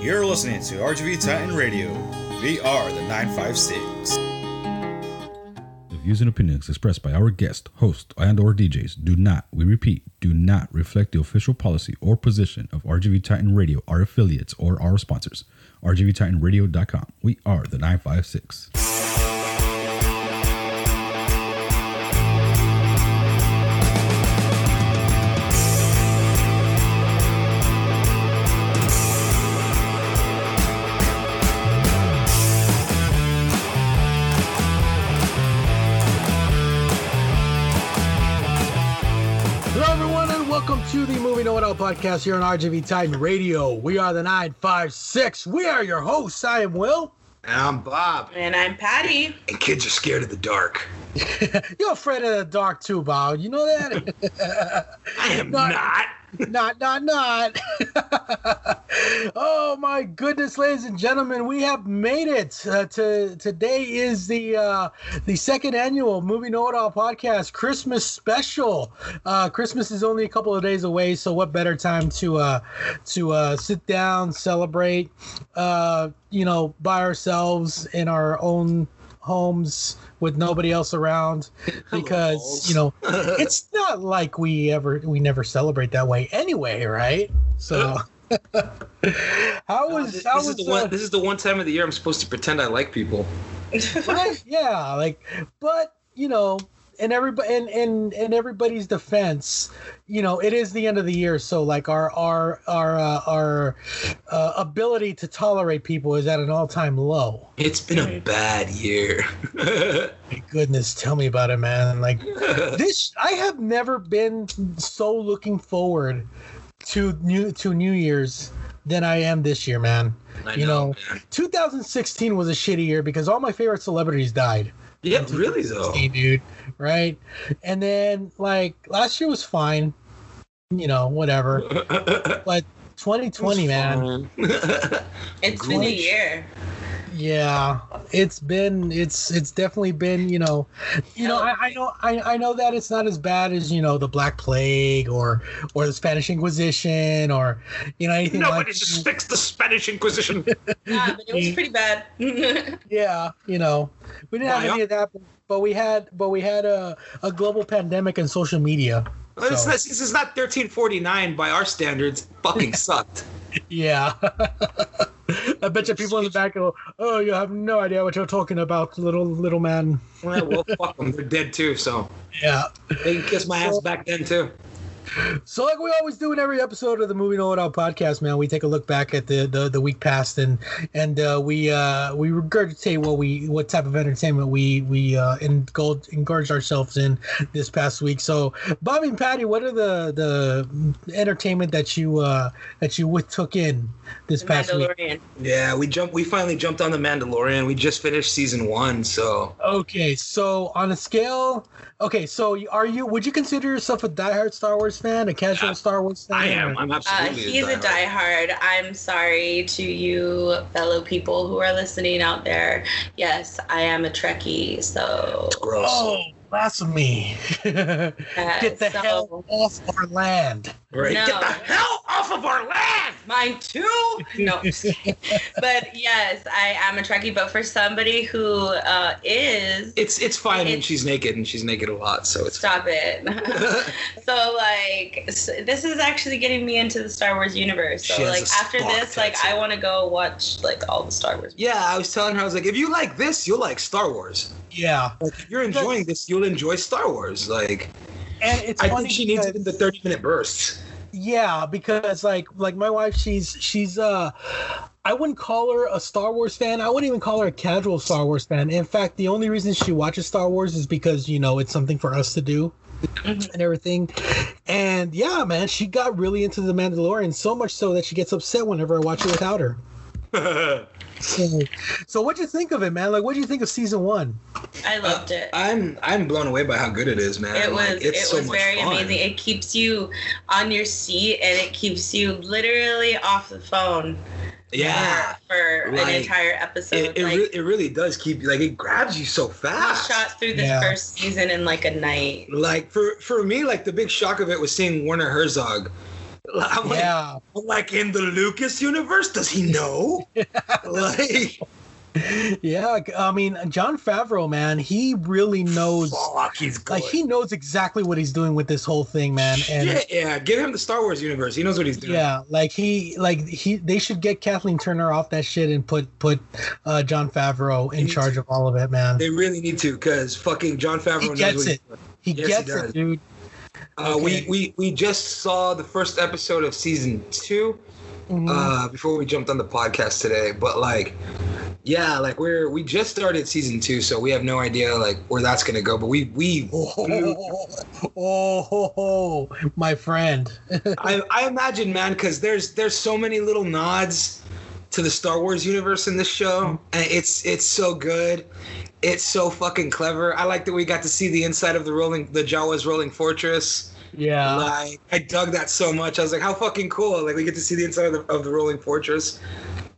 You're listening to RGV Titan Radio. We are the 956. The views and opinions expressed by our guest, host, and or DJs do not, we repeat, do not reflect the official policy or position of RGV Titan Radio, our affiliates, or our sponsors. RGVTitanRadio.com. We are the 956. Podcast here on RGV Titan Radio. We are the 956. We are your hosts. I am Will. And I'm Bob. And I'm Patty. And kids are scared of the dark. You're afraid of the dark too, Bob. You know that? I am Not- not. Not, not, not. oh my goodness, ladies and gentlemen, we have made it. Uh, to today is the uh, the second annual Movie Know It All podcast Christmas special. Uh, Christmas is only a couple of days away, so what better time to uh, to uh, sit down, celebrate, uh, you know, by ourselves in our own homes with nobody else around because you know it's not like we ever we never celebrate that way anyway right so how was this, how this was is the uh, one. This is the one time of the year I'm supposed to pretend I like people. right? yeah like but you know in everybody in, in in everybody's defense you know it is the end of the year so like our our our uh, our uh, ability to tolerate people is at an all-time low. It's been a bad year. my goodness tell me about it man. Like this i have never been so looking forward to new to new year's than i am this year man. I you know, man. 2016 was a shitty year because all my favorite celebrities died Yeah, really though. dude right? And then like last year was fine you know whatever. But 2020 man. It's been a year. Yeah it's been it's it's definitely been you know you know I, I know I, I know that it's not as bad as you know the black plague or or the spanish inquisition or you know anything like that. Nobody like suspects the Spanish Inquisition. Yeah, but it was pretty bad. yeah you know we didn't have Why, any of that but we had but we had a, a global pandemic and social media Well, it's So- not- this is not 1349 by our standards. Fucking sucked. Yeah i bet you people in the back go oh you have no idea what you're talking about little little man well, well, fuck them. They're dead too, so yeah they can kiss my ass back then too. So, like we always do in every episode of the Movie Know It All podcast, man, we take a look back at the the, the week past and and uh, we uh, we regurgitate what we what type of entertainment we we uh, indulge, engorge ourselves in this past week. So, Bobby and Patty, what are the the entertainment that you uh, that you took in this The past week? Mandalorian. Yeah, we jumped. We finally jumped on the Mandalorian. We just finished season one, so Okay, so on a scale, okay, so are you? Would you consider yourself a diehard Star Wars fan, a casual Yeah, Star Wars fan? I am. or- I'm Uh, absolutely. he's a diehard. I'm sorry to you, fellow people who are listening out there. Yes, I am a Trekkie. So Gross. Oh, blasphemy! uh, Get the so- hell off our land. Right. No. Get the hell off of our land! Mine too. No, but yes, I am a Trekkie. But for somebody who uh, is, It's it's fine when she's naked, and she's naked a lot, so it's stop it. so like, s this is actually getting me into the Star Wars universe. So She has like after Spock this, like. I want to go watch like all the Star Wars. Yeah, I was telling her, I was like, if you like this, you'll like Star Wars. Yeah, Like, if you're enjoying this, you'll enjoy Star Wars. Like, and it's I funny think she needs it in the 30 minute bursts. Yeah, because like like my wife, she's she's uh, I wouldn't call her a Star Wars fan. I wouldn't even call her a casual Star Wars fan. In fact, the only reason she watches Star Wars is because you know it's something for us to do. Mhm. and everything. And yeah, man, she got really into the Mandalorian so much so that she gets upset whenever I watch it without her. So, so what'd you think of it, man? Like, what do you think of season one? I loved it. Uh, I'm I'm blown away by how good it is, man. It was Like, it's it so was much very fun. amazing. It keeps you on your seat and it keeps you literally off the phone. Yeah. For, for an entire episode. It, it, like re- it really does keep you, like it grabs you so we fast. shot through this Yeah. first season in like a night. Like for for me, like the big shock of it was seeing Werner Herzog I'm like, Yeah. like in the Lucas universe, does he know? like, Yeah. I mean, Jon Favreau, man, he really knows. fuck, he's good. Like he knows exactly what he's doing with this whole thing, man. And yeah, yeah, give him the Star Wars universe. He knows what he's doing. Yeah, like he, like he, they should get Kathleen Turner off that shit and put put uh, Jon Favreau in charge to. of all of it, man. They really need to, because fucking Jon Favreau He knows gets what he's it. doing. He Yes, gets does. it, dude. Uh, Okay. we, we we just saw the first episode of season 2 Mhm. uh, before we jumped on the podcast today. But like, yeah, like we're we just started season two, so we have no idea like where that's gonna go. But we we oh, oh, oh, my friend. I, I imagine, man, because there's there's so many little nods to the Star Wars universe in this show, and it's it's so good. It's so fucking clever. I like that we got to see the inside of the rolling the Jawa's rolling fortress. yeah. Like I dug that so much. I was like, how fucking cool! Like we get to see the inside of the, of the rolling fortress.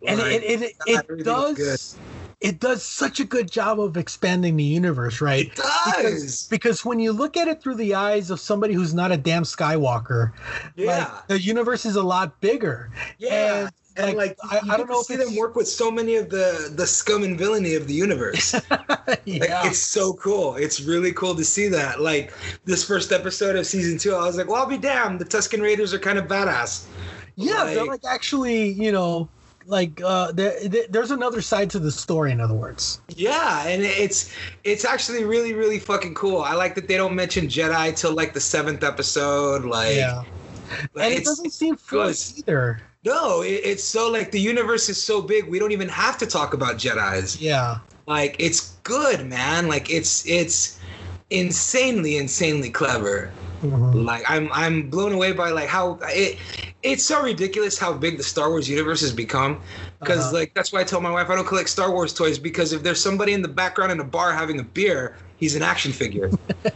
and Like, it, it, it, it does it does such a good job of expanding the universe, right? It does. Because when you look at it through the eyes of somebody who's not a damn Skywalker, Yeah. like the universe is a lot bigger. Yeah. And, And like, I, I don't know if see them work with so many of the the scum and villainy of the universe. Like, yeah. it's so cool. It's really cool to see that. Like this first episode of season two, I was like, well, I'll be damned. The Tusken Raiders are kind of badass. Yeah, they're Like- like actually, you know, like uh, there, there- there's another side to the story. In other words, Yeah, and it's it's actually really really fucking cool. I like that they don't mention Jedi till like the seventh episode. Like, yeah, like, and it doesn't seem forced either. No, it, it's so like the universe is so big. We don't even have to talk about Jedi's. Yeah, Like, it's good, man. Like, it's it's insanely insanely clever. Mhm. Like I'm I'm blown away by like how it it's so ridiculous how big the Star Wars universe has become. Because Uh-huh. like that's why I tell my wife I don't collect Star Wars toys because if there's somebody in the background in a bar having a beer, he's an action figure.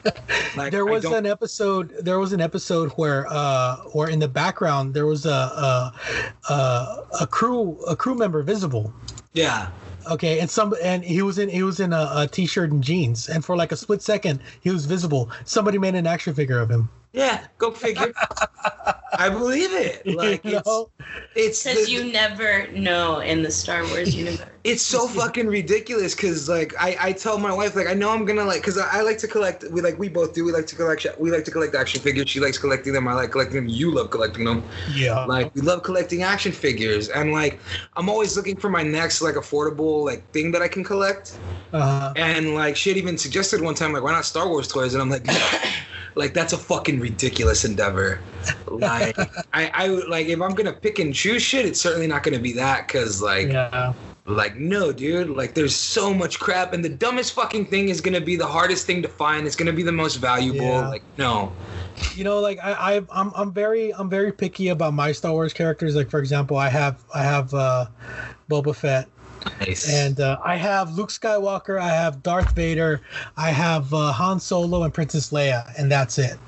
like there was an episode. There was an episode where, uh, where in the background there was a a, a, a crew a crew member visible. yeah. Okay, and some and he was in he was in a, a t-shirt and jeans, and for like a split second he was visible. Somebody made an action figure of him. Yeah, go figure. I believe it. Like You it's know? it's Because you never know in the Star Wars universe. it's so fucking ridiculous because like I, I tell my wife like I know I'm gonna like because I, I like to collect we like we both do we like to collect we like to collect action figures she likes collecting them I like collecting them you love collecting them Yeah. like we love collecting action figures and like I'm always looking for my next like affordable like thing that I can collect uh, and like she had even suggested one time like why not Star Wars toys and I'm like like that's a fucking ridiculous endeavor like I I like if I'm gonna pick and choose shit it's certainly not gonna be that because like yeah. like, no, dude. Like, there's so much crap, and the dumbest fucking thing is gonna be the hardest thing to find. It's gonna be the most valuable. Yeah. Like, no. you know like I, I i'm i'm very i'm very picky about my star wars characters like for example i have i have uh boba fett Nice. and uh, i have luke skywalker i have darth vader i have uh, han solo and princess leia and that's it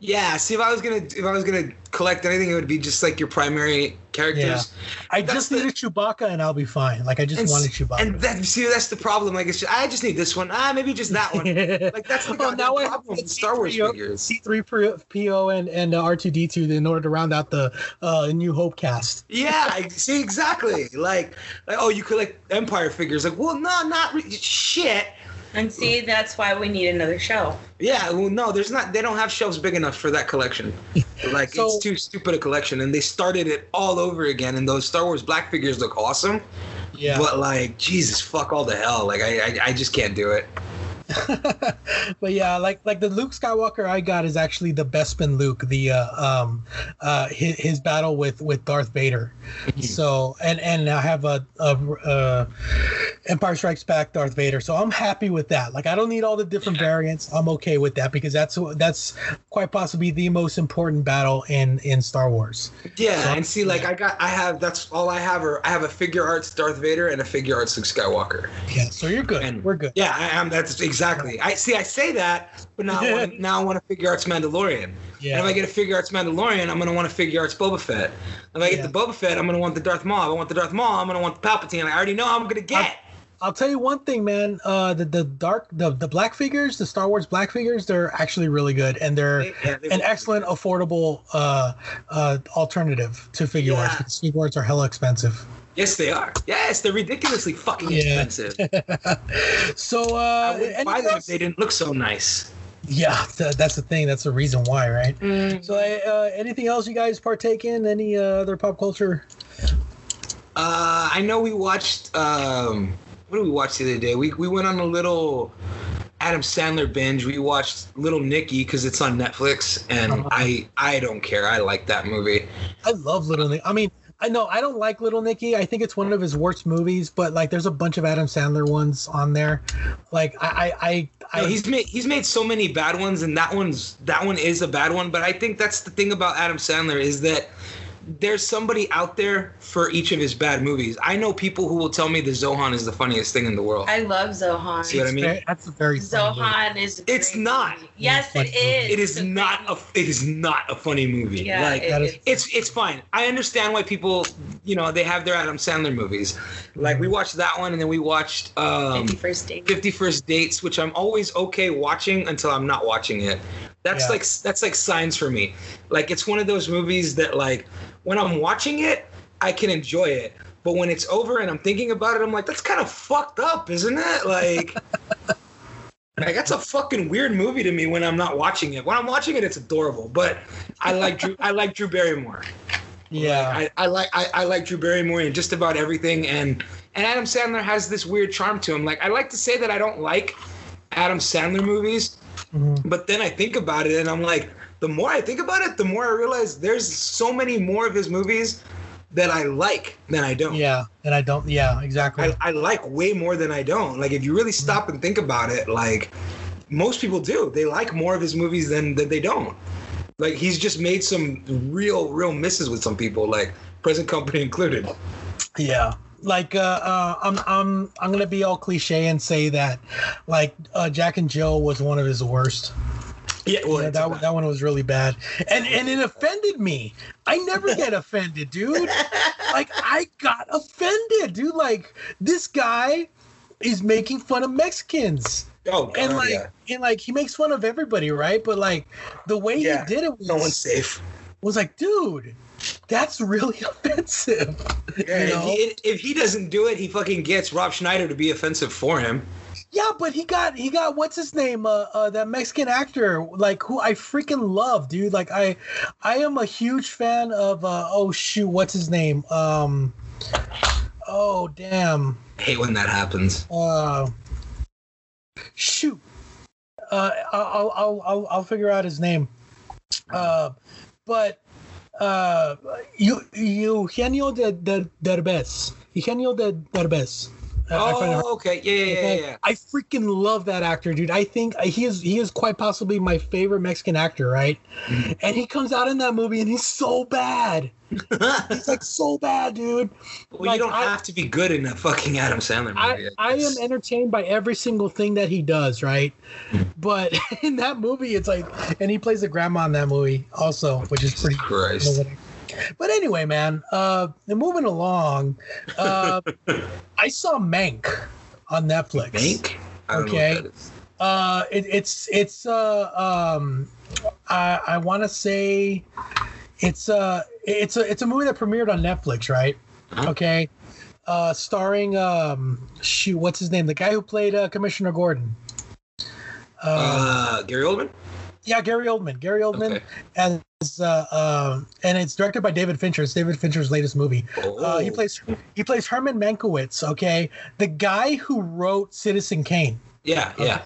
yeah. See, if I was gonna, if I was gonna collect anything, it would be just like your primary characters. i That's just the- needed chewbacca and i'll be fine like i just And, wanted chewbacca and that, see, that's the problem. Like, it's just, I just need this one. Ah, maybe just that one. Like, that's the now I problem with Star Wars C3PO figures. C3PO and and uh, R2D2 in order to round out the uh, New Hope cast. Yeah, see, exactly. Like, like, oh, you collect Empire figures. Like, well, no, not re- shit. And see, that's why we need another show. Yeah, well, no, there's not. They don't have shelves big enough for that collection. Like, So- it's too stupid a collection, and they started it all over again. And those Star Wars black figures look awesome, Yeah, but like, Jesus, fuck all the hell. Like, I, I, I just can't do it. but yeah, like like the Luke Skywalker I got is actually the Bespin Luke, the uh, um uh his, his battle with with Darth Vader. so and and I have a, a, a Empire Strikes Back Darth Vader. So I'm happy with that. Like I don't need all the different variants. I'm okay with that because that's that's quite possibly the most important battle in in Star Wars. Yeah, and see, like, I got, I have. That's all I have. Are I have a Figuarts Darth Vader and a Figuarts Luke Skywalker. Yeah, so you're good. And We're good. Yeah, I am. That's exactly. I see. I say that, but now, I want, now I want a Figuarts Mandalorian. And Yeah. if I get a Figuarts Mandalorian, I'm gonna want a Figuarts Boba Fett. If I get Yeah. the Boba Fett, I'm gonna want the Darth Maul. If I want the Darth Maul, I'm gonna want the Palpatine. I already know how I'm gonna get. I'll tell you one thing, man. Uh, the the dark the the black figures, the Star Wars black figures, they're actually really good, and they're They- yeah, they an excellent, affordable uh, uh, alternative to Figuarts. Because Figuarts are hella expensive. Yes, they are. Yes, they're ridiculously fucking Yeah. expensive. So, I uh, wouldn't buy anything them if they didn't look so nice. yeah, th- that's the thing. That's the reason why, right? Mm. So, uh, anything else you guys partake in? Any uh, other pop culture? Uh, I know we watched. Um, what did we watch the other day? We we went on a little Adam Sandler binge. We watched Little Nicky because it's on Netflix, and Uh-huh. I I don't care. I like that movie. I love Little Nicky. I mean, I know I don't like Little Nicky. I think it's one of his worst movies, but like, there's a bunch of Adam Sandler ones on there. Like, I, I, I, I he's made he's made so many bad ones, and that one's that one is a bad one. But I think that's the thing about Adam Sandler is that there's somebody out there for each of his bad movies. I know people who will tell me the Zohan is the funniest thing in the world. I love Zohan. See what I mean? Very- that's a very funny movie. Zohan is. a It's great not. movie. Yes, it is. It is It's a not great a it is not a funny movie. Yeah, like it- that is- it's- it's it's fine. I understand why people, you know, they have their Adam Sandler movies. Like we watched that one, and then we watched um, 51st Date. 51st Dates, which I'm always okay watching until I'm not watching it. That's Yeah. like that's like signs for me. Like it's one of those movies that like when I'm watching it, I can enjoy it. But when it's over and I'm thinking about it, I'm like, that's kind of fucked up, isn't it? Like, like that's a fucking weird movie to me when I'm not watching it. When I'm watching it, it's adorable. But I like Drew. I like Drew Barrymore. Yeah. I, I like I, I like Drew Barrymore in just about everything, and and Adam Sandler has this weird charm to him. Like I like to say that I don't like Adam Sandler movies, Mhm. but then I think about it, and I'm like, the more I think about it, the more I realize there's so many more of his movies that I like than I don't. Yeah, and I don't. Yeah, exactly. I, I like way more than I don't. Like if you really stop and think about it, like most people do, they like more of his movies than that they don't. Like he's just made some real, real misses with some people, like present company included. Yeah. Like uh, uh I'm I'm I'm gonna be all cliche and say that like uh Jack and Jill was one of his worst. Yeah, well, yeah, that that one was really bad. And and it offended me. I never get offended, dude. Like I got offended, dude. Like this guy is making fun of Mexicans. oh, God, And like yeah. and like he makes fun of everybody, right? But like the way Yeah, he did it was, no one's safe. was like, dude, that's really offensive. Yeah, you if, he, if he doesn't do it, he fucking gets Rob Schneider to be offensive for him. Yeah, but he got he got what's his name? Uh, uh that Mexican actor, like who I freaking love, dude. Like I I am a huge fan of uh oh shoot, what's his name? Um oh damn. I hate when that happens. Uh shoot. Uh I'll I'll I'll I'll figure out his name. Uh but uh you Eugenio de, de Derbez. Eugenio de Derbez. Oh, okay. Yeah, yeah, yeah, yeah. I freaking love that actor, dude. I think he is he is quite possibly my favorite Mexican actor, right? Mm-hmm. And he comes out in that movie and he's so bad. He's like so bad, dude. well, like, you don't I- have to be good in a fucking Adam Sandler movie. I, I am entertained by every single thing that he does, right? Mm-hmm. But in that movie, it's like, and he plays a grandma in that movie also, which is pretty. Christ. But anyway, man, uh, moving along, uh, I saw Mank on Netflix. Don't Okay. know what that is. Uh, it, it's it's uh um, I I want to say, it's uh it's a it's a movie that premiered on Netflix, right? Uh-huh. Okay, uh, starring um shoot, what's his name? The guy who played uh, Commissioner Gordon. Uh, Uh, Gary Oldman? Yeah, Gary Oldman. Gary Oldman Okay. as uh, uh, and it's directed by David Fincher. It's David Fincher's latest movie. Uh, he Oh. plays he plays Herman Mankiewicz. Okay, the guy who wrote Citizen Kane. Yeah, yeah.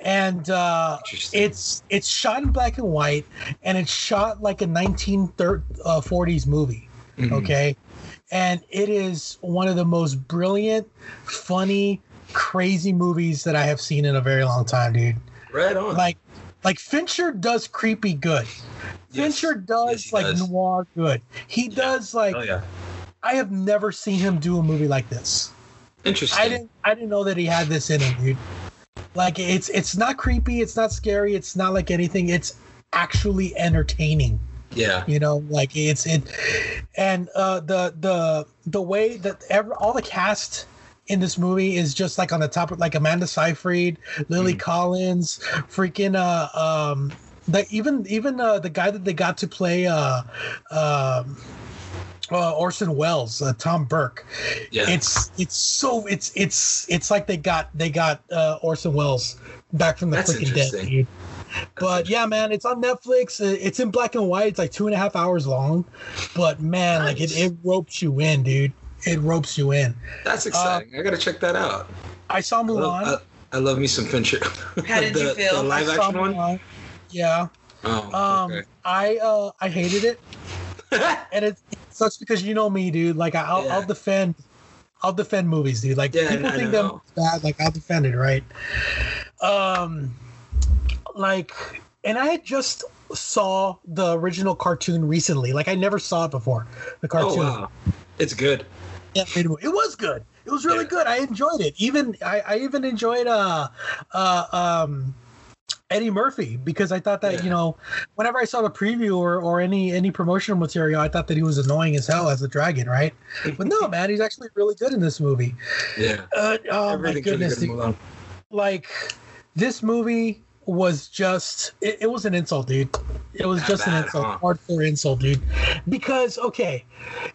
and uh, it's it's shot in black and white, and it's shot like a 1940s movie. Mhm. Okay, and it is one of the most brilliant, funny, crazy movies that I have seen in a very long time, dude. Right on. Like, like Fincher does creepy good. Yes. Fincher does Yes, like does. noir good. He does like oh yeah. I have never seen him do a movie like this. Interesting. I didn't I didn't know that he had this in him, dude. Like it's it's not creepy, it's not scary, it's not like anything. It's actually entertaining. Yeah. You know, like it's it and uh the the the way that ever all the cast in this movie is just like on the top of like Amanda Seyfried, Lily Mm. Collins, freaking uh um the even even uh the guy that they got to play uh um uh, Orson Welles, uh, Tom Burke. Yeah. It's it's so it's it's it's like they got they got uh, Orson Welles back from the That's freaking dead, dude. But yeah, man, it's on Netflix. Uh, It's in black and white. It's like two and a half hours long. But man, like it, it ropes you in, dude. It ropes you in. That's exciting. I gotta check that out. I saw I Mulan. love, I, I love me some Fincher. How did you The- feel? The live I saw action one. Mulan. Yeah. Oh, Um, okay. I uh I hated it, and it, it sucks because you know me, dude. Like I, I'll, Yeah. I'll defend, I'll defend movies, dude. Like Yeah, people I think know. them bad, like I'll defend it, right? Um, like, and I just saw the original cartoon recently. Like I never saw it before. The cartoon. oh cartoon. wow, it's good. Yeah, it it was good. It was really Yeah. good. I enjoyed it. Even I, I even enjoyed uh uh um Eddie Murphy because I thought that Yeah. you know whenever I saw the preview or, or any any promotional material I thought that he was annoying as hell as the dragon right but no man he's actually really good in this movie Yeah. uh, oh my goodness good in dude. Mulan. like this movie was just it, it was an insult dude. It was That just an insult huh? hardcore insult dude. Because okay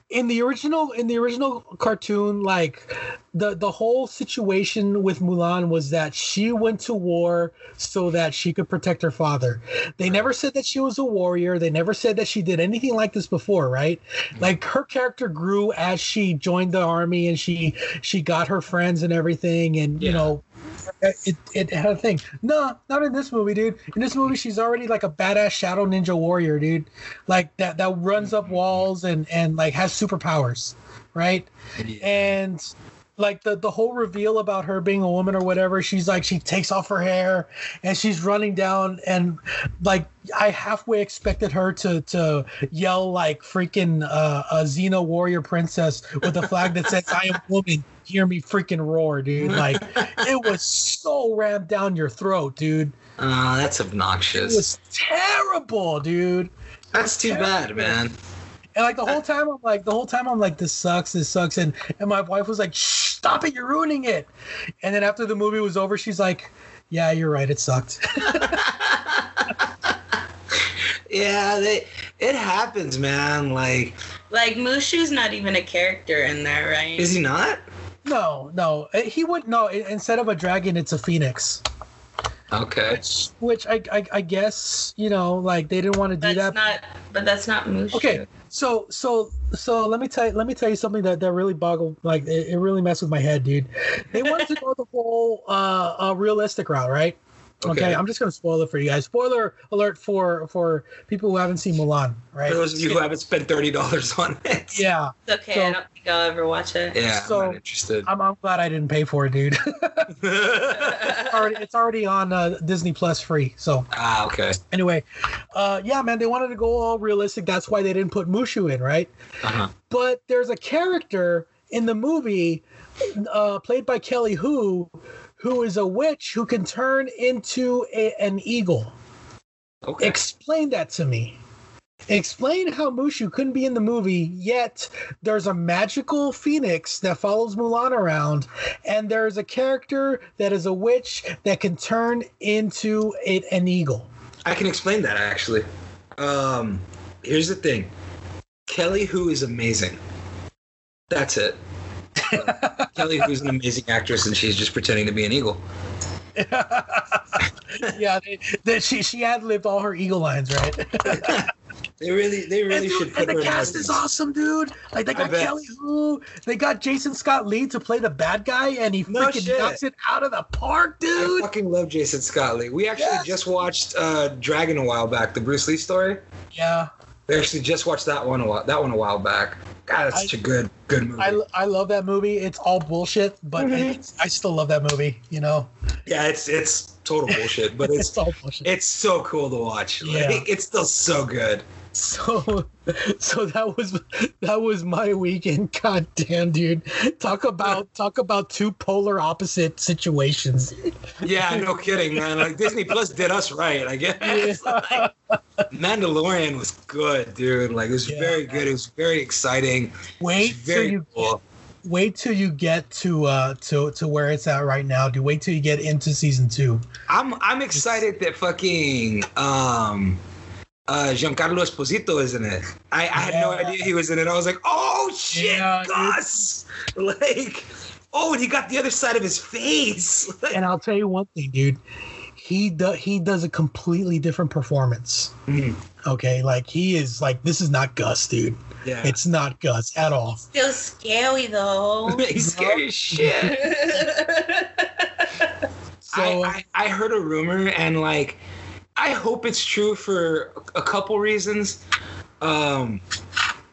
in the original in the original cartoon like the the whole situation with Mulan was that she went to war so that she could protect her father. They never said that she was a warrior. They never said that she did anything like this before right? Like her character grew as she joined the army and she she got her friends and everything and you know it, it had a thing. No, not in this movie, dude. In this movie, she's already like a badass shadow ninja warrior, dude. Like that that runs up walls and and like has superpowers, right? Yeah. And like the the whole reveal about her being a woman or whatever, she's like she takes off her hair and she's running down and like I halfway expected her to to yell like freaking uh, a Xena warrior princess with a flag that says "I am woman." Hear me freaking roar, dude! Like it was so rammed down your throat, dude. Uh, that's obnoxious. It obnoxious. was terrible, dude. That's too bad, man. And like the whole time, I'm like, the whole time, I'm like, this sucks, this sucks. And and my wife was like, Shh, stop it, you're ruining it. And then after the movie was over, she's like, yeah, you're right, it sucked. Yeah, they. It happens, man. Like, Like Mushu's not even a character in there, right? is he not? No, no, eh, he would no. Instead of a dragon, it's a phoenix. Okay. Which, which I, I, I guess you know, like they didn't want to do that's that. not. But that's not Mushu. Okay, so so so let me tell you, let me tell you something that that really boggled like it, it really messed with my head, dude. They wanted to go the whole uh, uh realistic route, right? Okay. Okay. I'm just gonna spoil it for you guys. Spoiler alert for for people who haven't seen Mulan, right? For those of you who haven't spent thirty dollars on it. yeah, It's okay. So- I don't think I'll ever watch it. Yeah, So- I'm not interested. I'm, I'm glad I didn't pay for it, dude. it's already it's already on uh, Disney Plus free. So ah, okay. anyway, uh, yeah, man, they wanted to go all realistic. That's why they didn't put Mushu in, right? Uh-huh. but there's a character in the movie uh, played by Kelly Hu who is a witch who can turn into a, an eagle. Okay. Explain that to me. Explain how Mushu couldn't be in the movie, yet there's a magical phoenix that follows Mulan around, and there's a character that is a witch that can turn into a, an eagle. I can explain that actually. Um, here's the thing. Kelly Hu is amazing. That's it. Kelly Hu's an amazing actress, and she's just pretending to be an eagle. yeah, they, they, she she had lived all her eagle lines, right? They really, they really and, should put and the cast is awesome, dude. Like they got. Kelly Hu, they got Jason Scott Lee to play the bad guy, and he No freaking shit. knocks it out of the park, dude. I fucking love Jason Scott Lee. We actually Yes. just watched uh, Dragon a while back, the Bruce Lee story. Yeah, We actually just watched that one a while, that one a while back. God, that's I- such a good, good movie. I, I love that movie. It's all bullshit, but Mhm. it's, I still love that movie. You know, yeah, it's it's total bullshit, but it's it's all bullshit. it's so cool to watch. Like, Yeah. it's still so good. So, so that was that was my weekend. God damn, dude! Talk about talk about two polar opposite situations. Yeah, no kidding, man. Like Disney Plus did us right, I guess. Yeah. Mandalorian was good, dude. Like it was Yeah. very good. It was very exciting. Wait till very you cool. wait till you get to uh to to where it's at right now. Do wait till you get into season two. I'm I'm excited that fucking um uh Giancarlo Esposito is in it. I, I had no idea he was in it. I was like, oh shit, Yeah, dude. Gus! Like, oh, and he got the other side of his face. And I'll tell you one thing, dude. He does he does a completely different performance. Mhm. Okay, like he is like this is not Gus, dude. yeah, It's not Gus at all. Still scary though. he's scary as shit. So I, I, I heard a rumor and like I hope it's true for a couple reasons. Um,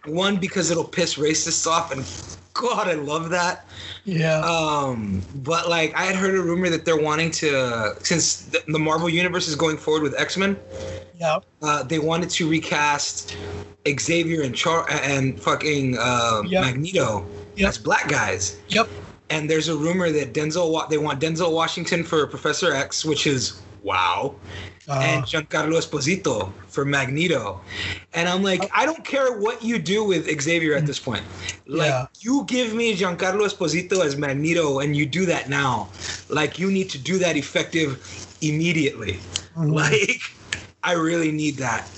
one because it'll piss racists off, and God, I love that. yeah, Um, but like I had heard a rumor that they're wanting to, since the, the Marvel universe is going forward with X Men, yeah, uh, they wanted to recast Xavier and Char and fucking uh, Yep. Magneto Yep. as black guys. yep. And there's a rumor that Denzel they want Denzel Washington for Professor X, which is wow, Uh, and Giancarlo Esposito for Magneto. And I'm like, I don't care what you do with Xavier at this point. Like, Yeah. you give me Giancarlo Esposito as Magneto, and you do that now. Like, you need to do that effective immediately. mhm. Like, I really need that.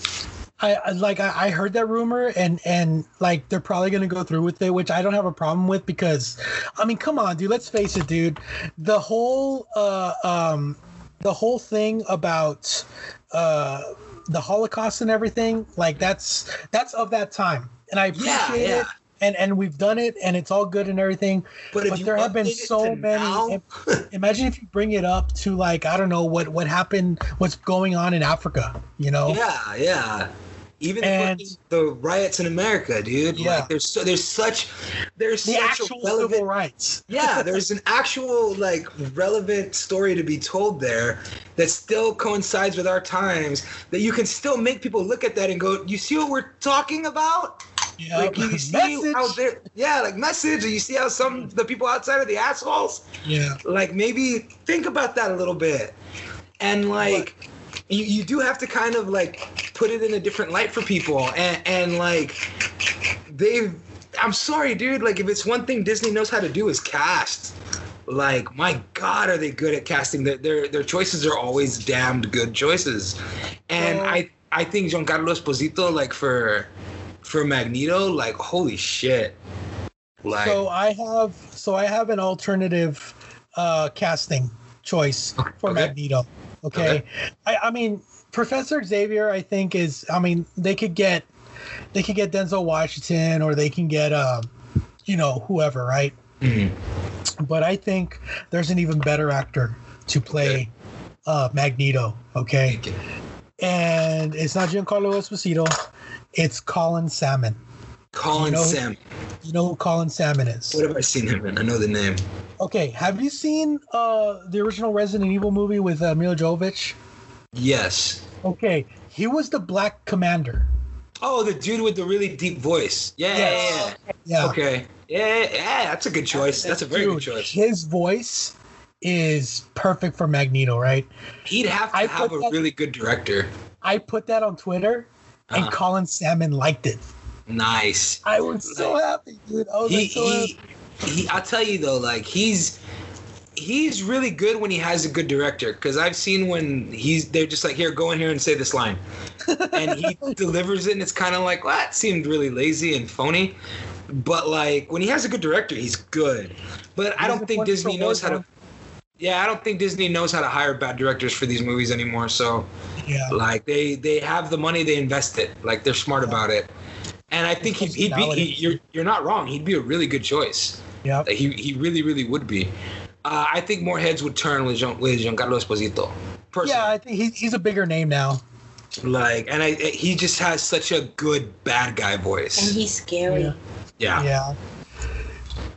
I like I, I heard that rumor and and like they're probably gonna go through with it, which I don't have a problem with because I mean, come on, dude, let's face it, dude. The whole uh um the whole thing about uh the Holocaust and everything, like that's that's of that time. And I appreciate yeah. it. And and we've done it and it's all good and everything. But if But there have been so many now- imagine if you bring it up to like I don't know what what happened what's going on in Africa, you know? Yeah, yeah. Even the And- the riots in America, dude. Yeah. Like, there's so, there's such there's The such actual relevant civil rights. yeah, there's an actual like relevant story to be told there that still coincides with our times. That you can still make people look at that and go, "You see what we're talking about?" Yeah. Like you see Message. how there, yeah, like message. Or you see how some the people outside are the assholes. Yeah. Like maybe think about that a little bit, and like. You, you do have to kind of like put it in a different light for people. And, and like they've i'm sorry dude. Like if it's one thing disney knows how to do is cast. Like my god are they good at casting? Their their, their choices are always damned good choices. And i i think giancarlo esposito like for for magneto like holy shit. Like so I have so I have an alternative uh casting choice for Okay. Magneto. Okay. I, I mean Professor Xavier I think is I mean they could get they could get Denzel Washington or they can get um you know whoever, right? mhm. But I think there's an even better actor to play uh Magneto? Okay. And it's not Giancarlo Esposito, it's Colin Salmon. Colin You know- sam You know who Colin Salmon is? what have i seen him in i know the name Okay, have you seen uh the original Resident Evil movie with uh, Milla Jovovich? yes Okay, he was the Black Commander. oh the dude with the really deep voice yeah yeah, Yes. yeah. Yeah, Okay. Yeah, yeah, that's a good choice. That's a very Dude, good choice. His voice is perfect for Magneto, right? He'd have to I have a that- really good director. I put that on Twitter, and Uh-huh. Colin Salmon liked it. Nice. I was so happy, dude. I was He, like, so happy. he, he, I'll tell you though, like he's he's really good when he has a good director. Because I've seen when he's they're just like, here, go in here and say this line, and he delivers it, and it's kind of like, well, that seemed really lazy and phony. But like when he has a good director, he's good. But I don't think Disney knows how to. Yeah, I don't think Disney knows how to hire bad directors for these movies anymore. So Yeah, like they they have the money, they invest it. Like they're smart about it. And I think he'd, he'd be he, you're you're not wrong. He'd be a really good choice. yeah. Like, He he really really would be. Uh, I think more heads would turn with Jean, with Giancarlo Esposito. Personally. Yeah, I think he, he's a bigger name now. Like, and I he just has such a good bad guy voice. And he's scary. Yeah. Yeah. Yeah.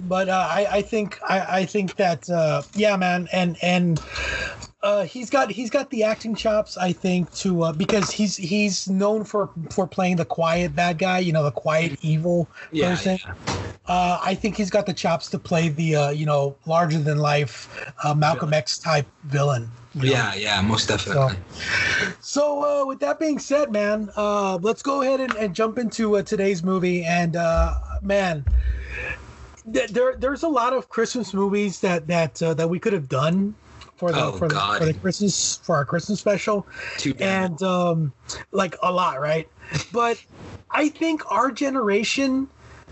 But uh, I, I think I, I think that uh, yeah, man, and and uh, he's got he's got the acting chops. I think to uh, because he's he's known for for playing the quiet bad guy, you know, the quiet evil Yeah, person. yeah. Uh, I think he's got the chops to play the uh, you know larger than life uh, Malcolm X type villain. you know? Yeah, yeah, most definitely. So, uh, with that being said, man, uh, let's go ahead and, and jump into uh, today's movie. And uh, man, th- there there's a lot of Christmas movies that that uh, that we could have done for the Oh, for, the, God. for the Christmas for our Christmas special, Too and um, like a lot, right? But I think our generation.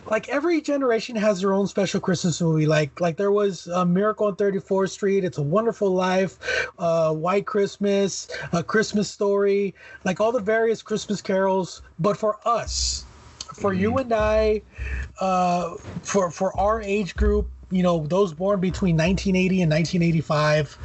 Like every generation has their own special Christmas movie. Like like there was a Miracle on 34th Street, It's a Wonderful Life, uh, White Christmas, A Christmas Story, like all the various Christmas carols. But for us, for you and I, uh, for for our age group, you know, those born between 1980 and 1985,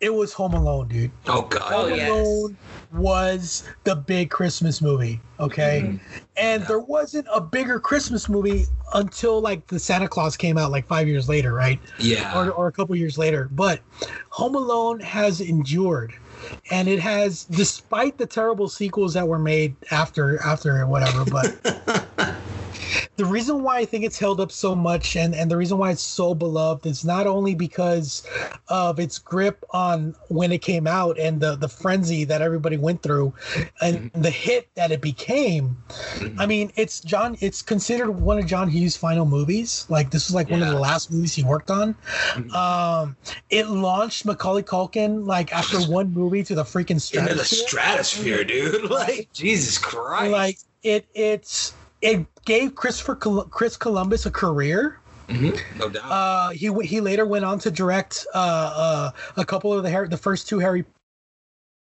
it was Home Alone, dude. oh God. Oh, Home yes. Alone was the big Christmas movie, okay? Mm-hmm. And there wasn't a bigger Christmas movie until like the Santa Claus came out like five years later, right? Yeah. Or, or a couple years later. But Home Alone has endured. And it has, despite the terrible sequels that were made after after and whatever, but the reason why I think it's held up so much and, and the reason why it's so beloved is not only because of its grip on when it came out and the, the frenzy that everybody went through and mm-hmm. the hit that it became. Mm-hmm. I mean, it's John it's considered one of John Hughes' final movies. Like this was like one of the last movies he worked on. Mm-hmm. Um it launched Macaulay Culkin like after one movie to the freaking Into the stratosphere stratosphere, dude. Like Jesus Christ. like it it's it gave Christopher Col- Chris Columbus a career. Mhm, no doubt. Uh, he w- he later went on to direct uh, uh, a couple of the Harry, the first two Harry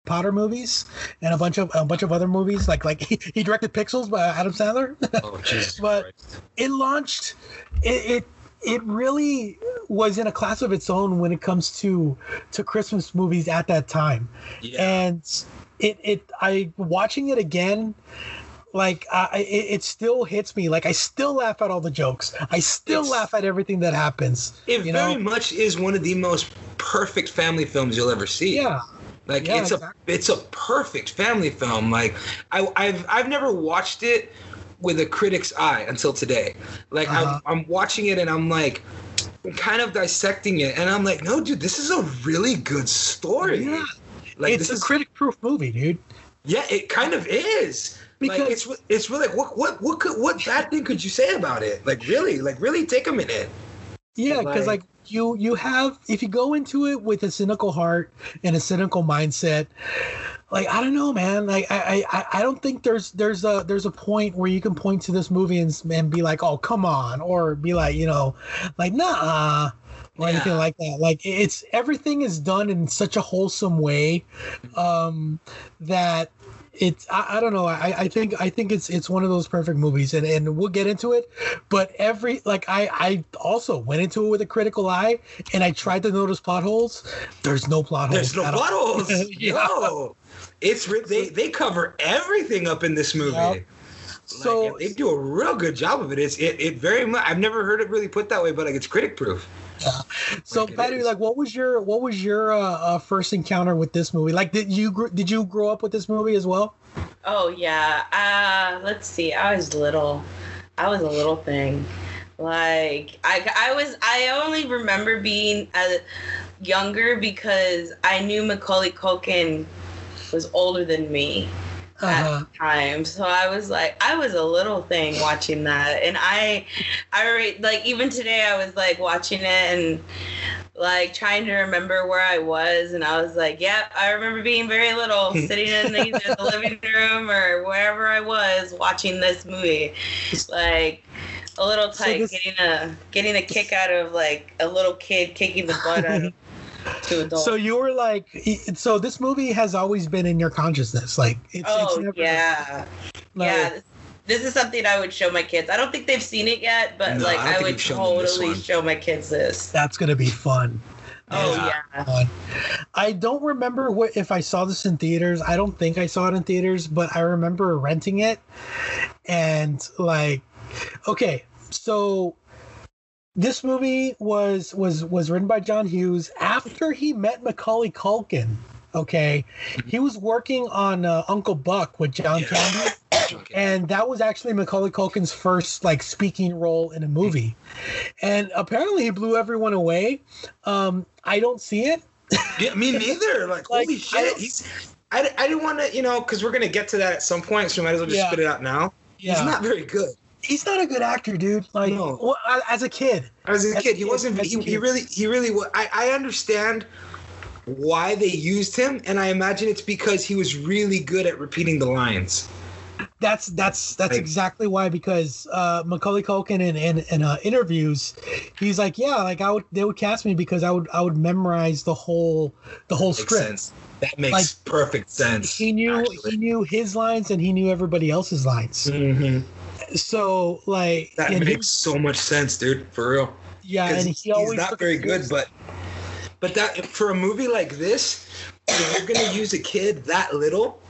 Potter movies and a bunch of a bunch of other movies like like he, he directed Pixels by Adam Sandler. oh Jesus but- Christ. it launched it, it it really was in a class of its own when it comes to to Christmas movies at that time Yeah. and it it I watching it again like it, it still hits me like I still laugh at all the jokes I still It's- laugh at everything that happens It you very know? much is one of the most perfect family films you'll ever see. yeah Like Yeah, it's a it's a perfect family film. Like I, I've I've never watched it with a critic's eye until today. Like Uh-huh. I'm, I'm watching it and I'm like kind of dissecting it and I'm like, no, dude, this is a really good story. Yeah. Like it's this a is critic proof movie dude yeah, it kind of is. Because- like it's it's really what what what could what bad thing could you say about it? Like really, like really take a minute. Yeah, because Like- like you you have if you go into it with a cynical heart and a cynical mindset, like I don't know, man. Like I I, I don't think there's there's a there's a point where you can point to this movie and, and be like, oh come on, or be like you know, like nah. Or anything Yeah. like that. Like it's everything is done in such a wholesome way um, that it's I, I don't know I, I think I think it's it's one of those perfect movies and, and we'll get into it but every like I I also went into it with a critical eye and I tried to notice plot holes there's no plot holes There's no at all. plot holes. Yeah. No. It's they they cover everything up in this movie. Yep. Like, so they do a real good job of it. It's it, it very much. I've never heard it really put that way, but like it's critic proof. so like Patty like what was your what was your uh, uh, first encounter with this movie like did you gr- did you grow up with this movie as well Oh yeah. Uh let's see. I was little. I was a little thing. Like I I was I only remember being uh, younger because I knew Macaulay Culkin was older than me uh-huh. at the time. So I was like I was a little thing watching that and I I re- like even today I was like watching it and like trying to remember where I was, and I was like, "Yep, I remember being very little, sitting in either the living room or wherever I was watching this movie, like a little So tight, this- getting a getting a kick out of like a little kid kicking the butt out of two adults." so you were like so this movie has always been in your consciousness like it's, oh it's never yeah, like, yeah. This, this is something I would show my kids. I don't think they've seen it yet, but No, like I I, would you've shown them this totally show my kids this. that's gonna be fun Oh Yeah. yeah. fun. I don't remember what if I saw this in theaters. I don't think I saw it in theaters, but I remember renting it and like okay, so this movie was was was written by John Hughes after he met Macaulay Culkin. Okay, he was working on uh, Uncle Buck with John Candy, and that was actually Macaulay Culkin's first like speaking role in a movie, and apparently he blew everyone away. Um, I don't see it. Yeah, me neither. Like, Like, holy shit. don't- He's. I, I didn't want to, you know, because we're gonna get to that at some point, so we might as well just Yeah. spit it out now. Yeah. He's not very good. He's not a good actor, dude. Like No. well, as a kid, As a As kid, a he kid, wasn't. He, he really, he really. I, I understand why they used him, and I imagine it's because he was really good at repeating the lines. that's that's that's Like- exactly why. Because uh, Macaulay Culkin in in, in uh, interviews, he's like, yeah, like I would they would cast me because I would I would memorize the whole the whole script. sense. That makes Like, perfect sense. He knew actually. he knew his lines and he knew everybody else's lines. Mhm. So like That and he- makes so much sense, dude. For real. Yeah, and he's he always not very good, but but that for a movie like this, if you're gonna use a kid that little,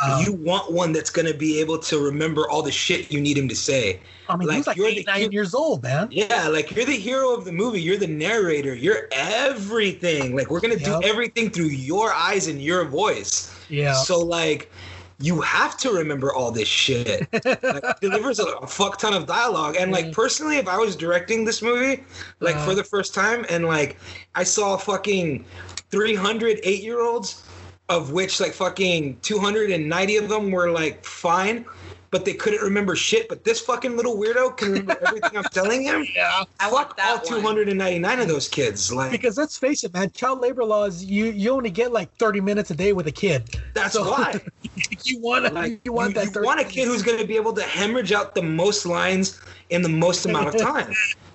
Um, you want one that's gonna be able to remember all the shit you need him to say. I mean, like, was like you're eight, the nine years old, man. Yeah, like you're the hero of the movie. You're the narrator. You're everything. Like we're gonna Yep. do everything through your eyes and your voice. Yeah. So like, you have to remember all this shit. like, delivers a, a fuck ton of dialogue. And like Mm. personally, if I was directing this movie, like Uh-huh. for the first time, and like I saw fucking 300 eight year olds, of which like fucking 290 of them were like fine. But they couldn't remember shit. But this fucking little weirdo can remember everything I'm telling him. yeah. I want Fuck that all one. 299 of those kids. Like Because let's face it, man, child labor laws, you you only get like 30 minutes a day with a kid. that's So- why. You want Like you want that you want a kid who's going to be able to hemorrhage out the most lines in the most amount of time.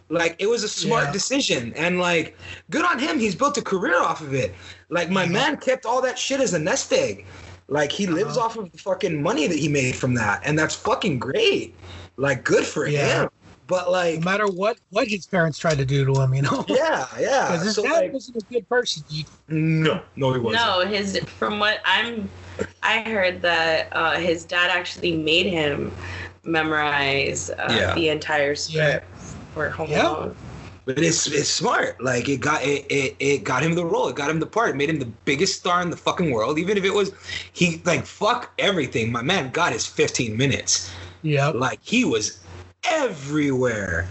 like it was a smart Yeah. decision, and like good on him. He's built a career off of it. Like my man kept all that shit as a nest egg. Like he lives Uh-huh. off of the fucking money that he made from that, and that's fucking great. Like good for Yeah. him. But like no matter what what his parents tried to do to him, you know. yeah, yeah. Because his So dad like wasn't a good person. No, no, he wasn't. No, his from what I'm, I heard that uh, his dad actually made him memorize uh, Yeah. the entire script for Home Yeah. Alone. But it's it's smart. Like it got it, it it got him the role. It got him the part. It made him the biggest star in the fucking world. Even if it was he like fuck everything. My man got his 15 minutes. Yeah. Like he was everywhere.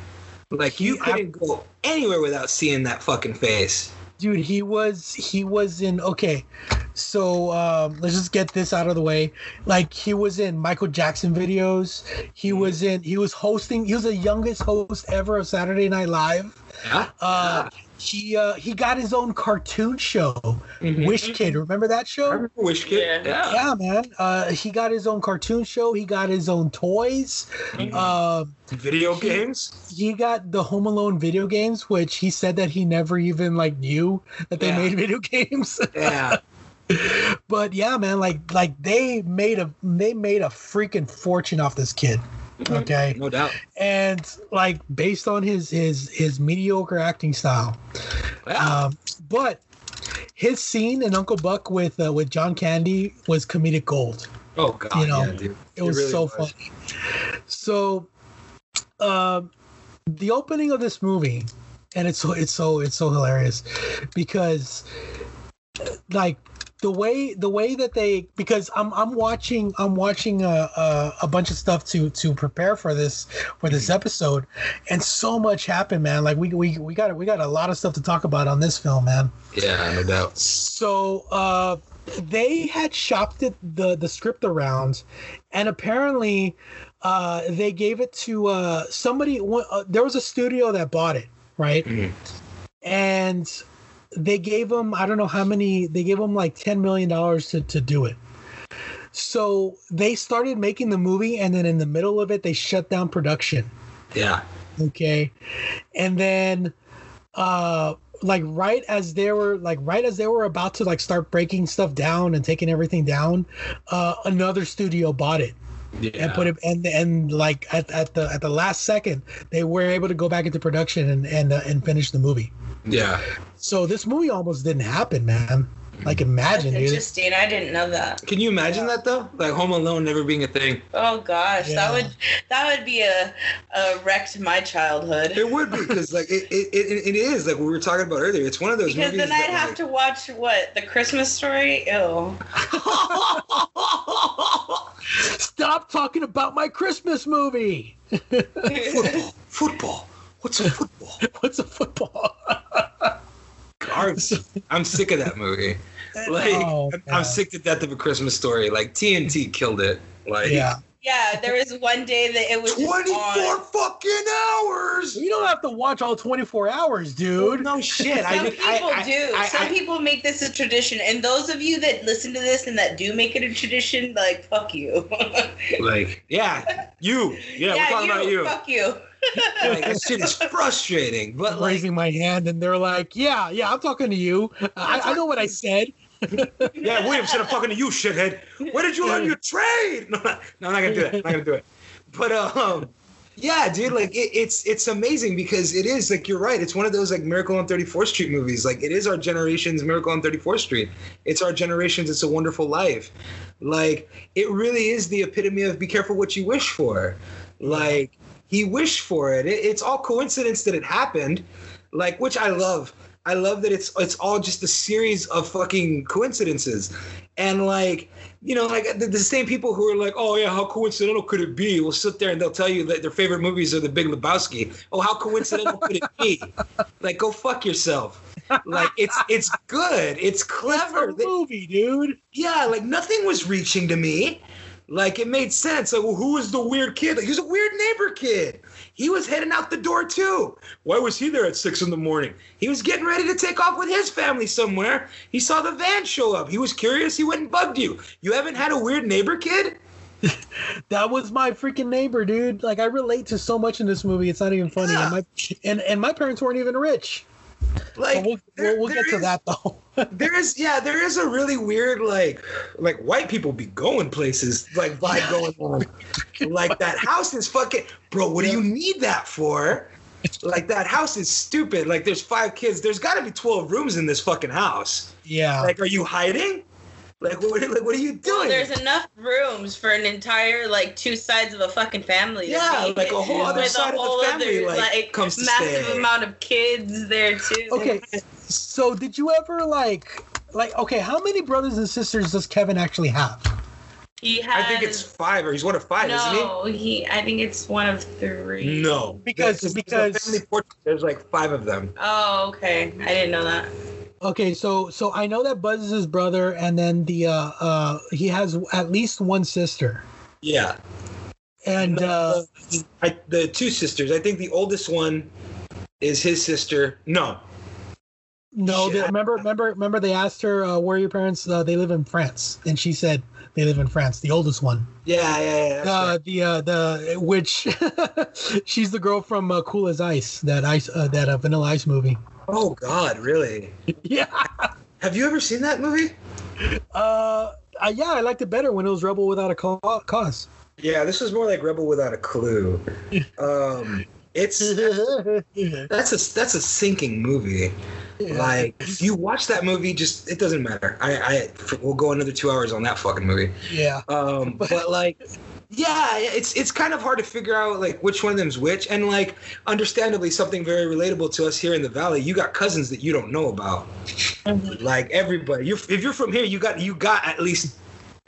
Like you He- couldn't go anywhere without seeing that fucking face. Dude he was he was in okay so um let's just get this out of the way. Like he was in michael jackson videos. He was in he was hosting he was the youngest host ever of saturday night live. Yeah. uh he uh he got his own cartoon show Mhm. wish kid remember that I show remember Wish Kid. Yeah. Yeah. yeah man uh he got his own cartoon show he got his own toys Mhm. uh Video he- games. he got the home alone video games which he said that he never even like knew that they Yeah. made video games Yeah. but yeah man like like they made a they made a freaking fortune off this kid okay No doubt. and like based on his his his mediocre acting style um but his scene in uncle buck with uh, with john candy was comedic gold oh god. you know, yeah, it was really so was. funny so um the opening of this movie and it's so it's so it's so hilarious because like the way the way that they because I'm I'm watching I'm watching a, a, a bunch of stuff to to prepare for this for this episode and so much happened man like we we we got we got a lot of stuff to talk about on this film man Yeah, no doubt. so uh, they had shopped it the the script around, and apparently uh, they gave it to uh, somebody. Uh, there was a studio that bought it, right? Mhm. And they gave them I don't know how many. They gave them like ten million dollars to to do it. So they started making the movie, and then in the middle of it, they shut down production Yeah. okay and then uh like right as they were like right as they were about to like start breaking stuff down and taking everything down uh another studio bought it Yeah. and put it and and like at, at the at the last second they were able to go back into production and and uh, and finish the movie yeah. so this movie almost didn't happen man like That's imagine dude. I didn't know that. Can you imagine that though? Like Home Alone never being a thing. Oh gosh, Yeah. that would that would be a, a wreck to my childhood. It would be because like it, it, it, it is like we were talking about earlier. It's one of those Because movies then I'd that, have like- to watch what the Christmas story. Ew. stop talking about my christmas movie football. Football. What's a football? what's a football I'm sick of that movie. Like Oh, I'm- sick to death of a Christmas story. Like TNT killed it. Like yeah Yeah, there was one day that it was just 24 on. fucking hours. You don't have to watch all 24 hours, dude. No shit. Some I- people I- do. I- Some I- people make this a tradition, and those of you that listen to this and that do make it a tradition, like fuck you. Like, yeah, you. Yeah, we're talking about you. Fuck you. Like, that shit is frustrating. But like, raising my hand, and they're like, "Yeah, yeah, I'm talking to you. I, I know what I said." yeah, Williamson, I'm talking to you, shithead. Where did you learn your trade? No, no, I'm not gonna do that. I'm not gonna do it. But um, yeah, dude, like it, it's it's amazing because it is like you're right. It's one of those like Miracle on 34th Street movies. Like it is our generation's Miracle on 34th Street. It's our generation's It's a Wonderful Life. Like it really is the epitome of be careful what you wish for. Like he wished for it. it it's all coincidence that it happened. Like which I love. I love that it's it's all just a series of fucking coincidences, and like you know, like the, the same people who are like, oh yeah, how coincidental could it be? Will sit there and they'll tell you that their favorite movies are The Big Lebowski. Oh, how coincidental could it be? Like, go fuck yourself. Like it's it's good. It's clever. It's a movie, dude. Yeah, like nothing was reaching to me. Like it made sense. Like, well, who was the weird kid? Like, he was a weird neighbor kid. He was heading out the door too. Why was he there at six in the morning? He was getting ready to take off with his family somewhere. He saw the van show up. He was curious. He went and bugged you. You haven't had a weird neighbor kid? That was my freaking neighbor, dude. Like I relate to so much in this movie. It's not even funny. Yeah. And my and, and my parents weren't even rich. Like we'll, there- we'll, get to is- that though. There is yeah, there is a really weird like like white people be going places like vibe going on. Like that house is fucking bro, what do you need that for? Like that house is stupid. Like there's five kids. There's gotta be twelve rooms in this fucking house. yeah. Like are you hiding? Like what like what are you Well, doing? there's enough rooms for an entire like two sides of a fucking family. Yeah, be like a whole other with side of the whole family, like, comes to massive stay. amount of kids there too. okay. So did you ever like like okay? How many brothers and sisters does Kevin actually have? he has. I think it's five or he's one of five, isn't he? no, he. I think it's one of three. No, Because- There's- there's a because- family portrait, there's like five of them. Oh, okay. I didn't know that. Okay, so so I know that Buzz is his brother, and then the uh uh he has at least one sister, Yeah, and uh I, the two sisters. I think the oldest one is his sister. No, no, they, remember remember remember they asked her uh, where are your parents? Uh, they live in France, and she said they live in France. The oldest one, yeah, yeah, yeah. uh, right. the uh, the which she's the girl from uh, Cool as Ice, that ice uh, that uh, Vanilla Ice movie. Oh God, really? Yeah, Have you ever seen that movie? uh, yeah, I liked it better when it was Rebel Without a Cause. Yeah, this was more like Rebel Without a Clue. Um, it's that's a that's a sinking movie. Like if you watch that movie, just it doesn't matter. I I we'll go another two hours on that fucking movie. yeah. Um, but like, yeah, it's it's kind of hard to figure out like which one of them's which, and like, understandably, something very relatable to us here in the valley. You got cousins that you don't know about. Mm-hmm. Like everybody, you if you're from here, you got you got at least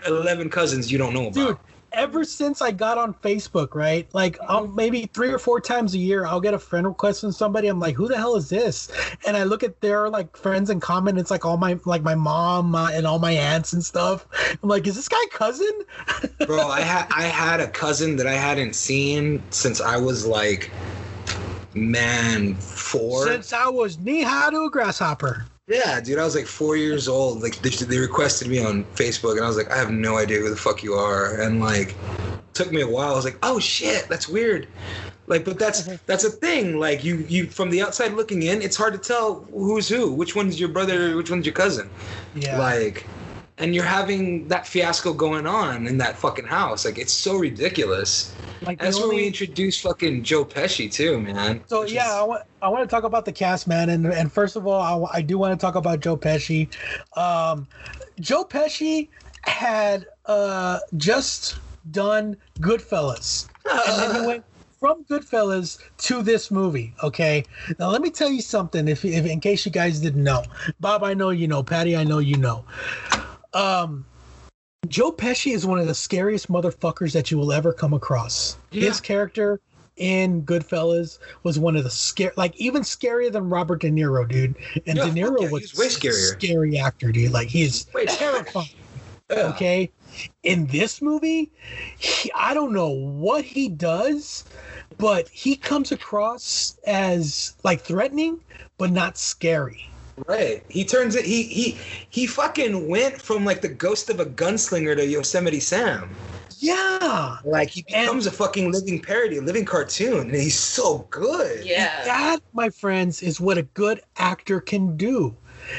eleven cousins you don't know about. dude ever since i got on facebook right? Like I'll, maybe three or four times a year i'll get a friend request from somebody. I'm like who the hell is this? And i look at their like friends in common. It's like all my like my mom uh, and all my aunts and stuff. I'm like is this guy cousin? Bro i had i had a cousin that i hadn't seen since i was like man four. Since i was knee high to a grasshopper yeah dude i was like four years old. Like they, they requested me on facebook and i was like i have no idea who the fuck you are. And like took me a while. I was like oh shit that's weird. Like but that's mm-hmm. that's a thing. Like you you from the outside looking in it's hard to tell who's who. Which one's your brother? Which one's your cousin? Yeah. Like and you're having that fiasco going on in that fucking house. Like it's so ridiculous like that's when we only- introduced fucking joe pesci too man So which yeah, is- I want I want to talk about the cast, man, and and first of all, I, I do want to talk about Joe Pesci. Um, Joe Pesci had uh, just done Goodfellas, and then he went from Goodfellas to this movie. Okay, now let me tell you something. If, if in case you guys didn't know, Bob, I know you know. Patty, I know you know. Um, Joe Pesci is one of the scariest motherfuckers that you will ever come across. His character in Goodfellas was one of the scare, like even scarier than Robert De Niro, dude. And Yeah, De Niro yeah, was way a scarier. scary actor, dude. Like he is Wait. terrifying. Yeah. Okay. In this movie, he, I don't know what he does, but he comes across as like threatening, but not scary. Right. He turns it. He he he fucking went from like the ghost of a gunslinger to Yosemite Sam. Yeah. Like he And- becomes a fucking living parody, a living cartoon, and he's so good. Yeah. That, my friends, is what a good actor can do.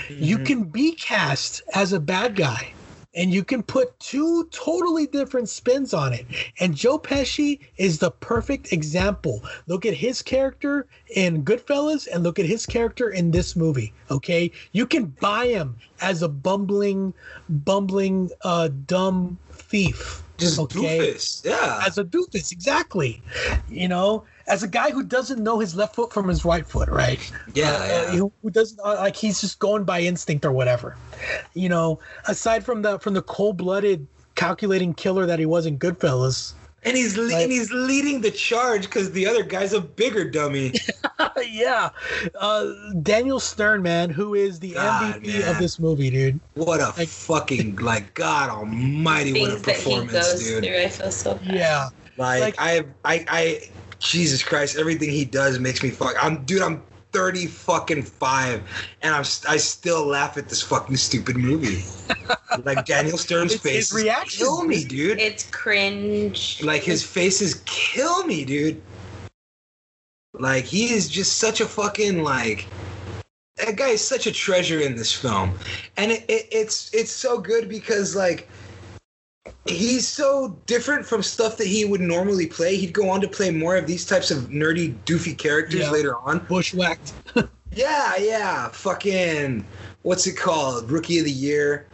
You Mhm. can be cast as a bad guy and you can put two totally different spins on it. And Joe Pesci is the perfect example. Look at his character in Goodfellas and look at his character in this movie. Okay. You can buy him as a bumbling, bumbling, uh, dumb thief. just okay. doofus. Yeah. As a doofus, exactly. You know, as a guy who doesn't know his left foot from his right foot, right? yeah. uh, yeah. who, who doesn't uh, like he's just going by instinct or whatever you know aside from the from the cold-blooded calculating killer that he was in goodfellas and he's le- Like- and he's leading the charge because the other guy's a bigger dummy. yeah uh daniel stern man who is the God, mvp man. of this movie dude What a Like- fucking like God Almighty! What a Things that he performance, goes dude. through, I feel so bad. yeah Like, Like- I, I, I, Jesus Christ! Everything he does makes me fuck. I'm, dude. I'm 30 fucking five, and I'm, I still laugh at this fucking stupid movie. like Daniel Stern's His- face his reactions- kill me, dude. It's cringe. like his faces kill me, dude. Like he is just such a fucking like. That guy is such a treasure in this film, and it, it, it's it's so good because like he's so different from stuff that he would normally play. He'd go on to play more of these types of nerdy, doofy characters Yeah. later on. bushwhacked Yeah, yeah, fucking what's it called? Rookie of the Year.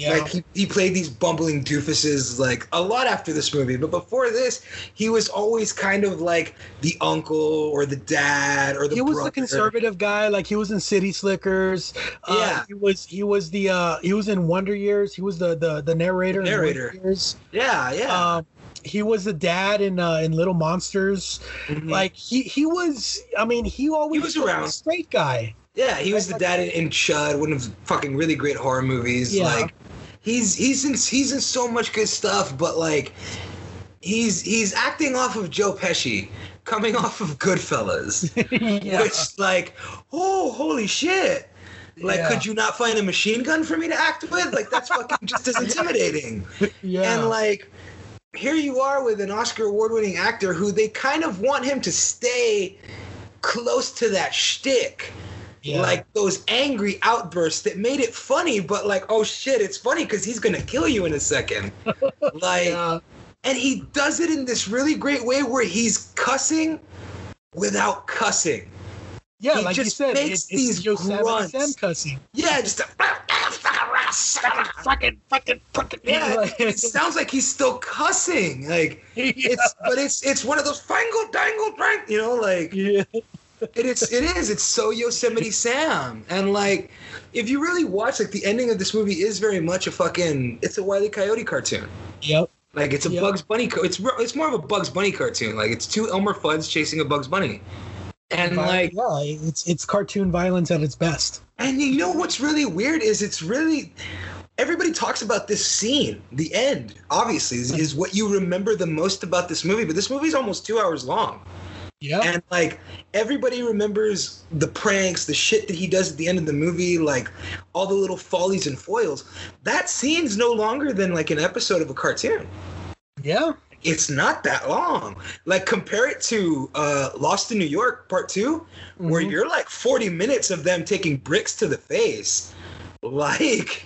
Yeah Like he, he played these bumbling doofuses like a lot after this movie, but before this, he was always kind of like the uncle or the dad or the he was brother. the conservative guy like he was in city slickers uh, Yeah. he was he was the uh he was in wonder years he was the the, the narrator in Narrator. Wonder years Yeah, yeah. um he was the dad in uh in little monsters Mhm. Like he he was. I mean, he always was was around. a straight guy. yeah, he was the dad in, in Chud, one of the fucking really great horror movies. Yeah. Like he's he's in he's in so much good stuff, but like he's he's acting off of Joe Pesci, coming off of Goodfellas. yeah. which like oh holy shit like Yeah. could you not find a machine gun for me to act with like that's fucking just as intimidating yeah. and like here you are with an oscar award-winning actor who they kind of want him to stay close to that shtick. Yeah. Like those angry outbursts that made it funny, but like, oh shit, it's funny because he's gonna kill you in a second. like, yeah. and he does it in this really great way where he's cussing without cussing. Yeah, he like you just said, makes it, these grunts. Sam cussing. Yeah, just a, Fucking, fucking, fucking. yeah. It sounds like he's still cussing. Like it's, but it's it's one of those fangle dangle drink, you know, like yeah. It is it is it's so Yosemite Sam, and like if you really watch, like the ending of this movie is very much a fucking it's a Wile E. Coyote cartoon. Yep. Like it's a Yep. Bugs Bunny. Co- it's it's more of a Bugs Bunny cartoon. Like it's two Elmer Fudds chasing a Bugs Bunny, and like yeah, it's it's cartoon violence at its best. And you know what's really weird is it's really everybody talks about this scene, the end, obviously, is, is what you remember the most about this movie, but this movie's almost two hours long. Yeah. And like everybody remembers the pranks, the shit that he does at the end of the movie, like all the little follies and foils. That scene's no longer than like an episode of a cartoon. yeah. It's not that long. Like compare it to uh, Lost in New York Part 2 where Mhm. you're like 40 minutes of them taking bricks to the face. Like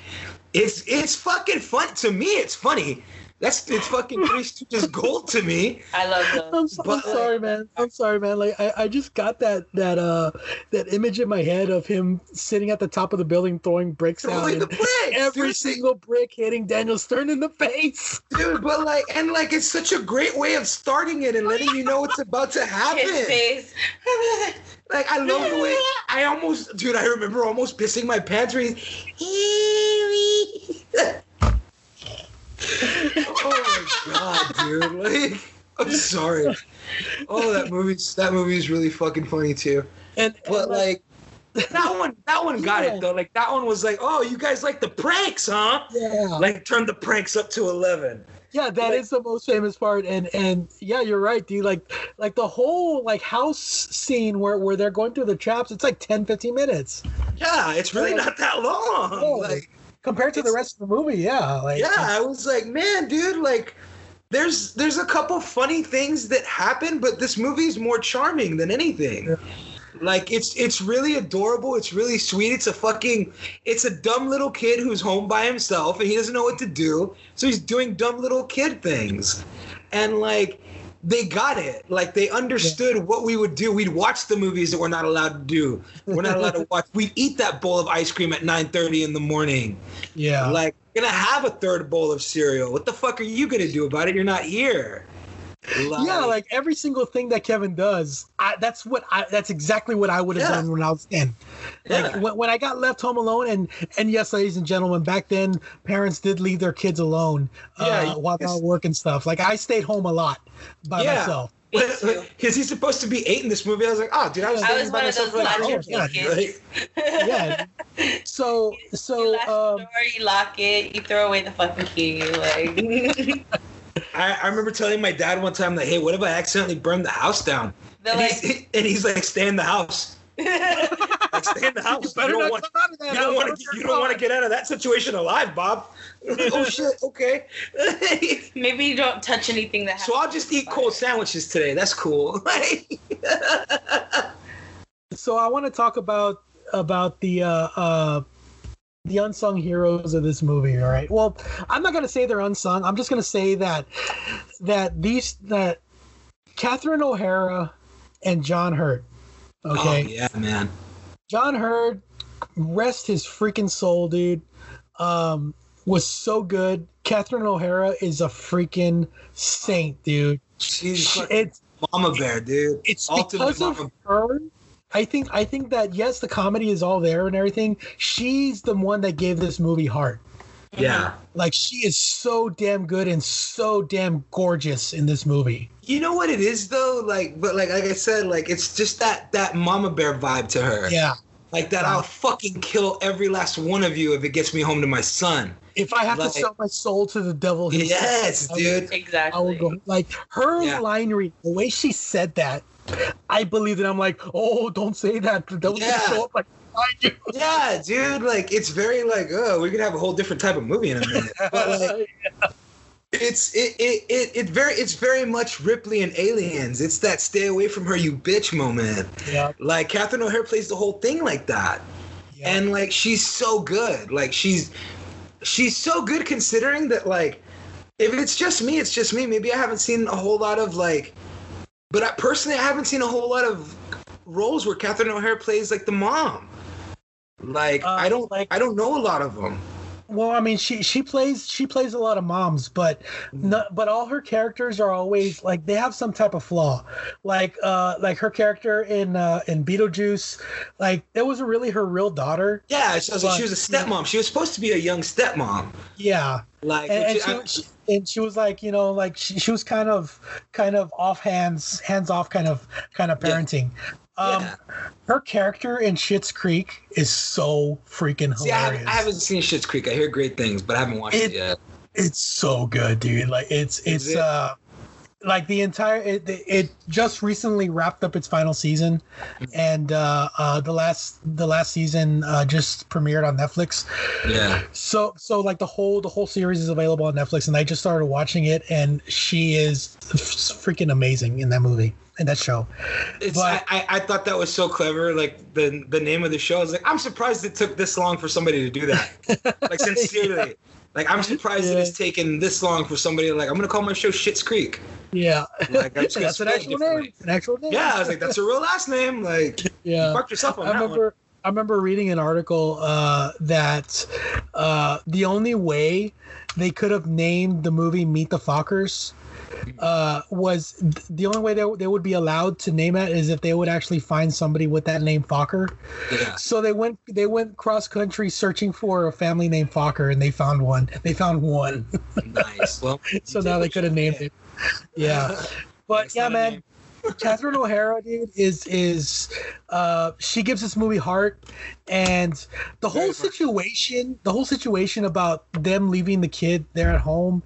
it's it's fucking fun to me. It's funny. That's it's fucking Three Stooges gold to me. I love those. I'm, so, I'm sorry, man. I'm sorry, man. Like I, I just got that that uh that image in my head of him sitting at the top of the building throwing bricks down. Throwing the bricks, Every dude. single brick hitting Daniel Stern in the face. dude. But like, and like, it's such a great way of starting it and letting you know what's about to happen. His face. Like, I love the way I almost, dude. I remember almost pissing my pants. Where he's, oh my god, dude! Like, I'm sorry. Oh, that movie's that movie's really fucking funny too. And, But like, that one, that one got Yeah. it though. Like that one was like, oh, you guys like the pranks, huh? Yeah, Like turn the pranks up to eleven. yeah, that is like- the most famous part, and and yeah, you're right, dude. Like like the whole like house scene where where they're going through the traps, it's like 10, 15 minutes Yeah, it's really not that long. Oh, Like, compared to the rest of the movie. Yeah, like yeah, I was like, man, dude, like. There's there's a couple funny things that happen, but this movie's more charming than anything. Yeah. Like it's it's really adorable. It's really sweet. It's a fucking it's a dumb little kid who's home by himself and he doesn't know what to do, so he's doing dumb little kid things. And like they got it. Like they understood what we would do. We'd watch the movies that we're not allowed to do. We're not allowed to watch. We'd eat that bowl of ice cream at 9:30 in the morning. yeah. Like, gonna have a third bowl of cereal. What the fuck are you gonna do about it? You're not here. Yeah, like every single thing that Kevin does, I, that's what I. That's exactly what I would have Yeah. done when I was ten. Like Yeah. when, when I got left home alone, and and yes, ladies and gentlemen, back then parents did leave their kids alone uh, while they're yes. at work and stuff. Like I stayed home a lot by Yeah. myself. because he's supposed to be eight in this movie. I was like, oh, dude, I was, I was by one of myself those for like latchkey years. yeah, kids. Yeah. So you so latch um, the door, you lock it, you throw away the fucking key. Like, I, I remember telling my dad one time that, hey, what if I accidentally burned the house down? they're And, like, he's, and he's like, stay in the house. Like, stay in the house. you You don't not want, come out of that. you don't want to. You don't want to get out of that situation alive, Bob. Like, oh shit. Okay. maybe you don't touch anything that. so I'll just eat cold sandwiches today. That's cool. so I want to talk about about the uh, uh, the unsung heroes of this movie. All right. Well, I'm not gonna say they're unsung. I'm just gonna say that that these that Catherine O'Hara and John Heard. Okay. Oh yeah, man. John Heard, rest his freaking soul, dude. Um, was so good. Catherine O'Hara is a freaking saint, dude. She's It's mama bear, dude. it's Ultimate because of mama- her. I think I think that yes, the comedy is all there and everything. She's the one that gave this movie heart. Yeah. Like she is so damn good and so damn gorgeous in this movie. You know what it is though, like, but like, like I said, like it's just that that mama bear vibe to her. Yeah. Like that, I'll fucking kill every last one of you if it gets me home to my son. If I have Like- to sell my soul to the devil, Yes, I would- dude. Exactly. I would go like her Yeah. line read, the way she said that. I believe it. I'm like, oh, don't say that. Devil's Yeah. show up like. Yeah, dude. Like it's very like, oh, we could have a whole different type of movie in a minute. But like, it's it it it, it very it's very much Ripley and Aliens. It's that stay away from her, you bitch moment. yeah, Like Catherine O'Hara plays the whole thing like that. yeah. and like she's so good like she's she's so good considering that like if it's just me it's just me maybe i haven't seen a whole lot of like but I, personally i haven't seen a whole lot of roles where catherine o'hara plays like the mom. Like Uh, i don't like- i don't know a lot of them Well, I mean, she she plays she plays a lot of moms, but no, but all her characters are always like they have some type of flaw. Like uh like her character in uh in Beetlejuice, like that wasn't really her real daughter. yeah she, was- she was a stepmom she was supposed to be a young stepmom Yeah, like and, and she, I- she and she was like you know like she, she was kind of kind of off hands hands off kind of kind of Yeah. Um, Yeah. her character in Schitt's Creek is so freaking see I hilarious. haven't, I haven't seen Schitt's creek i hear great things but i haven't watched it, It- yet it's so good dude like it's it's it? uh like the entire it, it just recently wrapped up its final season. And uh uh the last the last season uh just premiered on netflix. Yeah. So so like the whole the whole series is available on netflix and i just started watching it and she is freaking amazing in that movie in that show. It's, But- I, I, thought that was so clever. Like the the name of the show. I was like, I'm surprised it took this long for somebody to do that. like sincerely, like I'm surprised Yeah. it has taken this long for somebody to like. I'm gonna call my show Shit's Creek. yeah Like I'm just that's an actual name an actual name Yeah, I was like, that's a real last name. Like, yeah you fucked yourself on I that remember I remember reading an article uh, that uh, the only way they could have named the movie Meet the Fockers uh, was th- the only way they, they would be allowed to name it is if they would actually find somebody with that name Fokker. Yeah. So they went they went cross country searching for a family named Fokker and they found one. They found one. Nice. Well, so now they could have named it. Yeah. But yeah, man. Catherine O'Hara, dude, is is uh she gives this movie heart and the whole situation the whole situation about them leaving the kid there at home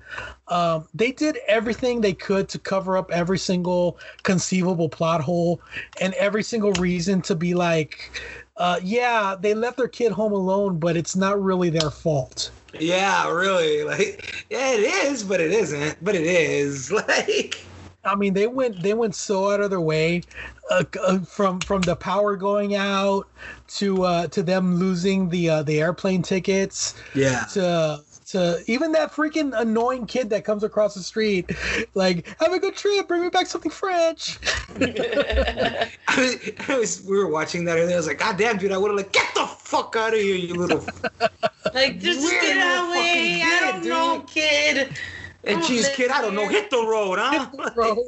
um they did everything they could to cover up every single conceivable plot hole and every single reason to be like uh yeah they left their kid home alone but it's not really their fault Yeah, really. Like, yeah, it is, but it isn't. But it is. Like, I mean, they went they went so out of their way, uh, uh, from from the power going out to uh, to them losing the uh, the airplane tickets yeah. to to even that freaking annoying kid that comes across the street, like have a good trip, bring me back something French. I was, I was, we were watching that earlier. I was like, God damn, dude, I would have like, get the fuck out of here, you little. like, just get little out way. fucking I don't dude. know, kid. And Oh, geez, kid, I don't know, hit the road, huh? road.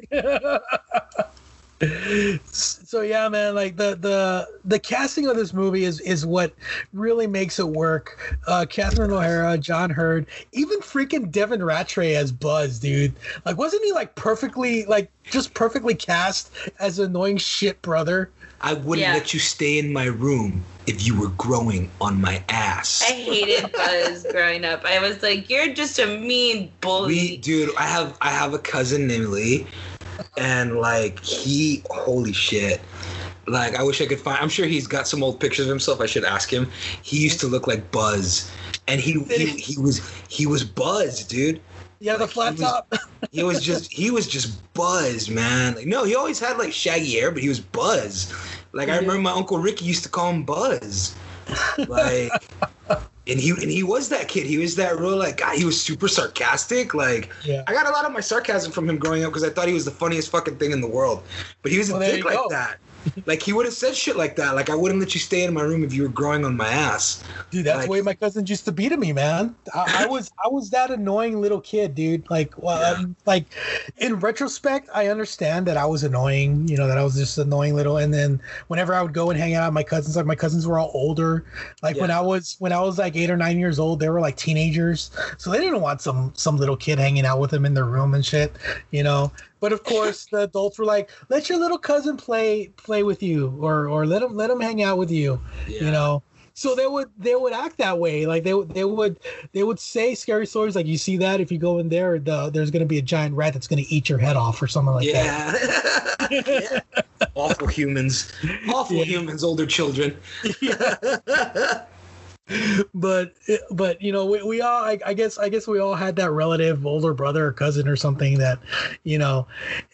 so yeah, man, like the the the casting of this movie is is what really makes it work. Uh Catherine O'Hara, John Heard, even freaking Devin Ratray as Buzz, dude. Like wasn't he like perfectly like just perfectly cast as annoying shit brother? I wouldn't Yeah. let you stay in my room if you were growing on my ass. I hated Buzz growing up. I was like, you're just a mean bully. We, dude, I have I have a cousin named Lee, and like he, holy shit. Like I wish I could find. I'm sure he's got some old pictures of himself. I should ask him. He used to look like Buzz, and he he, he was he was Buzz, dude. Yeah, the flat he was- top. He was just he was just Buzz, man. Like no, he always had like shaggy hair, but he was Buzz. Like I remember my uncle Ricky used to call him Buzz. Like and he and he was that kid. He was that real like guy. He was super sarcastic. Like Yeah. I got a lot of my sarcasm from him growing up because I thought he was the funniest fucking thing in the world. But he was a Well, there dick like go. that. Like he would have said shit like that. Like I wouldn't let you stay in my room if you were growing on my ass. Dude, that's Like- the way my cousins used to be to me, man. I, I was I was that annoying little kid, dude. Like, well, Yeah. um, like in retrospect, I understand that I was annoying. You know, that I was just annoying little. And then whenever I would go and hang out with my cousins, like my cousins were all older. Like when I was when I was like eight or nine years old, they were like teenagers, so they didn't want some some little kid hanging out with them in their room and shit. You know. But of course, the adults were like, "Let your little cousin play play with you, or or let him let him hang out with you." you know so they would they would act that way like they would they would they would say scary stories like you see that if you go in there the, there's going to be a giant rat that's going to eat your head off or something like that Yeah. Yeah. Awful humans. Awful Yeah. humans, older children. but but you know we, we all I, I guess i guess we all had that relative older brother or cousin or something that you know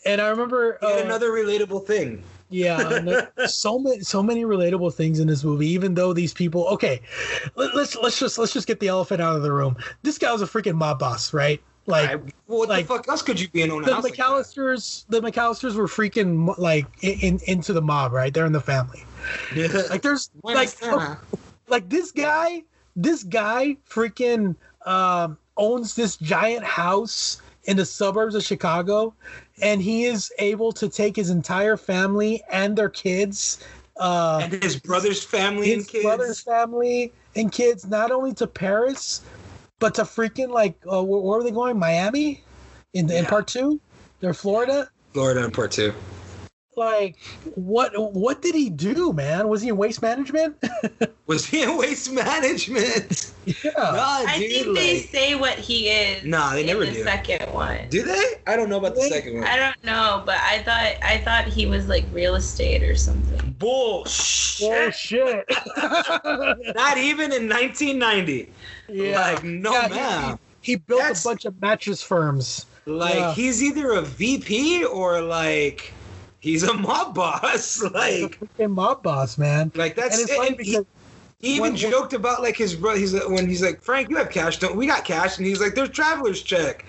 and i remember uh, another relatable thing. Yeah, so many so many relatable things in this movie. Even though these people, okay, let, let's let's just let's just get the elephant out of the room. This guy was a freaking mob boss, right? Like I, what like, the fuck else could you be in on the house like? McCallisters, the McCallisters were freaking like in, in into the mob, right? They're in the family. Like there's like like this guy, this guy freaking um, owns this giant house in the suburbs of Chicago, and he is able to take his entire family and their kids, uh, and his brother's family his and kids. brother's family and kids, not only to Paris, but to freaking like uh, where, where are they going? Miami, in in Yeah. part two, they're Florida. Florida in part two. Like what? What did he do, man? Was he in waste management? Was he in waste management? yeah. nah, I dude. think they say what he is. Nah, they in never the do. second one. do they? I don't know about the second one. I don't know, but I thought I thought he was like real estate or something. Bullshit. Oh shit! Not even in 1990. yeah, Like, no, Yeah, man. He, he built That's- a bunch of mattress firms. Like, Yeah. he's either a VP or like he's a mob boss. He's a Like, mob boss, man. like that's and it's and he- He even When- joked about like his brother. He's like, when he's like, Frank, you have cash, don't we? Got cash, and he's like, there's traveler's check.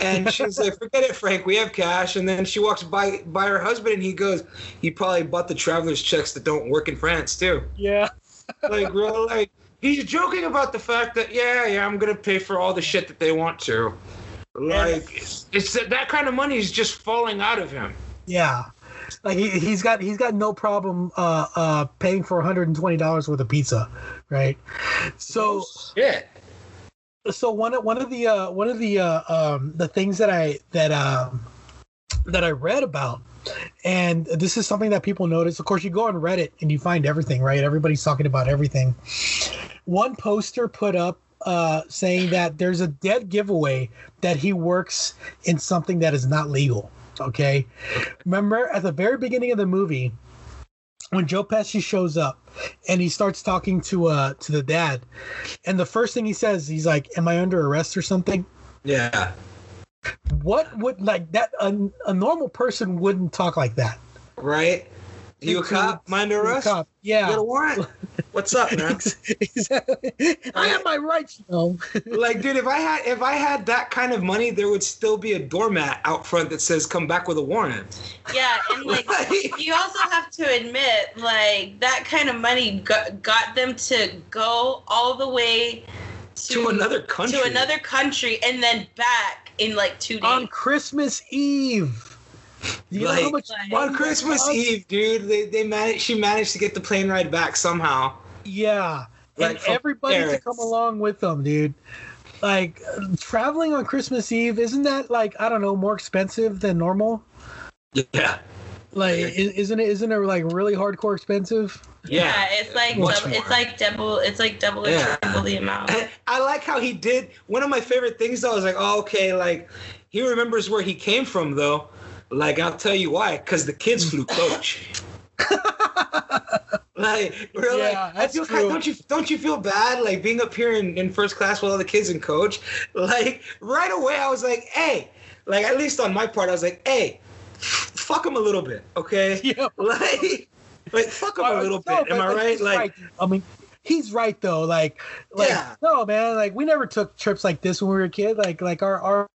And she's like, forget it, Frank, we have cash. And then she walks by by her husband, and he goes, he probably bought the traveler's checks that don't work in France too. yeah, Like, real like he's joking about the fact that yeah, yeah, I'm gonna pay for all the shit that they want to. Like, it's that that kind of money is just falling out of him. yeah. Like he, he's got he's got no problem uh uh paying for 120 dollars worth of pizza, right? So Yeah. so one of one of the uh one of the uh um the things that I that um that I read about and this is something that people notice. Of course, you go on Reddit and you find everything, right? Everybody's talking about everything. One poster put up uh, saying that there's a dead giveaway that he works in something that is not legal. Okay. Remember at the very beginning of the movie, when Joe Pesci shows up and he starts talking to uh to the dad, and the first thing he says, he's like, "Am I under arrest or something?" Yeah. What would like that? A, a normal person wouldn't talk like that. Right. You a cop? Mind You're a arrest? cop. You got a warrant? What's up, man? exactly. I have my rights, you know. like, dude, if I had if I had that kind of money, there would still be a doormat out front that says "Come back with a warrant." Yeah, and like Right. you also have to admit, like that kind of money got, got them to go all the way to, To another country. to another country, and then back in like two days. On Christmas Eve. Do you know how Like, much oh On Christmas costs? Eve, dude, they they managed. She managed to get the plane ride back somehow. Yeah. Like, and from everybody to come along with them, dude. Like traveling on Christmas Eve, isn't that like I don't know more expensive than normal? Yeah. Like, isn't it? Isn't it like really hardcore expensive? yeah. Yeah. it's like Much double, it's like double, it's like double or triple the amount. And I like how he did. One of my favorite things though is like, oh, okay, like he remembers where he came from though. Like I'll tell you why, because the kids flew coach. like we're Yeah, like, I that's kind, don't you don't you feel bad like being up here in, in first class with all the kids and coach? Like right away I was like, hey, like at least on my part I was like, hey, fuck him a little bit, okay? Yeah. Like, like fuck him a little No, bit. Am I right? Like, I mean, he's right though. Like, like Yeah. no man. Like we never took trips like this when we were a kid. Like, like our our.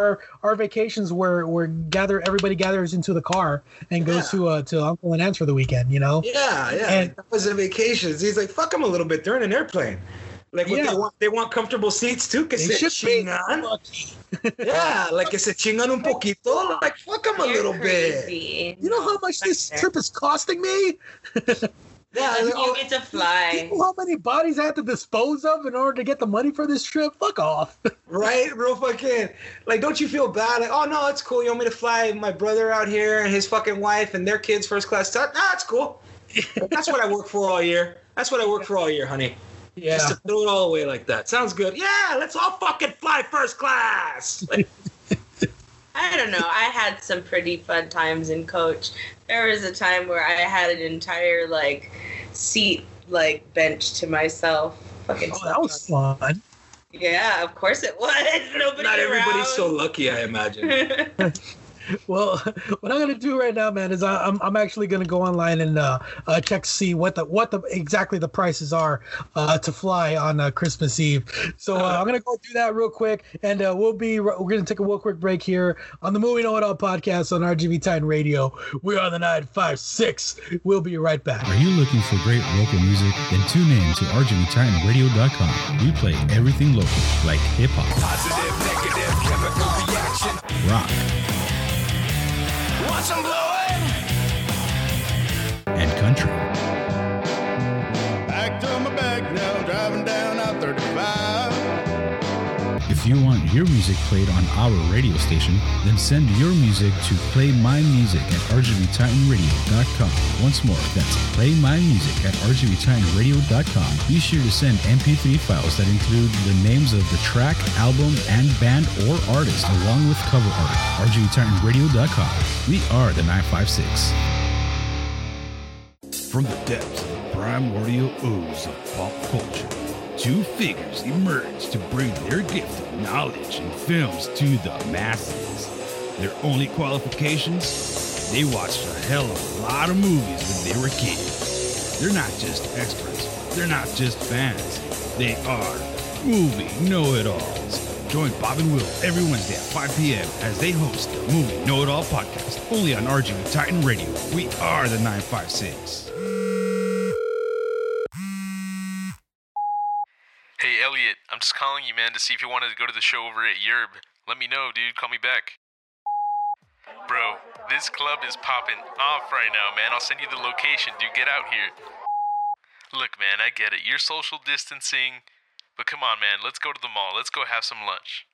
Our, our vacations were were gather everybody gathers into the car and goes to uh to Uncle and Aunt's for the weekend, you know. Yeah, yeah. And- that was a vacations. He's like, fuck them a little bit. They're in an airplane. Like, what Yeah. they want, they want comfortable seats too. Que They se should be chingan. lucky. Yeah, like que se chingan un poquito. Like, fuck them a You're little bit. You know how much this trip is costing me? Yeah, And like, you oh, get to You fly. know how many bodies I had to dispose of in order to get the money for this trip? Fuck off. right? Real fucking. Like, don't you feel bad? Like, oh no, it's cool. You want me to fly my brother out here and his fucking wife and their kids first class? Nah, it's cool. That's what I work for all year. That's what I work for all year, honey. Yeah. Just to throw it all away like that. Sounds good. Yeah, let's all fucking fly first class. Like, I don't know. I had some pretty fun times in coach. There was a time where I had an entire like seat like bench to myself. Fucking Oh, that was fun. yeah, of course it was. Nobody Not everybody's so lucky, I imagine. Well, what I'm gonna do right now, man, is I, I'm I'm actually gonna go online and uh, uh, check to see what the what the exactly the prices are uh, to fly on uh, Christmas Eve. So uh, I'm gonna go do that real quick, and uh, we'll be we're gonna take a real quick break here on the Movie Know It All podcast on RGV Titan Radio. We are the nine five six. We'll be right back. Are you looking for great local music? Then tune in to RGVTitanRadio.com. We play everything local, like hip hop, Positive, negative, chemical reaction. rock, Watch 'em blowing. And country. You want your music played on our radio station, then send your music to Play My Music at RGVTitanRadio.com. Once more, that's Play My Music at RGVTitanRadio.com. Be sure to send MP3 files that include the names of the track, album, and band or artist, along with cover art. RGVTitanRadio.com. We are the 956. From the depths of the primordial ooze of pop culture, two figures emerge to bring their gift of knowledge and films to the masses. Their only qualifications? They watched a hell of a lot of movies when they were kids. They're not just experts, they're not just fans, they are movie know it alls. Join Bob and Will every Wednesday at 5 p.m. as they host the Movie Know It All podcast, only on RGV Titan Radio. We are the 956. Hey Elliot, I'm just calling you, man, to see if you wanted to go to the show over at Yerb. Let me know, dude. Call me back. Bro, this club is popping off right now, man. I'll send you the location, dude. Get out here. Look, man, I get it. You're social distancing, but come on, man. Let's go to the mall. Let's go have some lunch.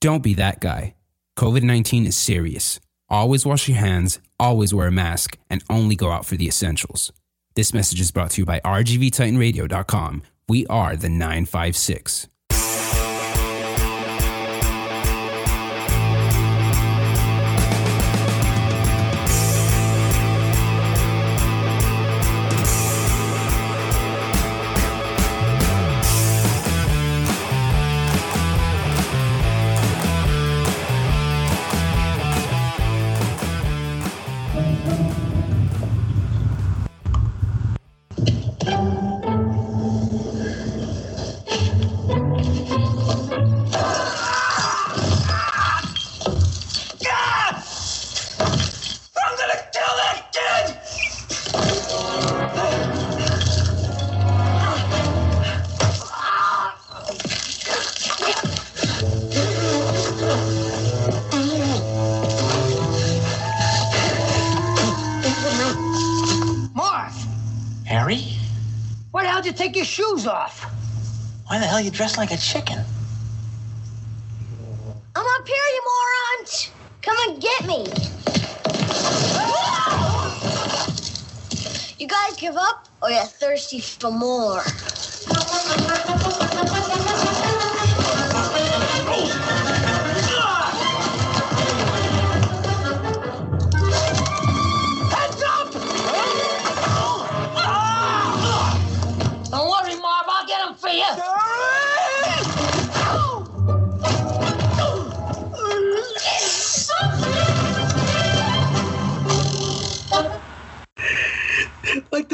Don't be that guy. COVID 19 is serious. Always wash your hands, always wear a mask, and only go out for the essentials. This message is brought to you by RGVTitanRadio.com. We are the 956. I'm Why the hell did you take your shoes off? Why the hell are you dressed like a chicken? I'm up here, you morons! Come and get me! You guys give up, or you're thirsty for more?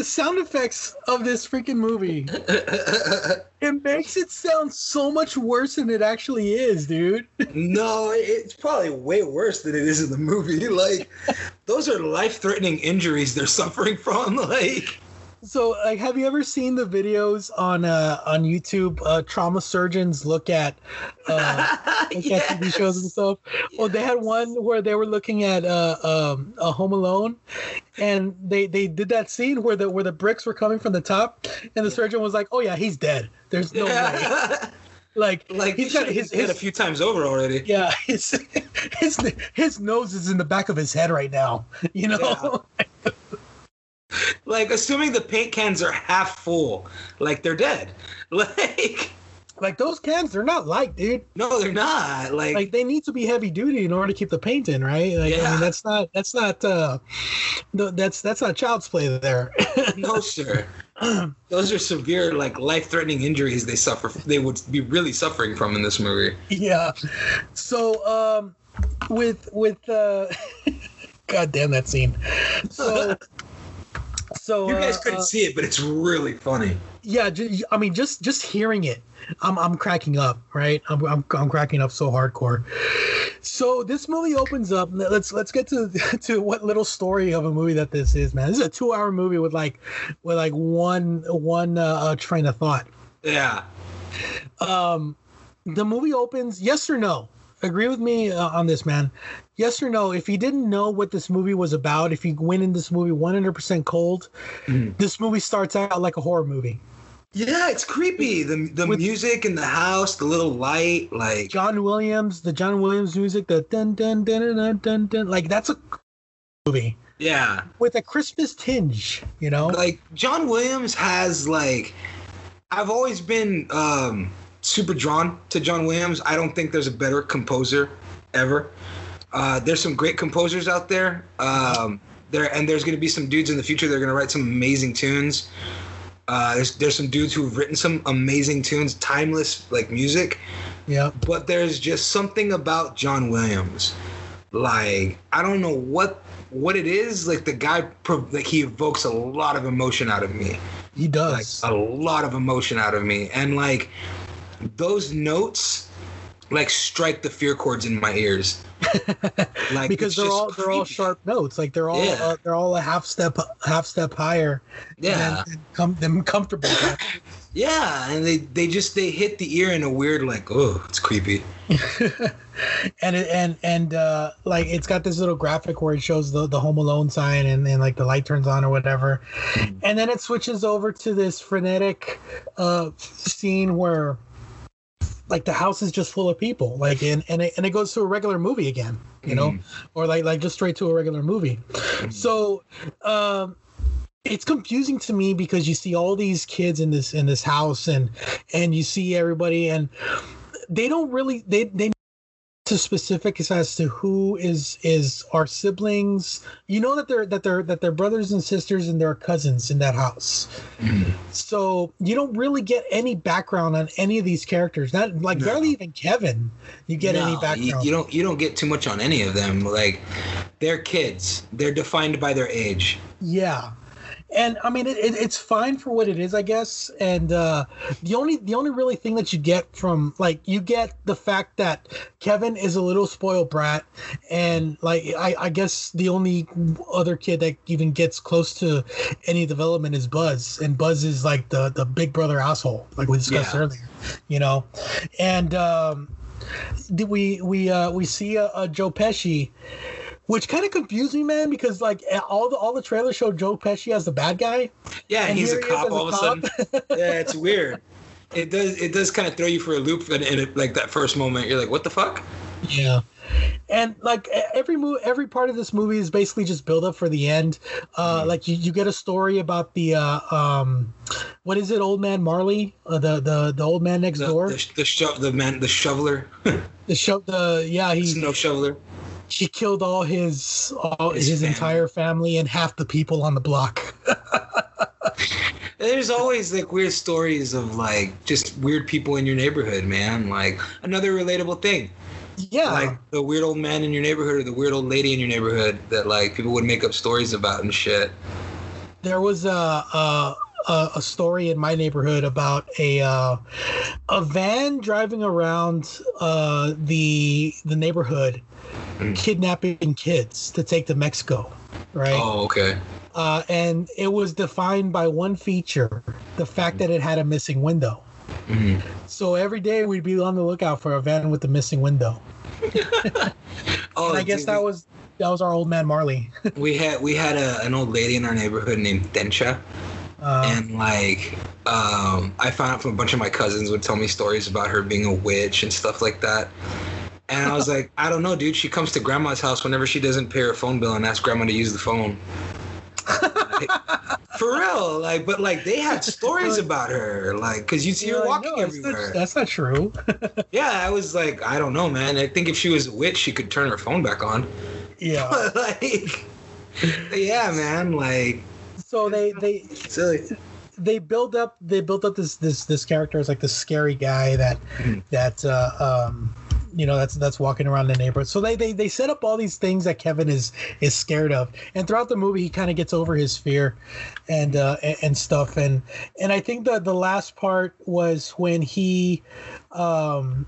Sound effects of this freaking movie it makes it sound so much worse than it actually is dude no, it's probably way worse than it is in the movie. Like, those are life-threatening injuries they're suffering from. Like, so like have you ever seen the videos on uh on youtube uh trauma surgeons look at uh look at tv shows and stuff? Well they had one where they were looking at uh um a home alone and they they did that scene where the where the bricks were coming from the top and the surgeon was like oh yeah he's dead. There's no way. Like like he's he got should've his, head a few times over already. yeah his his his nose is in the back of his head right now you know Like, assuming the paint cans are half full, like they're dead. Like, like those cans, they're not light, dude. No, they're not. Like, like they need to be heavy duty in order to keep the paint in, right? Like, I Yeah. mean, that's not that's not uh, no, that's that's not child's play there. no, sir. Those are severe, like life-threatening injuries they suffer. They would be really suffering from in this movie. yeah. So um, with with uh, God damn that scene. So so You guys uh, couldn't uh, see it, but it's really funny. yeah i mean just just hearing it i'm i'm cracking up right? I'm i'm, I'm cracking up so hardcore. So this movie opens up let's let's get to to what little story of a movie that this is man. This is a two hour movie with like with like one one uh, uh train of thought. Yeah. um the movie opens yes or no agree with me uh, on this man yes or no if you didn't know what this movie was about if you went in this movie 100% cold this movie starts out like a horror movie Yeah, it's creepy. The the music in the house, the little light, like John Williams, the John Williams music, the dun dun dun dun dun dun, dun like that's a movie yeah. with a Christmas tinge, you know. Like John Williams has like I've always been um super drawn to John Williams. I don't think there's a better composer ever. Uh there's some great composers out there. Um there and there's going to be some dudes in the future that are going to write some amazing tunes. Uh there's there's some dudes who've written some amazing tunes, timeless like music. Yeah. But there's just something about John Williams. Like I don't know what what it is. Like the guy, like he evokes a lot of emotion out of me. He does like a lot of emotion out of me, and like those notes, like strike the fear chords in my ears. like because they're all they're all sharp notes, like they're all Yeah. uh, they're all a half step half step higher. Yeah. and, and com- them comfortable. Yeah, and they they just they hit the ear in a weird like oh it's creepy. and it, and and uh like it's got this little graphic where it shows the the home alone sign and then like the light turns on or whatever and then it switches over to this frenetic uh scene where like the house is just full of people like and and it, and it goes to a regular movie again you know, Mhm. or like like just straight to a regular movie. So, um, it's confusing to me because you see all these kids in this in this house and and you see everybody and they don't really they they to specifics as to who is is our siblings. You know that they're that they're that they're brothers and sisters and they're cousins in that house. Mm-hmm. So you don't really get any background on any of these characters. Not like barely even kevin you get any No, background. You, you don't you don't get too much on any of them. Like they're kids. They're defined by their age. Yeah, and I mean it, it, it's fine for what it is, I guess. And uh, the only the only really thing that you get from like you get the fact that Kevin is a little spoiled brat, and like I, I guess the only other kid that even gets close to any development is Buzz, and Buzz is like the the big brother asshole, like we discussed Yeah. earlier, you know, and. um we we uh we see a, a Joe Pesci, which kind of confused me, man, because like all the all the trailers show Joe Pesci as the bad guy. Yeah, And he's a here he cop a all of a sudden. yeah, it's weird. It does it does kind of throw you for a loop in, in like that first moment. You're like, what the fuck? Yeah. And like every move every part of this movie is basically just build up for the end. Uh, Like you, you get a story about the uh, um, what is it, old man Marley, uh, the the the old man next The door, the, the, sho- the man the shoveler, the show, the yeah, he snow shoveler. He killed all his all His his, family. entire family and half the people on the block. There's always like weird stories of like just weird people in your neighborhood, man. Like another relatable thing. Yeah. Like the weird old man in your neighborhood or the weird old lady in your neighborhood that like people would make up stories about and shit. there was a a, a, a story in my neighborhood about a uh, a van driving around uh, the the neighborhood, kidnapping kids to take to Mexico, right? Oh, okay. Uh, and it was defined by one feature: the fact that it had a missing window. Mhm. So every day we'd be on the lookout for a van with a missing window. Oh, and I guess dude, that was that was our old man Marley. we had we had a, an old lady in our neighborhood named Dencha. Uh, and like um, I found out from a bunch of my cousins would tell me stories about her being a witch and stuff like that. And I was like, I don't know, dude. She comes to grandma's house whenever she doesn't pay her phone bill and asks grandma to use the phone. Like, for real, like, but like they had stories about her, like, cause you see her walking "No, not- everywhere. that's not true. yeah, I was like, I don't know, man. I think if she was a witch, she could turn her phone back on. yeah. But like, yeah, man, like, So they they silly. they build up they built up this this this character as like this scary guy that Mhm. that uh, um you know that's that's walking around the neighborhood. So they, they they set up all these things that kevin is is scared of. And throughout the movie he kind of gets over his fear and uh and, and stuff. And and i think that the last part was when he um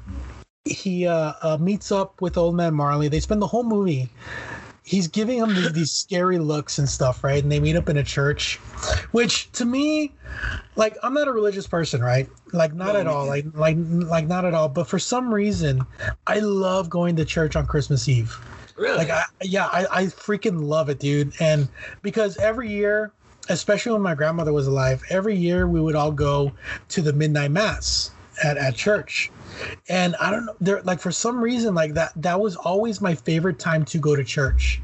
he uh, uh meets up with old man marley. They spend the whole movie he's giving him these, these scary looks and stuff, right? And they meet up in a church, which to me, like I'm not a religious person, right? Like not No, at all, like like like not at all. But for some reason, I love going to church on Christmas Eve. Really? Like I, yeah, I, I freaking love it, dude. And because every year, especially when my grandmother was alive, every year we would all go to the midnight mass at, at church. And I don't know, there like for some reason like that that was always my favorite time to go to church,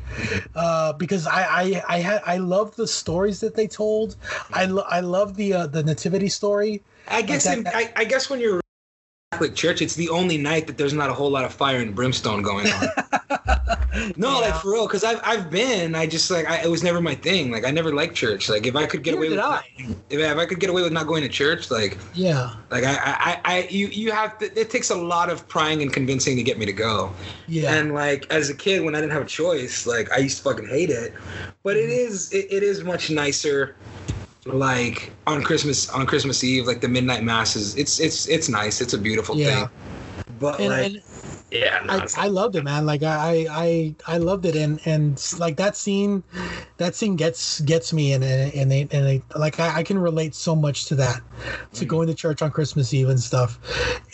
uh, because I I I had I love the stories that they told. I lo- I love the uh, the nativity story. I guess that- in, I, I guess when you're Catholic church, it's the only night that there's not a whole lot of fire and brimstone going on. no, like for real, because I've I've been. I just like I, it was never my thing. Like I never liked church. Like if I could get Neither away with did not, if, if I could get away with not going to church, like Yeah, like I I, I I- you you have to, it takes a lot of prying and convincing to get me to go. yeah. And like as a kid, when I didn't have a choice, like I used to fucking hate it. But it Mm-hmm. is it, it is much nicer. Like on Christmas on Christmas Eve, like the midnight masses. it's it's it's nice. It's a beautiful Yeah. thing. But and, like and yeah, no, I, I loved it, man. Like I, I, I loved it, and and like that scene, that scene gets gets me, and and they and they like I, I can relate so much to that, to going to church on Christmas Eve and stuff,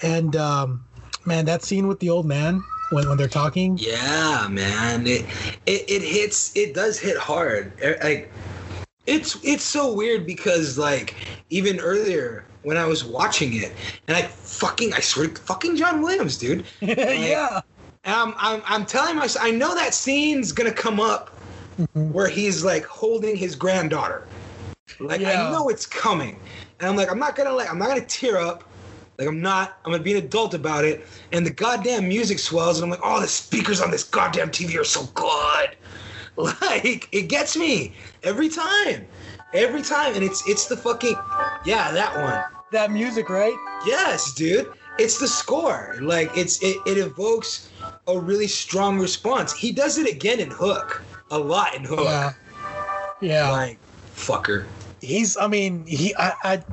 and um, man, that scene with the old man when when they're talking, yeah, man. It, it it hits it does hit hard. Eh, Like it's it's so weird because like even earlier when I was watching it and I fucking I swear fucking John Williams, dude. Like, yeah, And I'm, I'm, I'm telling myself, I know that scene's gonna come up Mm-hmm. where he's like holding his granddaughter. Like Yeah. I know it's coming, and I'm like, I'm not gonna like, I'm not gonna tear up. Like I'm not, I'm gonna be an adult about it. And the goddamn music swells, and I'm like, oh, the speakers on this goddamn TV are so good. Like it gets me every time, every time, and it's it's the fucking yeah that one. That music, right? Yes, dude. It's the score. Like it's it, it evokes a really strong response. He does it again in Hook. A lot in Hook. Yeah. Yeah. Like fucker. He's. I mean, he. I. I.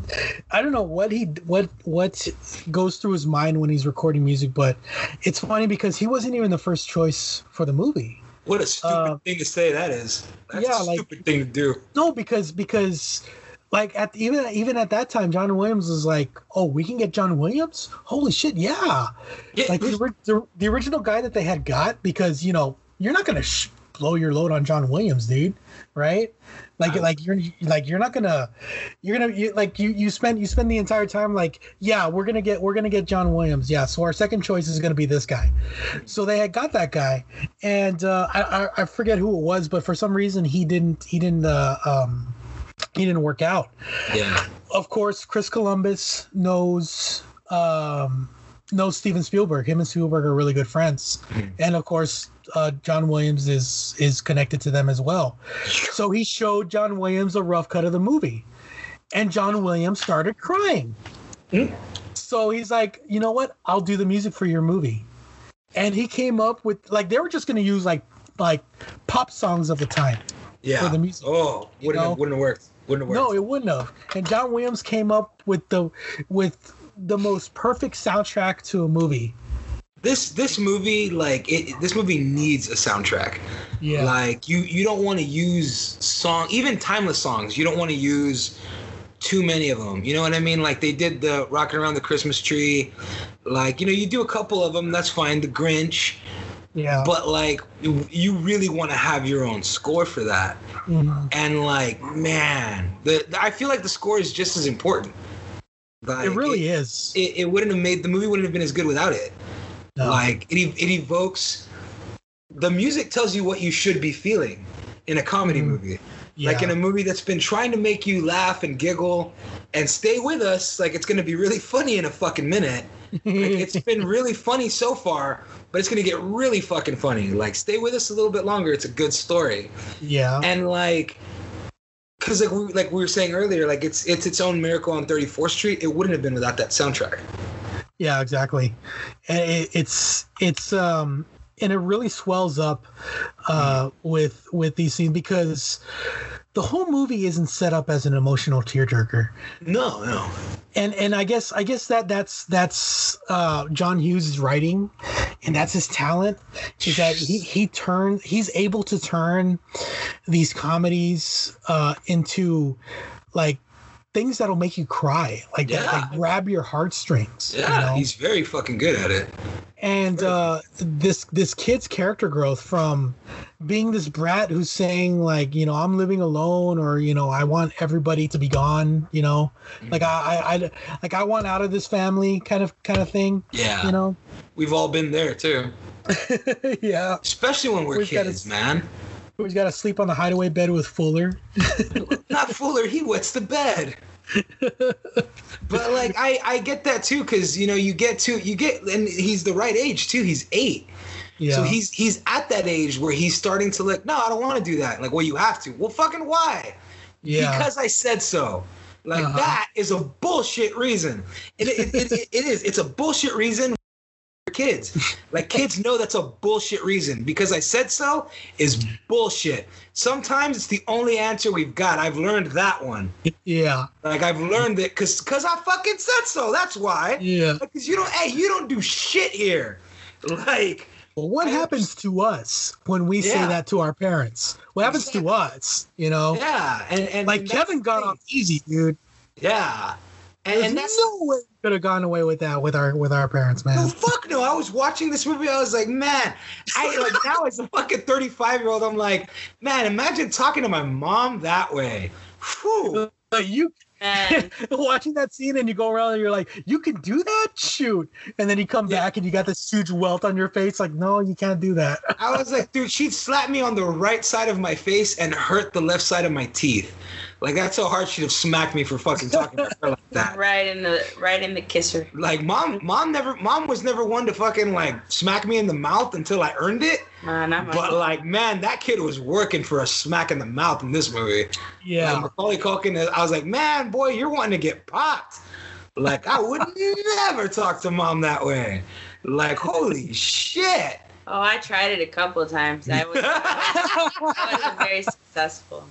I don't know what he. What. What goes through his mind when he's recording music, but it's funny because he wasn't even the first choice for the movie. What a stupid Uh, thing to say that is. That's yeah, a like- stupid thing to do. No, because because like at even even at that time, John Williams was like, "Oh, we can get John Williams? Holy shit, yeah!" yeah like the, the the original guy that they had got because you know you're not gonna sh- blow your load on John Williams, dude, right? Like like you're like you're not gonna you're gonna you, like you you spend you spend the entire time like yeah we're gonna get we're gonna get John Williams. Yeah so our second choice is gonna be this guy. So they had got that guy and uh, I, I I forget who it was but for some reason he didn't he didn't uh, um he didn't work out. Yeah. of course Chris Columbus knows um knows Steven Spielberg. Him and Spielberg are really good friends. And of course uh, John Williams is is connected to them as well so he showed John Williams a rough cut of the movie and John Williams started crying so he's like you know what I'll do the music for your movie and he came up with like they were just going to use like like pop songs of the time Yeah. for the music Oh, wouldn't have, wouldn't have worked. Wouldn't have worked. no, it wouldn't have. And John Williams came up with the with the most perfect soundtrack to a movie. This this movie like it this movie needs a soundtrack Yeah. like you you don't want to use song even timeless songs you don't want to use too many of them you know what i mean like they did the rocking around the christmas tree like you know you do a couple of them that's fine the grinch Yeah. but like you, really want to have your own score for that Mhm. and like man the, the- i feel like the score is just as important like, it really is. it, it wouldn't have made the movie wouldn't have been as good without it No. like it, it evokes the music tells you what you should be feeling in a comedy mm. movie like in. A movie that's been trying to make you laugh and giggle and stay with us like it's going to be really funny in a fucking minute like, it's been really funny so far but it's going to get really fucking funny like stay with us a little bit longer it's a good story yeah. and like because like we, like we were saying earlier like it's it's its own miracle on 34th street it wouldn't have been without that soundtrack Yeah, exactly. And it, it's it's um and it really swells up uh with with these scenes because the whole movie isn't set up as an emotional tearjerker. no no and and I guess I guess that that's that's uh, John Hughes' writing, and that's his talent. Is that he he turns he's able to turn these comedies uh, into like things that'll make you cry, like that, Yeah. like grab your heartstrings. you yeah know? he's very fucking good at it and uh, this this kid's character growth from being this brat who's saying like you know I'm living alone or you know I want everybody to be gone you know like I, I I like I want out of this family kind of kind of thing yeah you know we've all been there too yeah especially when we're We've gotta- kids man who's got to sleep on the hideaway bed with Fuller not Fuller, he wets the bed. but like I I get that too cuz you know you get to you get and he's the right age too. He's 8. yeah So he's he's at that age where he's starting to like, no, I don't want to do that. Like, well, you have to. Well, fucking why? yeah Because I said so. Like Uh-huh. that is a bullshit reason. It, it, it, it, is. It's a bullshit reason kids. Like kids know that's a bullshit reason. Because I said so is bullshit. Sometimes it's the only answer we've got. I've learned that one. yeah Like I've learned it because because I fucking said so. That's why. yeah Because you don't. Hey, you don't do shit here. Like. well what happens to us when we say that to our parents what happens to us you know Yeah, and, and like and Kevin got off easy dude Yeah, and, There's and that's no way could have gone away with that with our with our parents, man. no man. fuck no. I was watching this movie. I was like, man, I like now as a fucking thirty five year old, I'm like, man, imagine talking to my mom that way. Whew. Like, you Man. watching that scene and you go around and you're like, you can do that? Shoot. And then you come back and you got this huge welt on your face. Like, no, you can't do that. I was like, dude, she'd slap me on the right side of my face and hurt the left side of my teeth. Like that's how hard she'd have smacked me for fucking talking to her like that. Right in the right in the kisser. Like mom, mom never, mom was never one to fucking like smack me in the mouth until I earned it. Nah, not my But like, man, that kid was working for a smack in the mouth in this movie. Yeah. Like, Macaulay Culkin, I was like, man, boy, you're wanting to get popped. Like I would never talk to mom that way. Like, holy shit. Oh, I tried it a couple of times. I was, I wasn't very successful.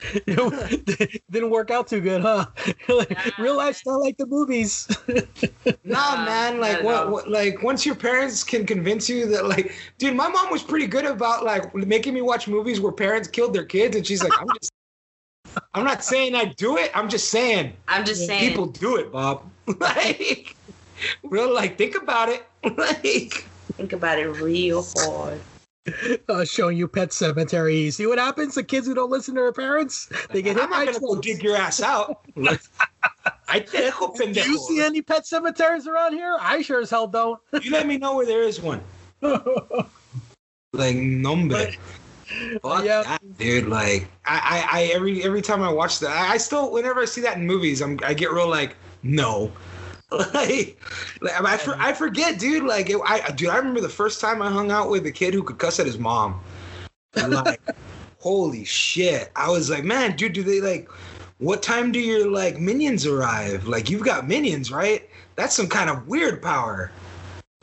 Didn't work out too good, huh? Like, Real life's not like the movies. Nah, man. Like what, what? Like once your parents can convince you that, like, dude, my mom was pretty good about like making me watch movies where parents killed their kids, and she's like, I'm just, I'm not saying I do it. I'm just saying. I'm just saying. People do it, Bob. like, real, like, think about it. like, think about it real hard. uh, showing you Pet Sematary. See what happens? The kids who don't listen to their parents, they get hit I'm not gonna go dig your ass out. Like, I dejo, Do you see any pet cemeteries around here? I sure as hell don't. You let me know where there is one. Like, number. Fuck Yeah. that, dude. Like, I, I, I, every every time I watch that, I, I still, whenever I see that in movies, I'm, I get real like, no. Like, like I, for, I forget, dude. Like, it, I, dude, I remember the first time I hung out with a kid who could cuss at his mom. Like, holy shit! I was like, man, dude, do they like? What time do your like minions arrive? Like, you've got minions, right? That's some kind of weird power.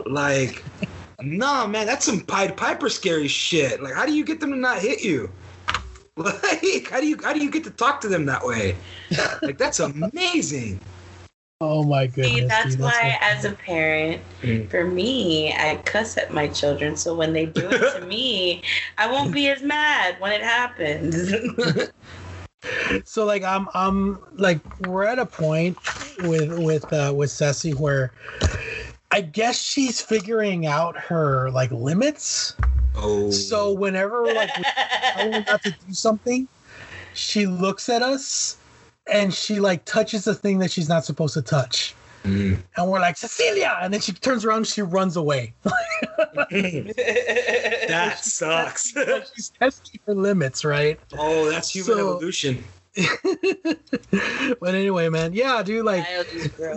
Like, nah, man, that's some Pied Piper scary shit. Like, how do you get them to not hit you? Like, how do you how do you get to talk to them that way? Like, that's amazing. Oh my goodness. See, that's dude, why, as a parent, Mm. for me, I cuss at my children. So when they do it to me, I won't be as mad when it happens. so like I'm I'm like we're at a point with with uh with Ceci where I guess she's figuring out her like limits. Oh. So whenever like we tell her not to do something, she looks at us and she like touches the thing that she's not supposed to touch. Mm. And we're like, Cecilia, and then she turns around and she runs away. that sucks. she's testing her limits, right? Oh, that's human So- evolution. but anyway, man, yeah, dude, like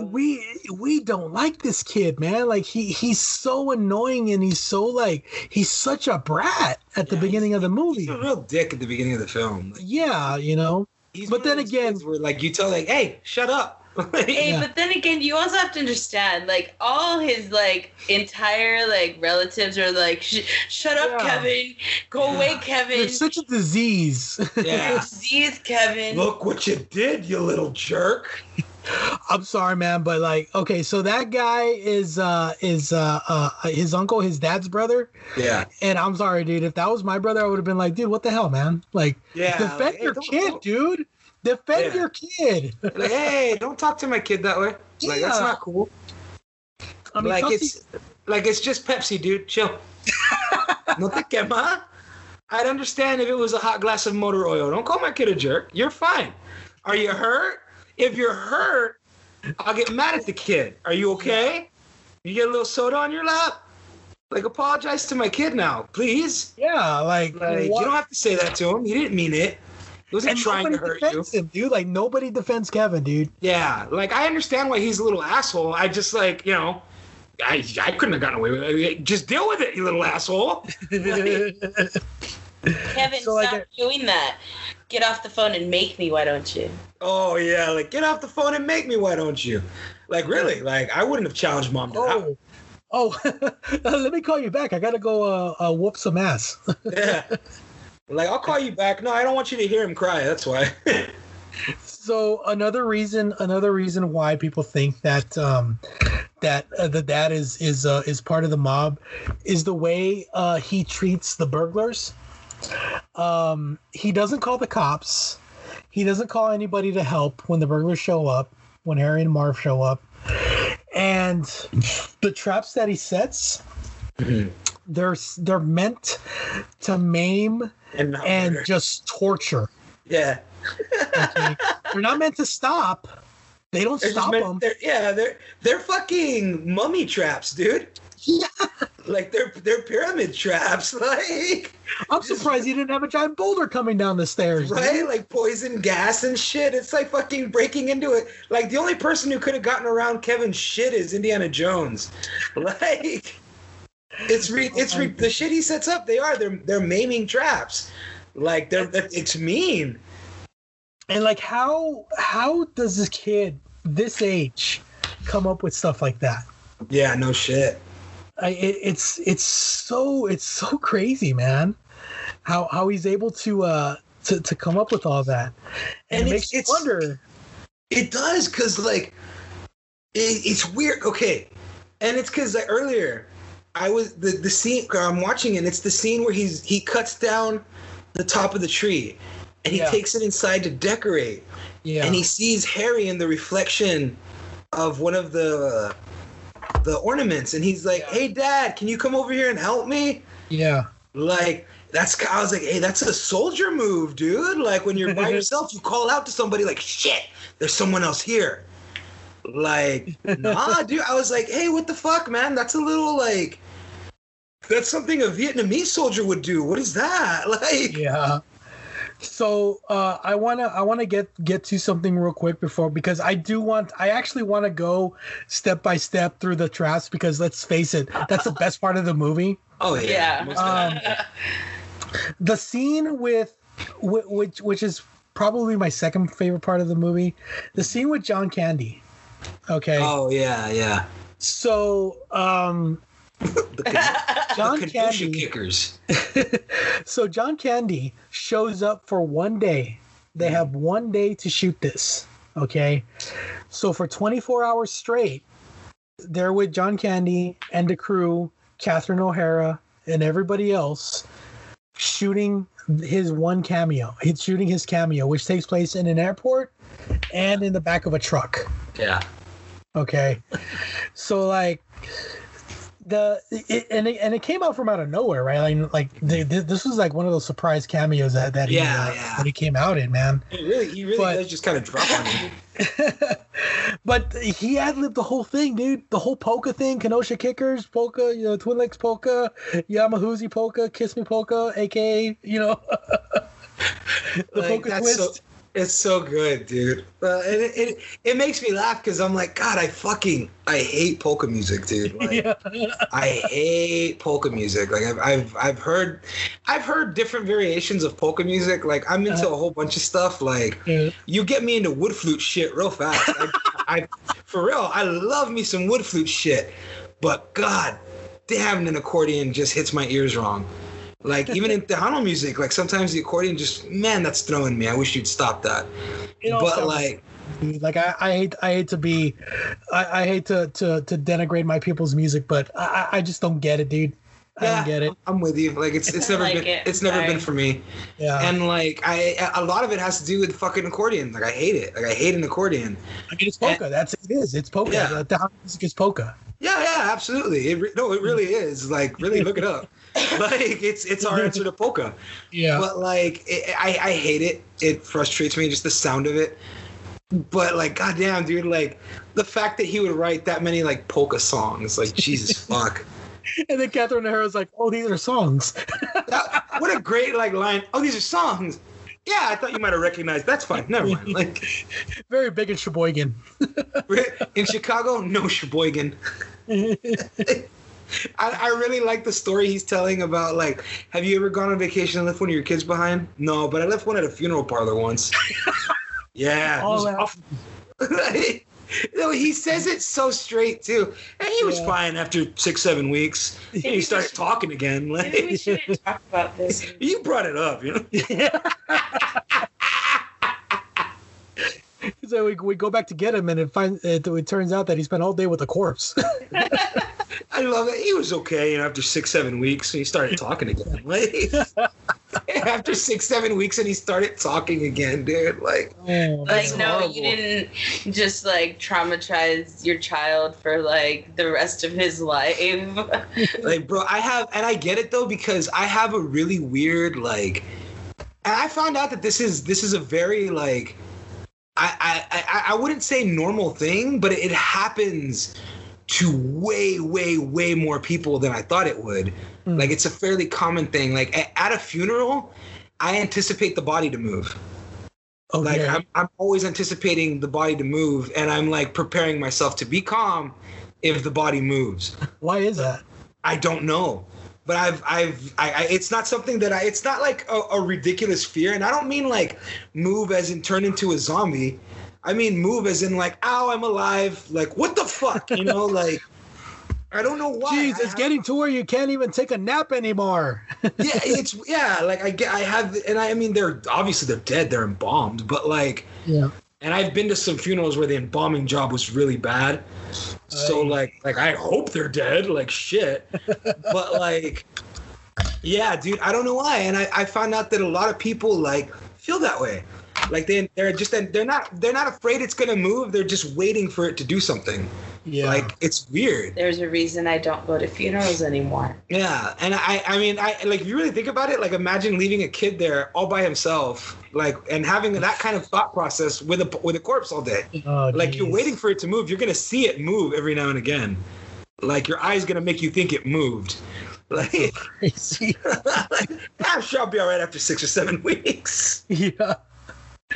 we we don't like this kid, man. Like he he's so annoying and he's so like he's such a brat at the beginning of the movie. He's a real dick at the beginning of the film. Like, Yeah, you know. But then again, where like you tell like, hey, shut up. Hey, Yeah. but then again, you also have to understand, like all his like entire like relatives are like, "Shut up, Yeah. Kevin! Go away, Kevin! It's such a disease. Yeah. Disease, Kevin!" Look what you did, you little jerk. I'm sorry, man, but like, okay, so that guy is uh is uh, uh his uncle, his dad's brother. Yeah. And I'm sorry, dude. If that was my brother, I would have been like, dude, what the hell, man? Like, Yeah, defend like, hey, your don't- kid, don't- dude. Defend Yeah. your kid. Like, hey, don't talk to my kid that way. Like that's not cool. I mean, like it's like it's just Pepsi, dude. Chill. no te quema. I'd understand if it was a hot glass of motor oil. Don't call my kid a jerk. You're fine. Are you hurt? If you're hurt, I'll get mad at the kid. Are you okay? You get a little soda on your lap? Like apologize to my kid now, please. yeah, like, Like you don't have to say that to him. He didn't mean it. He wasn't and trying to hurt you. him, dude. Like nobody defends Kevin, dude. Yeah, like I understand why he's a little asshole. I just like you know, I I couldn't have gotten away with it. Just deal with it, you little asshole. Kevin, So, like, stop doing that. Get off the phone and make me. Why don't you? oh yeah, like get off the phone and make me. Why don't you? Like really? Like I wouldn't have challenged mom to Oh, oh, let me call you back. I gotta go uh, uh whoop some ass. Yeah. Like I'll call you back. No, I don't want you to hear him cry. That's why. so another reason, another reason why people think that um that uh, the dad is is uh, is part of the mob is the way uh, he treats the burglars. Um, he doesn't call the cops. He doesn't call anybody to help when the burglars show up. When Harry and Marv show up, and the traps that he sets, they're they're meant to maim and and just torture. yeah. Okay? They're not meant to stop. They don't They're stop meant- them. they're- yeah, they're they're fucking mummy traps, dude. Yeah. Like they're they're pyramid traps, like I'm surprised he didn't have a giant boulder coming down the stairs. dude. right, like poison gas and shit. It's like fucking breaking into it. Like the only person who could have gotten around Kevin's shit is Indiana Jones. Like it's re- it's re- the shit he sets up. They are they're they're maiming traps. Like they're it's mean. And like, how how does this kid this age come up with stuff like that? Yeah, no shit. I, it, it's it's so it's so crazy, man. How how he's able to uh to, to come up with all that, and, And it it's- makes you wonder. It does, cause like, it, it's weird. Okay, and it's cause like earlier, I was the the scene I'm watching, and it's the scene where he's he cuts down the top of the tree, and he Yeah. takes it inside to decorate, Yeah, and he sees Harry in the reflection of one of the the ornaments, and he's like, "Hey, Dad, can you come over here and help me?" yeah, Like that's I was like, hey, that's a soldier move, dude. Like when you're by yourself, you call out to somebody like, shit, there's someone else here. Like, nah, dude. I was like, hey, what the fuck, man? That's a little like that's something a Vietnamese soldier would do. What is that? Like yeah. So uh, I wanna I wanna get get to something real quick before because I do want I actually want to go step by step through the traps because let's face it that's the best part of the movie. Oh yeah. Yeah. Um, the scene with which which is probably my second favorite part of the movie the scene with john candy okay oh yeah, yeah. so um The, Can- john the candy kickers. so john candy shows up for one day. They have one day to shoot this okay? So for 24 hours straight they're with john candy and the crew catherine o'hara and everybody else shooting his one cameo. He's shooting his cameo which takes place in an airport and in the back of a truck. Yeah. okay? So like the it, and it, and it came out from out of nowhere right like like the, the- this was like one of those surprise cameos that that he, Yeah, uh, yeah. that he came out in man He really, he really But- does just kind of drop on you. but he ad libbed the whole thing, dude. The whole polka thing, Kenosha Kickers, polka, you know, Twin Lakes polka, Yamahuzi polka, Kiss Me polka, aka, you know, the Like, polka twist. so- it's so good, dude. Uh, and it, it it makes me laugh because I'm like, God, I fucking I hate polka music, dude. Like, yeah. I hate polka music. Like I've, I've I've heard I've heard different variations of polka music. Like I'm into a whole bunch of stuff. Like Yeah. you get me into wood flute shit real fast. I, I for real, I love me some wood flute shit. But God damn, an accordion just hits my ears wrong. Like even in Tejano music, like sometimes the accordion just man, that's throwing me. I wish you'd stop that. It but like. Like I, I hate I hate to be I, I hate to, to to denigrate my people's music, but I I just don't get it, dude. I yeah, don't get it. I'm with you. Like it's it's never like been it. it's never Sorry. been for me. Yeah. and like I, a lot of it has to do with fucking accordion. Like I hate it. Like I hate an accordion. I mean it's polka. That's it is. It's polka. Yeah. The, the music is polka. Yeah, yeah, absolutely. It re- no, it really is. Like really, look it up. like it's it's our answer to polka. Yeah. But like it, I I hate it. It frustrates me just the sound of it. But like goddamn, dude, like the fact that he would write that many like polka songs, like Jesus fuck. and then Catherine O'Hara's like, "Oh, these are songs." That, what a great like line. Oh, these are songs. Yeah, I thought you might have recognized. That's fine. Never mind. Like Very big in Sheboygan. in Chicago, no Sheboygan. I, I really like the story he's telling about like, have you ever gone on vacation and left one of your kids behind? No, but I left one at a funeral parlor once. yeah. All was oh, that- awful. no, he says it so straight too, and he was Yeah. fine after six, seven weeks. And he started talking again. Maybe we Like, shouldn't talk about this. you brought it up, you know. So we, we go back to get him, and it finds it, it turns out that he spent all day with a corpse. I love it. He was okay, you know, after six, seven weeks, he started talking again. Like, after six, seven weeks, and he started talking again, dude. Like, Oh, Like, That's no, horrible. you didn't just like traumatize your child for like the rest of his life. like, bro, I have, and I get it though because I have a really weird like, and I found out that this is this is a very like, I, I I I wouldn't say normal thing, but it happens to way way way more people than I thought it would. Hmm. Like it's a fairly common thing. Like a- at a funeral, I anticipate the body to move. Oh, Like Okay. I'm, I'm always anticipating the body to move, and I'm like preparing myself to be calm if the body moves. Why is that? I don't know, but I've I've I, I it's not something that I. It's not like a, a ridiculous fear, and I don't mean like move as in turn into a zombie. I mean move as in like, ow, I'm alive. Like what the fuck, you know? like I don't know why. Jeez, it's getting to where you can't even take a nap anymore. yeah, it's yeah. Like I get, I have, and I, I mean, they're obviously they're dead, they're embalmed, but like, yeah. and I've been to some funerals where the embalming job was really bad. So like, like I hope they're dead, like shit. but like, yeah, dude, I don't know why, and I, I found out that a lot of people like feel that way. Like they they're just they're not they're not afraid it's gonna move. They're just waiting for it to do something. Yeah. Like it's weird. There's a reason I don't go to funerals anymore. Yeah, and I, I mean, I like if you really think about it, like imagine leaving a kid there all by himself, like, and having that kind of thought process with a with a corpse all day. Oh, like you're waiting for it to move. You're gonna see it move every now and again. Like your eyes gonna make you think it moved. Like, crazy. like I'm sure I'll be all right after six or seven weeks. yeah.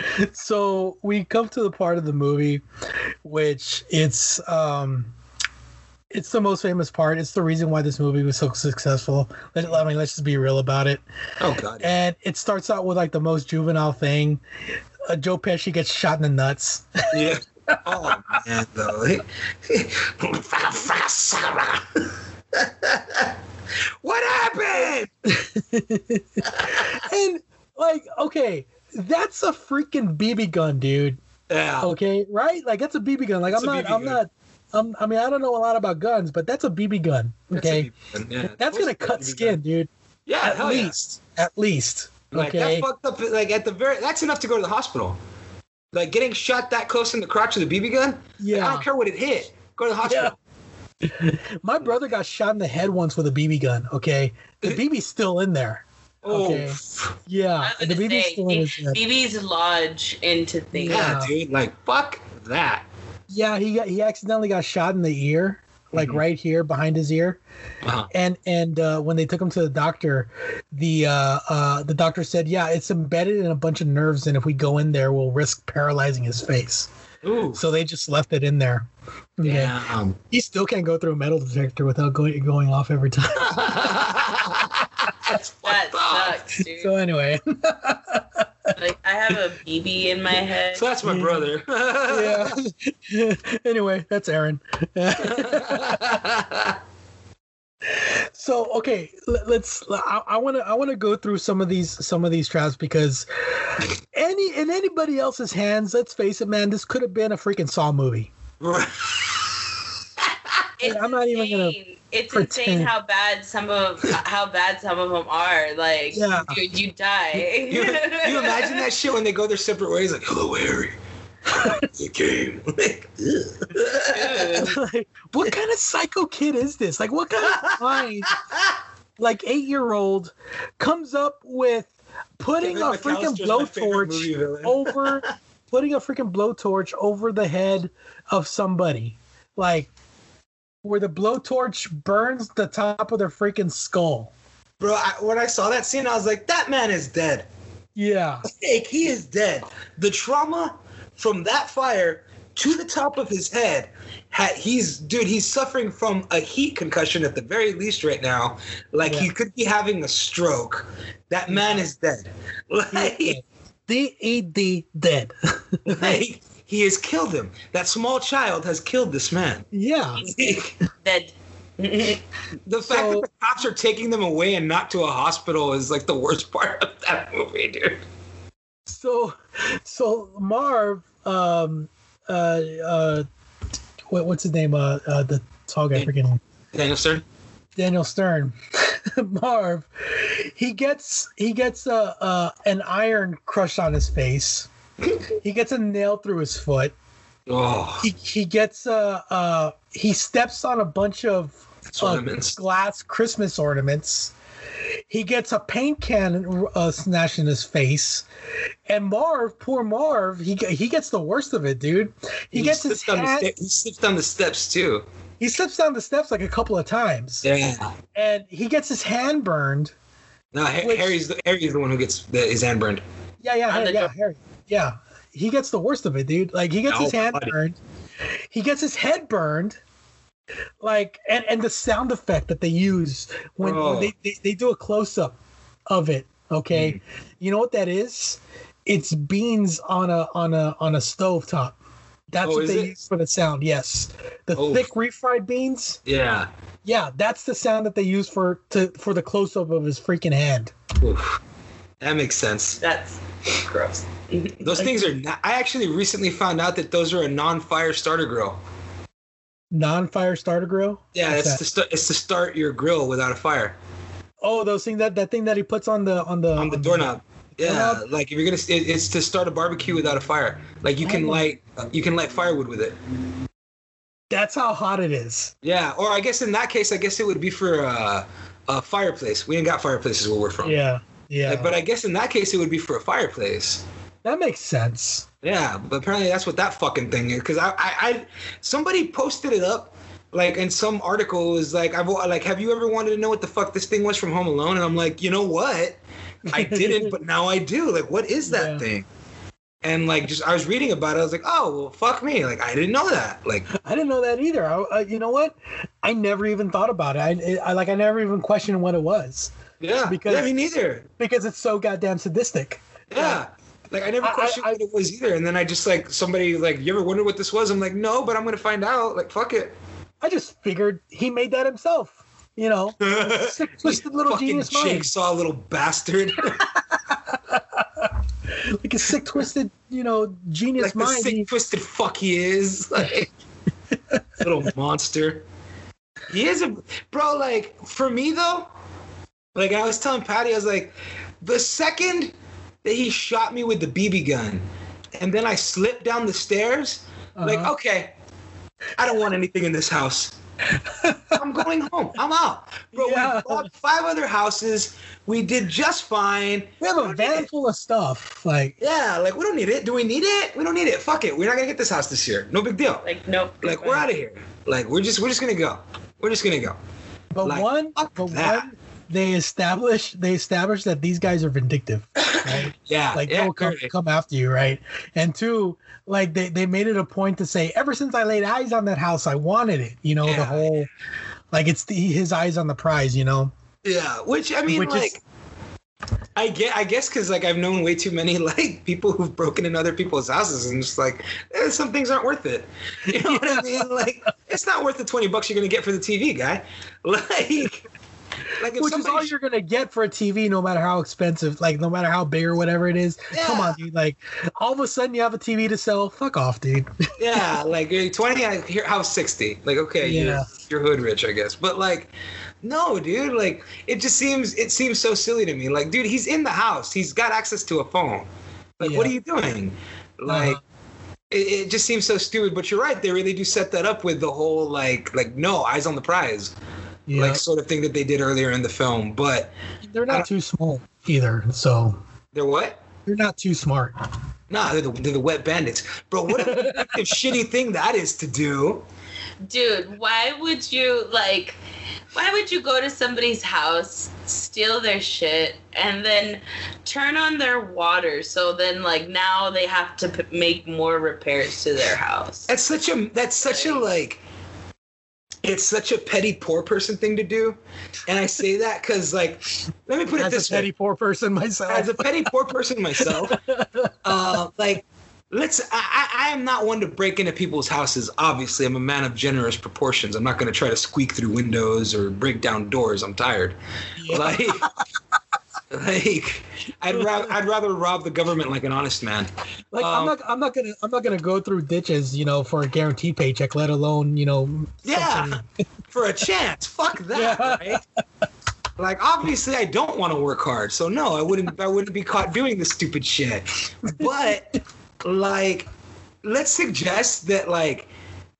So we come to the part of the movie which it's um it's the most famous part. It's the reason why this movie was so successful. Let- I mean, let's just be real about it. Oh god. And it starts out with like the most juvenile thing. Uh, Joe Pesci gets shot in the nuts. Yeah. Oh man, though. what happened? and like, okay, that's a freaking BB gun, dude. Yeah. Okay, right? Like that's a BB gun. Like I'm not, I'm gun. not. Um, I mean, I don't know a lot about guns, but that's a BB gun. Okay, BB gun, yeah. that's gonna cut skin, dude. Yeah, at hell yeah. least, at least. Like okay, that fucked up. Like at the very, that's enough to go to the hospital. Like getting shot that close in the crotch with a BB gun. Like, Yeah. I don't care what it hit. Go to the hospital. my brother got shot in the head once with a BB gun. Okay, the BB's still in there. Oh, Okay, yeah, the BB's Say, still in. BB's lodge into things. Yeah, dude. Like fuck that. Yeah, he got he accidentally got shot in the ear, like right here behind his ear. Uh-huh. And and uh, when they took him to the doctor, the uh, uh, the doctor said, "Yeah, it's embedded in a bunch of nerves, and if we go in there, we'll risk paralyzing his face." Ooh. So they just left it in there. Okay. Damn. He still can't go through a metal detector without going going off every time. That sucks, dude. so anyway, Like I have a BB in my head. So that's my brother. yeah. anyway, that's Aaron. so okay, let- let's. I want to. I want to go through some of these some of these traps because any in anybody else's hands, let's face it, man, this could have been a freaking Saw movie. It's I'm not even gonna insane. It's pretend. insane how bad some of how bad some of them are. Like, Yeah. dude, you die. you, you imagine that shit when they go their separate ways? Like, hello, Harry. the game. Like, what kind of psycho kid is this? Like, what kind of mind, like eight year old, comes up with putting a Kevin freaking McCallister's my favorite movie blowtorch over, putting a freaking blowtorch over the head of somebody, like where the blowtorch burns the top of their freaking skull. Bro, I, when I saw that scene, I was like, that man is dead. Yeah, Like, he is dead. The trauma from that fire to the top of his head, had, he's, dude, he's suffering from a heat concussion at the very least right now. Like, he could be having a stroke. That man is dead. Like, D E D dead. like, he has killed him. That small child has killed this man. yeah. Dead. The fact that the cops are taking them away and not to a hospital is like the worst part of that movie, dude. So, so Marv, um, uh, uh, what, what's his name? Uh, uh, the tall guy, freaking Daniel Stern. Daniel Stern. Marv, he gets he gets a uh, uh, an iron crushed on his face. he gets a nail through his foot. Oh, He he gets a, uh he steps on a bunch of uh, glass Christmas ornaments. he gets a paint can uh, smashed in his face, and Marv, poor Marv, he he gets the worst of it, dude. He, gets his slips down the hand, sta- he slips down the steps too. he slips down the steps like a couple of times, Yeah. and he gets his hand burned. No, Ha- Which- Harry's the Harry's the one who gets the, his hand burned. Yeah, yeah, Harry, yeah. Harry, yeah. He gets the worst of it, dude. Like he gets his hand buddy. burned, he gets his head burned. Like and and the sound effect that they use when, when Oh. they, they they do a close up of it. Okay, Mm. you know what that is? It's beans on a on a on a stove top. That's Oh, what they it? use for the sound. Yes, the Oh. thick refried beans. Yeah. Yeah, that's the sound that they use for to for the close up of his freaking hand. Oof. That makes sense. That's gross. Those things are. Not, I actually recently found out that those are a non-fire starter grill. Non-fire starter grill. Yeah, What's it's that? to start. It's to start your grill without a fire Oh, those things that that thing that he puts on the on the on the doorknob. Yeah, Doorknob? like if you're gonna, it, it's to start a barbecue without a fire. Like you can Oh. light, you can light firewood with it. That's how hot it is. Yeah, or I guess in that case, I guess it would be for a, a fireplace. We ain't got fireplaces where we're from. Yeah, yeah. Like, but I guess in that case, it would be for a fireplace. that makes sense. Yeah, but apparently that's what that fucking thing is. Because I, I, I, somebody posted it up, like in some article is like, I've like, have you ever wanted to know what the fuck this thing was from Home Alone? And I'm like, you know what? I didn't, but now I do. Like, what is that Yeah. thing? And like, just I was reading about it. I was like, oh well, fuck me. Like, I didn't know that. Like, I didn't know that either. I, I, you know what? I never even thought about it. I, I like I never even questioned what it was yeah, Because- yeah, me neither. because it's so goddamn sadistic. Yeah. Like I never I- I- questioned I- what it was either, and then I just like somebody like, you ever wonder what this was? I'm like, no, but I'm gonna find out. Like, fuck it. I just figured he made that himself. You know, sick, twisted little Fucking genius mind, jigsaw little bastard. like a sick, twisted, you know, genius like the mind. sick He- twisted fuck he is. Like little monster. He is a bro, like for me though, like I was telling Patty, I was like, the second that he shot me with the BB gun and then I slipped down the stairs, like, Uh-huh. okay, I don't want anything in this house. I'm going home. I'm out. Bro, Yeah. we bought five other houses. We did just fine. we have a van full of stuff. Like, Yeah, like we don't need it. Do we need it? We don't need it. Fuck it. We're not gonna get this house this year. No big deal. Like nope. Like we're out of here. Like we're just we're just gonna go. We're just gonna go. but Like, one, fuck but that. one, they established they established that these guys are vindictive. Right? Yeah. like yeah, they'll come, clearly. come after you, right? And two, like they, they made it a point to say, ever since I laid eyes on that house, I wanted it. You know, the Yeah. whole like it's the, his eyes on the prize. You know, Yeah. Which I mean, Which is- like. I get, I guess, because like I've known way too many like people who've broken in other people's houses, and just like eh, some things aren't worth it. You know what I mean? Like it's not worth the twenty bucks you're gonna get for the TV, guy. Like, like if which is all you're gonna get for a TV, no matter how expensive, like no matter how big or whatever it is. Come on, dude. Like all of a sudden you have a TV to sell. Fuck off, dude. yeah, like 20, I hear house 60. Like, okay, Yeah. you're, you're hood rich, I guess. But like, no, dude, like it just seems it seems so silly to me. Like, dude, he's in the house. He's got access to a phone. Like, what are you doing? Like Uh-huh. it, it just seems so stupid. But you're right, they really do set that up with the whole like like no, eyes on the prize. Yeah, Like sort of thing that they did earlier in the film. But they're not too small either, so they're what? they're not too smart. Nah, they're the, they're the wet bandits. Bro, what a shitty thing that is to do. Dude, why would you like why would you go to somebody's house, steal their shit, and then turn on their water so then like now they have to p- make more repairs to their house? That's such a that's such a like it's such a petty poor person thing to do. And I say that because like let me put it As this a petty poor person myself. As a petty poor person myself, uh, like let's I, I am not one to break into people's houses. Obviously, I'm a man of generous proportions. I'm not gonna try to squeak through windows or break down doors. I'm tired. Like like I'd rather I'd rather rob the government like an honest man. Like I'm Um, not I'm not gonna I'm not gonna go through ditches, you know, for a guaranteed paycheck, let alone, you know, Yeah, for a chance. Fuck that, right? Like obviously I don't want to work hard, so no, I wouldn't I wouldn't be caught doing this stupid shit. But like let's suggest that like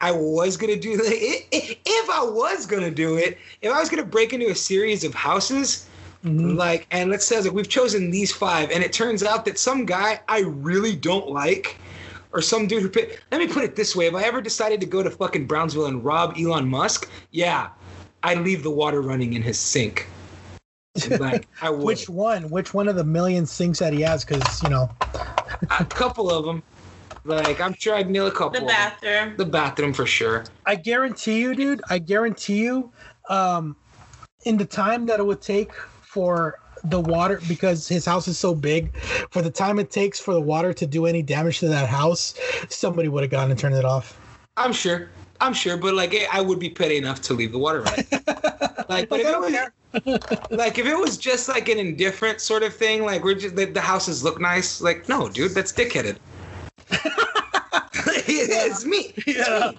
I was gonna do i- i- if I was gonna do it, if I was gonna break into a series of houses, Like, and let's say like, we've chosen these five, and it turns out that some guy I really don't like, or some dude who. Put, let me put it this way: if I ever decided to go to fucking Brownsville and rob Elon Musk, yeah, I'd leave the water running in his sink. Like, I would. Which one? Which one of the million sinks that he has? Because you know, a couple of them. Like, I'm sure I'd nail a couple. The of 'em. bathroom. The bathroom for sure. I guarantee you, dude. I guarantee you, um, in the time that it would take for the water, because his house is so big, for the time it takes for the water to do any damage to that house, somebody would have gone and turned it off. I'm sure. I'm sure, but like I would be petty enough to leave the water running. like, but if it was, like if it was just like an indifferent sort of thing, like we're just the, the houses look nice, like no, dude, that's dickheaded. it's me. Yeah.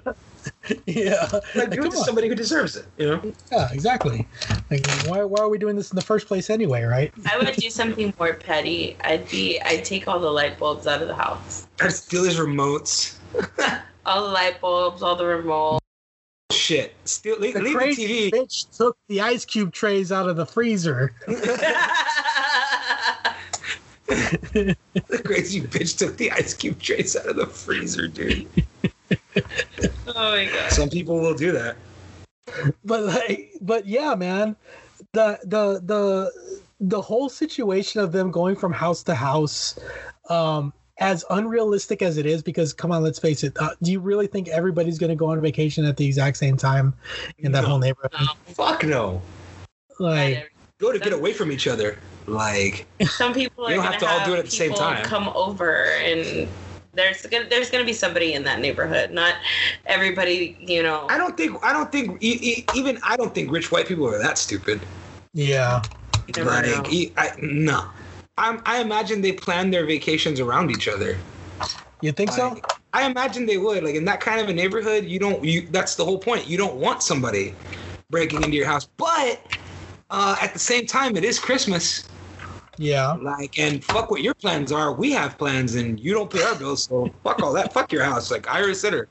Yeah. Like, do it to somebody who deserves it. You know. Yeah, exactly. Like, why, why are we doing this in the first place anyway, right? I would do something more petty. I'd be I'd take all the light bulbs out of the house. I'd steal his remotes. All the light bulbs, all the remotes. Shit. Steal, leave, The leave the crazy TV. bitch took the ice cube trays out of the freezer. the crazy bitch took the ice cube trays out of the freezer, dude. Oh my god. Some people will do that. but like but yeah man the the the the whole situation of them going from house to house um as unrealistic as it is because come on let's face it uh, do you really think everybody's going to go on vacation at the exact same time in that No. whole neighborhood Fuck no. like Go to get away from each other. Like Some people You don't have to all do it at the same time. Come over and there's gonna there's gonna be somebody in that neighborhood. Not everybody, you know. I don't think I don't think even I don't think rich white people are that stupid. yeah You never know. Like I, no. I'm, I imagine they plan their vacations around each other. you think so I imagine they would. Like in that kind of a neighborhood, you don't. You that's the whole point. You don't want somebody breaking into your house. But uh, at the same time, it is Christmas. Yeah Like and fuck what your plans are. We have plans, and you don't pay our bills. So fuck all that. Fuck your house. Like Ira Sitter.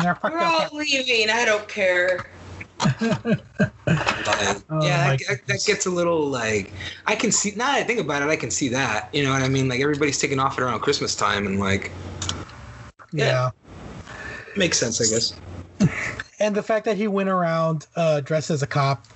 yeah, fuck We're that. all leaving. I don't care. Like, Oh, yeah, my that, that- that gets a little like I can see. Now that I think about it, I can see that. You know what I mean? Like everybody's taking off around Christmas time, and like yeah makes sense, I guess. and the fact that he went around uh dressed as a cop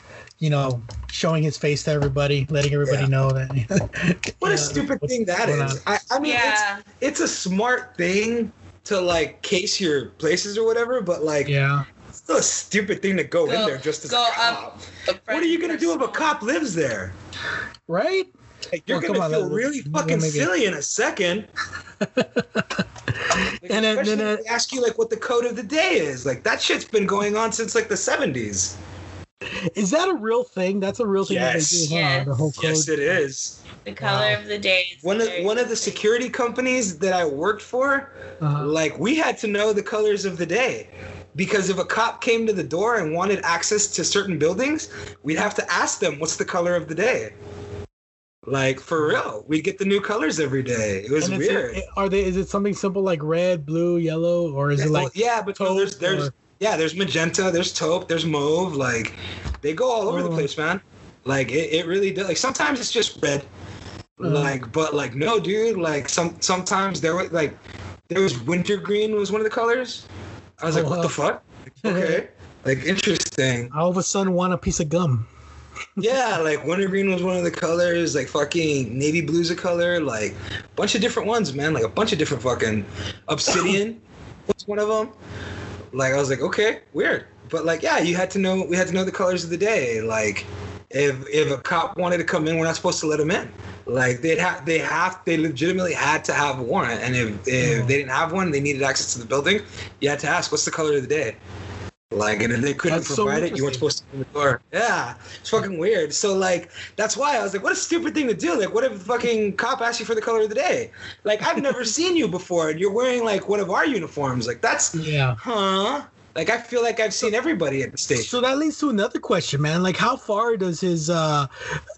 you know showing his face to everybody letting everybody Yeah. know that What Yeah, a stupid thing that is. I, I mean, Yeah. it's, it's a smart thing to like case your places or whatever, but like, yeah it's still a stupid thing to go, in there just as go a cop. up What are you gonna do if a cop lives there? right Like, you're Well, gonna on, feel that- really that fucking make it- silly in a second. Like, And then- then if it- they ask you like what the code of the day is. Like that shit's been going on since like the seventies. Is that a real thing? That's a real thing Yes. that they do, huh? Yes. The whole code. Yes, it is. The color Wow. of the day. Is One of one of the security companies that I worked for, Uh-huh. like we had to know the colors of the day. Because if a cop came to the door and wanted access to certain buildings, we'd have to ask them what's the color of the day. Like for real, we get the new colors every day. It was And it's- weird. Are they? Is it something simple like red, blue, yellow, or is it like? yeah, but no, there's there's or- yeah, there's magenta, there's taupe, there's mauve. Like they go all over the Oh. place, man. Like it, it really does. Like sometimes it's just red. Uh. Like, but like no, dude. Like some sometimes there was like there was wintergreen was one of the colors. I was like, Oh, what wow. the fuck? Okay, like interesting. I all of a sudden, want a piece of gum. Yeah, like wintergreen was one of the colors. Like fucking navy blue's a color. Like bunch of different ones, man. Like a bunch of different fucking obsidian was one of them. Like I was like, okay, weird. But like, yeah, you had to know. We had to know the colors of the day. Like, if if a cop wanted to come in, we're not supposed to let him in. Like they'd have they have they legitimately had to have a warrant, and if if they didn't have one, they needed access to the building. You had to ask, what's the color of the day? Like, and if they couldn't That's so provide it, you weren't supposed to open the door. Yeah, it's fucking weird. So like, that's why I was like, what a stupid thing to do. Like, what if the fucking cop asked you for the color of the day? Like, I've never seen you before, and you're wearing like one of our uniforms. Like, that's Yeah. huh? Like I feel like I've seen everybody at the station. So that leads to another question, man. Like, how far does his uh,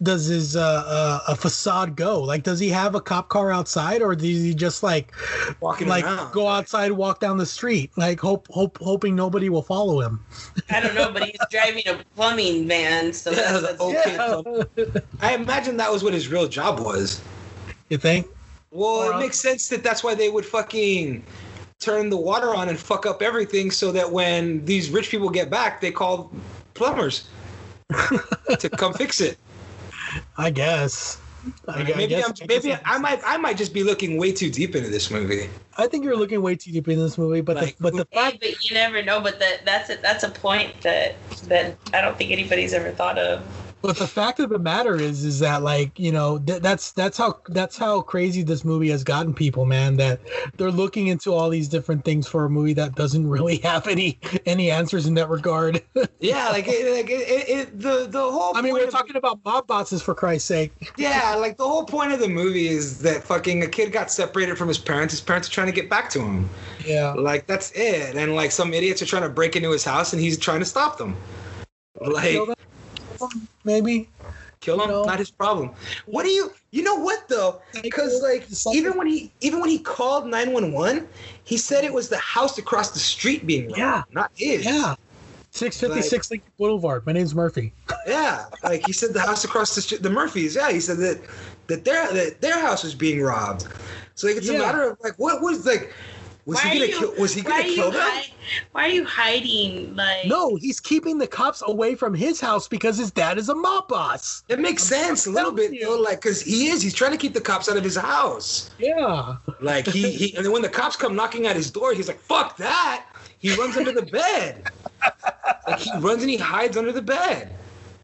does his uh, uh, a facade go? Like, does he have a cop car outside, or does he just like Walking like around. go outside, walk down the street, like hope hope hoping nobody will follow him? I don't know, but he's driving a plumbing van, so Yeah, that's, that's okay. I imagine that was what his real job was. You think? Well, Or it makes sense that that's why they would fucking turn the water on and fuck up everything so that when these rich people get back, they call plumbers to come fix it. I guess. I, I maybe guess, I'm, maybe I might I might just be looking way too deep into this movie. I think you're looking way too deep in this movie, but Like, the, but the Hey, but you never know. But that that's a, that's a point that that I don't think anybody's ever thought of. But the fact of the matter is, is that like you know th- that's that's how that's how crazy this movie has gotten people, man. That they're looking into all these different things for a movie that doesn't really have any any answers in that regard. Yeah, like it, like it, it, the the whole. I mean, we're of- talking about mob bosses for Christ's sake. Yeah, like the whole point of the movie is that fucking a kid got separated from his parents. His parents are trying to get back to him. Yeah. Like that's it. And like some idiots are trying to break into his house and he's trying to stop them. Like maybe. kill him, No. not his problem. What do you you know what though? Because like even when he even when he called 911, he said it was the house across the street being robbed, Yeah. not his. Yeah. Six fifty six Lincoln Boulevard. My name's Murphy. Yeah, like he said, the house across the street, the Murphys. Yeah, he said that that their that their house was being robbed. So like it's Yeah. a matter of like what was like was why he gonna you, kill was he gonna kill them? hi- why are you hiding? Like No, he's keeping the cops away from his house because his dad is a mob boss. It makes sense a little bit you though, like because he is he's trying to keep the cops out of his house. Yeah. Like he he and then when the cops come knocking at his door, he's like fuck that. He runs under the bed. Like he runs and he hides under the bed.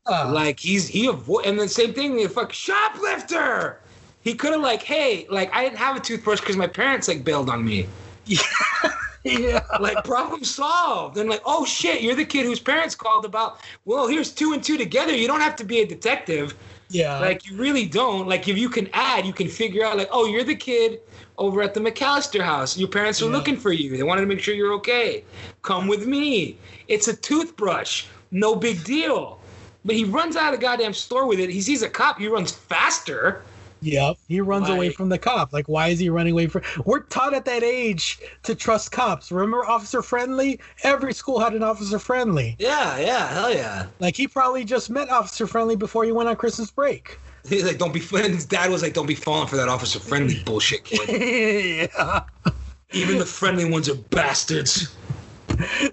Uh, Like he's he avoid and the same thing. The fuck shoplifter. He could have like, hey, like I didn't have a toothbrush because my parents like bailed on me. yeah. Like problem solved. And like, oh shit, you're the kid whose parents called about. Well, here's two and two together. You don't have to be a detective. Yeah. Like you really don't. Like if you can add, you can figure out like, oh, you're the kid over at the McCallister house. Your parents are Yeah. looking for you. They wanted to make sure you're okay. Come with me. It's a toothbrush. No big deal. But he runs out of the goddamn store with it. He sees a cop. He runs faster. Yep. He runs away from the cop. Like, why is he running away from? We're taught at that age to trust cops. Remember, Officer Friendly? Every school had an Officer Friendly. Yeah, yeah, hell yeah. Like he probably just met Officer Friendly before he went on Christmas break. He's like, don't be. And his dad was like, don't be falling for that officer friendly bullshit, kid. yeah. Even the friendly ones are bastards.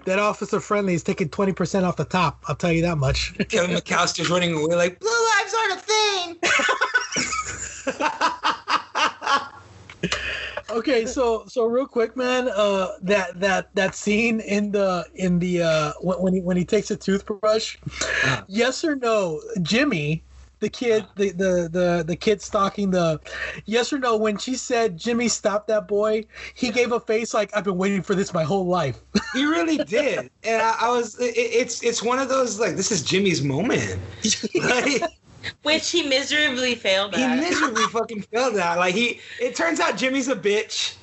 That Officer Friendly is taking twenty percent off the top. I'll tell you that much. Kevin McCallister's running away like, blue lives aren't a thing. okay, so so real quick, man. Uh, that that that scene in the in the uh when when he when he takes a toothbrush. Uh. Yes or no, Jimmy, the kid, the the the the kid stalking the. Yes or no, when she said Jimmy stop that boy, he gave a face like I've been waiting for this my whole life. He really did, and I, I was. It, it's it's one of those like this is Jimmy's moment. Like, which he miserably failed he miserably fucking failed at. Like he, it turns out Jimmy's a bitch.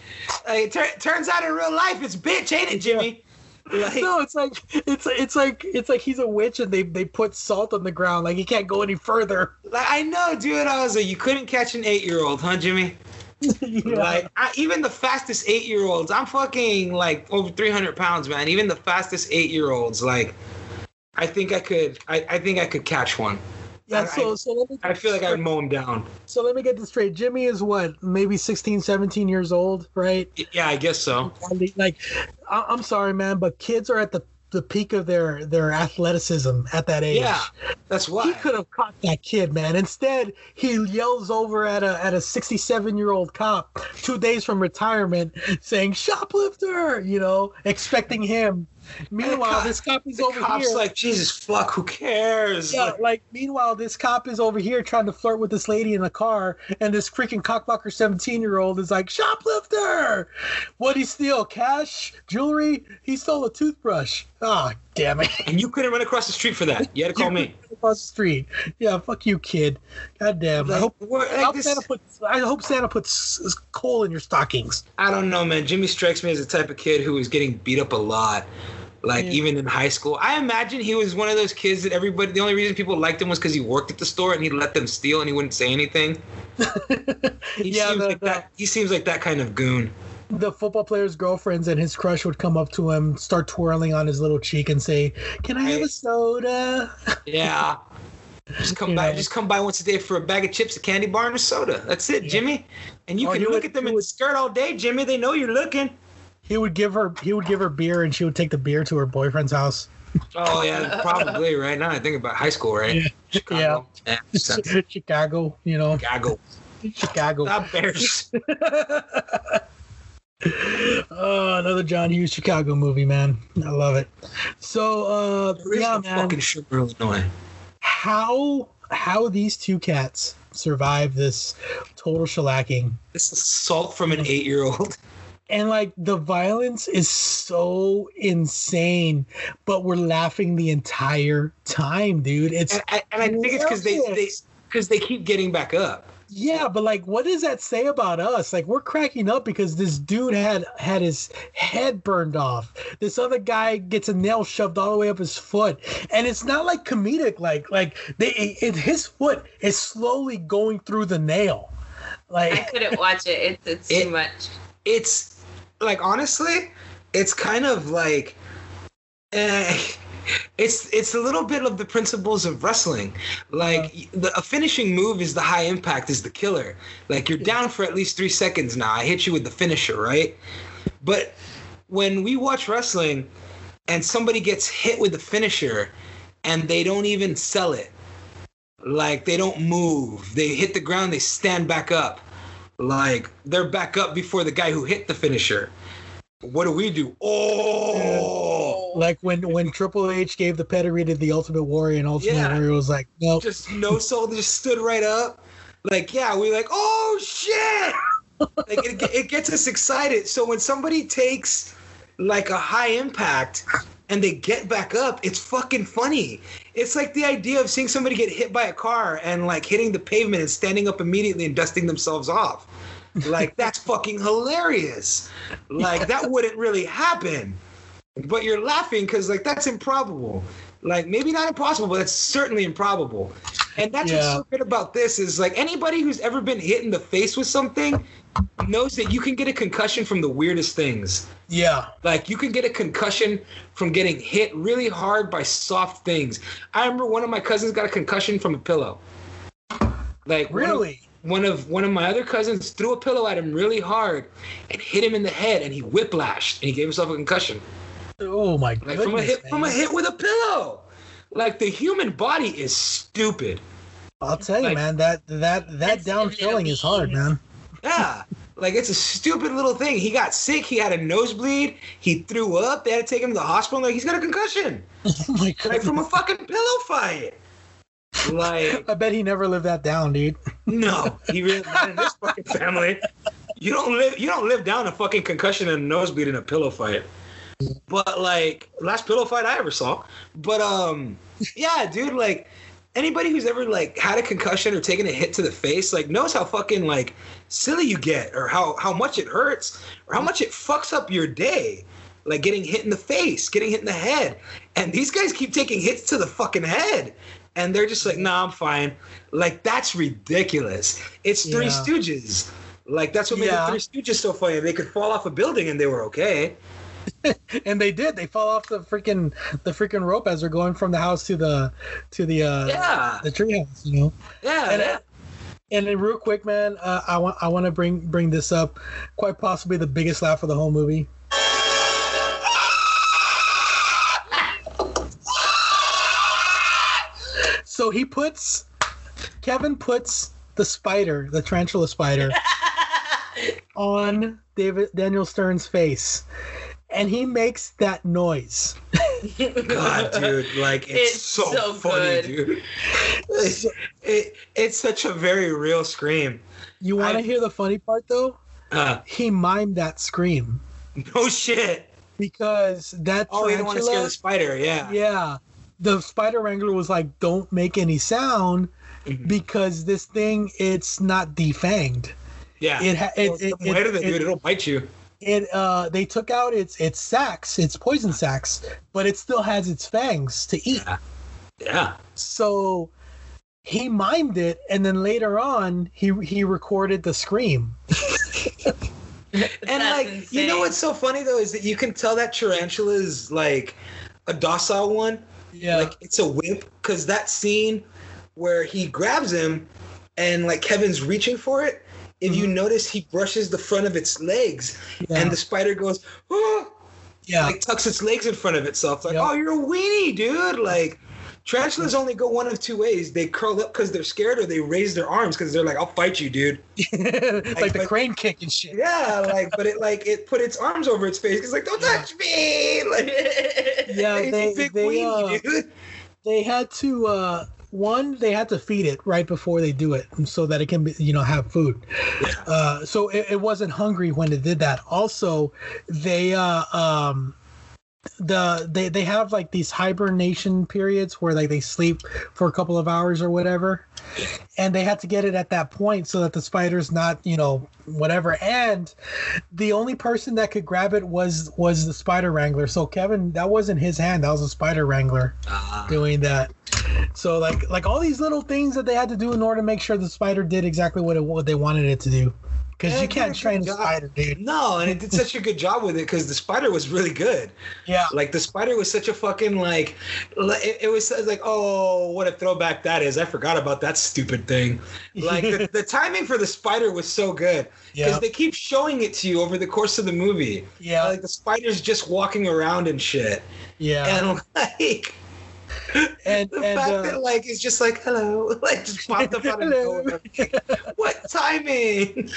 Like, it tur- turns out in real life it's bitch, ain't it, Jimmy? Like, no, it's like it's it's like it's like he's a witch and they they put salt on the ground like he can't go any further. like I know, dude. I was like, you couldn't catch an eight-year-old, huh, Jimmy? Yeah. Like I, even the fastest eight year olds, I'm fucking like over 300 pounds, man. Even the fastest eight year olds, like I think I could, I, I think I could catch one. Yeah, I- so so let me I feel like I'd mow him down. So let me get this straight. Jimmy is what, maybe 16, 17 years old, right? Yeah, I guess so. Like, I'm sorry, man, but kids are at the, the peak of their, their athleticism at that age. Yeah, that's why. He could have caught that kid, man. Instead, he yells over at a at a 67 year old cop two days from retirement, saying "shoplifter," you know, expecting him. Meanwhile, cop- this cop is over cop's here. like, Jesus fuck, who cares? Yeah, Like, like meanwhile, this cop is over here trying to flirt with this lady in the car, and this freaking cockblocker seventeen year old is like, shoplifter! What'd he steal? Cash? Jewelry? He stole a toothbrush. Ah, damn it. and you couldn't run across the street for that. You had to call me. Across the street. Yeah, fuck you, kid. God damn. I hope, what- I hope Santa puts I hope Santa puts coal in your stockings. I don't know, man. Jimmy strikes me as the type of kid who is getting beat up a lot. Like Yeah. even in high school, I imagine he was one of those kids that everybody. The only reason people liked him was because he worked at the store and he'd let them steal and he wouldn't say anything. He Yeah, seems the- like that. He seems like that kind of goon. The football players' girlfriends and his crush would come up to him, start twirling on his little cheek, and say, "Can I have a soda?" Yeah. Just come You by. know. Just come by once a day for a bag of chips, a candy bar, and a soda. That's it, Jimmy. And you Or can look would- at them he in the skirt all day, Jimmy. They know you're looking. He would give her he would give her beer, and she would take the beer to her boyfriend's house. Oh yeah, probably right now. I think about high school, right? Yeah. Chicago. Yeah. sense. Chicago, you know, Chicago. Chicago. Not Bears. oh, another John Hughes Chicago movie, man. I love it. So, uh, yeah, no man, fucking sugar, Illinois. how how these two cats survive this total shellacking? This is salt from an eight-year-old. and like the violence is so insane but we're laughing the entire time dude it's And I, and I think it's because they they because they keep getting back up. Yeah but like what does that say about us like we're cracking up because this dude had had his head burned off this other guy gets a nail shoved all the way up his foot and it's not like comedic like like they it, his foot is slowly going through the nail Like, I couldn't watch it. It's it's It- too much. It's like honestly, it's kind of like. eh, it's it's a little bit of the principles of wrestling. Like the a finishing move is the high impact is the killer. Like you're down for at least three seconds now. I hit you with the finisher, right? But when we watch wrestling and somebody gets hit with the finisher and they don't even sell it, like they don't move, they hit the ground, they stand back up, like they're back up before the guy who hit the finisher. What do we do? Oh, like when when Triple H gave the pedigree to the Ultimate Warrior, and Ultimate Yeah. Warrior was like, "Nope, just no soul, just stood right up. Like, yeah, we like, oh shit! like it, it gets us excited. So when somebody takes like a high impact and they get back up, it's fucking funny. It's like the idea of seeing somebody get hit by a car and like hitting the pavement and standing up immediately and dusting themselves off. Like that's fucking hilarious. Like that wouldn't really happen. But you're laughing because like that's improbable. Like maybe not impossible, but it's certainly improbable. And that's what's so good about this is like anybody who's ever been hit in the face with something knows that you can get a concussion from the weirdest things. yeah, Like you can get a concussion from getting hit really hard by soft things. I remember one of my cousins got a concussion from a pillow. Like one of- really." one of one of my other cousins threw a pillow at him really hard and hit him in the head and he whiplashed and he gave himself a concussion. Oh my Like goodness, from a hit man. from a hit with a pillow. Like the human body is stupid. I'll tell you, like- man, that that that down chilling is hard, man. Yeah. Like it's a stupid little thing. He got sick. He had a nosebleed. He threw up. They had to take him to the hospital. Like he's got a concussion, Oh my like from a fucking pillow fight. Like I bet he never lived that down, dude. no, he really not in this fucking family. You don't live. You don't live down a fucking concussion and a nosebleed in a pillow fight. But like last pillow fight I ever saw. But um, yeah, dude. Like anybody who's ever like had a concussion or taken a hit to the face, like knows how fucking like silly you get, or how how much it hurts, or how much it fucks up your day. Like getting hit in the face, getting hit in the head, and these guys keep taking hits to the fucking head, and they're just like, "Nah, I'm fine." Like that's ridiculous. It's Three Yeah. Stooges. Like that's what made Yeah. the Three Stooges so funny. They could fall off a building and they were okay. And they did. They fall off the freaking the freaking rope as they're going from the house to the to the uh Yeah. the treehouse, you know. Yeah, And, yeah. and then real quick, man, uh, I want I want to bring bring this up. Quite possibly the biggest laugh of the whole movie. So he puts Kevin puts the spider, the tarantula spider, on David Daniel Stern's face, and he makes that noise. God, dude, like it's, It's so, so funny, good. dude. It's, it, it's such a very real scream. You want to hear the funny part though? Uh, He mimed that scream no shit. because that Oh, you don't want to scare the spider, yeah. Yeah. The spider wrangler was like, don't make any sound Mhm. because this thing, it's not defanged. Yeah. It ha- it- Well, it- the weight of it- it, dude, it- it'll bite you. It uh they took out its its sacs, its poison sacs, but it still has its fangs to eat. Yeah. So he mimed it, and then later on, he he recorded the scream. and like you know what's so funny though is that you can tell that tarantula is like a docile one. Yeah. Like it's a wimp because that scene where he grabs him and like Kevin's reaching for it. If you notice, he brushes the front of its legs, Yeah. and the spider goes, oh, Yeah. like tucks its legs in front of itself. Like, oh, you're a weenie, dude. Like, tarantulas only go one of two ways: they curl up because they're scared, or they raise their arms because they're like, "I'll fight you, dude." like the crane kick and shit. Yeah, like, but it like it put its arms over its face. It's like, "Don't touch me!" Like, yeah, they big they, weenie, uh, dude. they had to uh one they had to feed it right before they do it so that it can be, you know have food. Uh so it, it wasn't hungry when it did that. Also they uh um the they they have like these hibernation periods where like they sleep for a couple of hours or whatever. And they had to get it at that point so that the spider's not you know whatever. And the only person that could grab it was was the spider wrangler. So kevin that wasn't his hand. That was a spider wrangler ah. doing that. So like like all these little things that they had to do in order to make sure the spider did exactly what it what they wanted it to do because you can't train a job. spider dude No, and it did such a good job with it because the spider was really good. Yeah. Like the spider was such a fucking like, li- it, it was like, oh, what a throwback that is. I forgot about that stupid thing. Like the, the timing for the spider was so good because Yeah. they keep showing it to you over the course of the movie. Yeah. Like the spider's just walking around and shit. yeah And like. and the and fact uh, that like it's just like hello, like just popped up out of nowhere. what timing?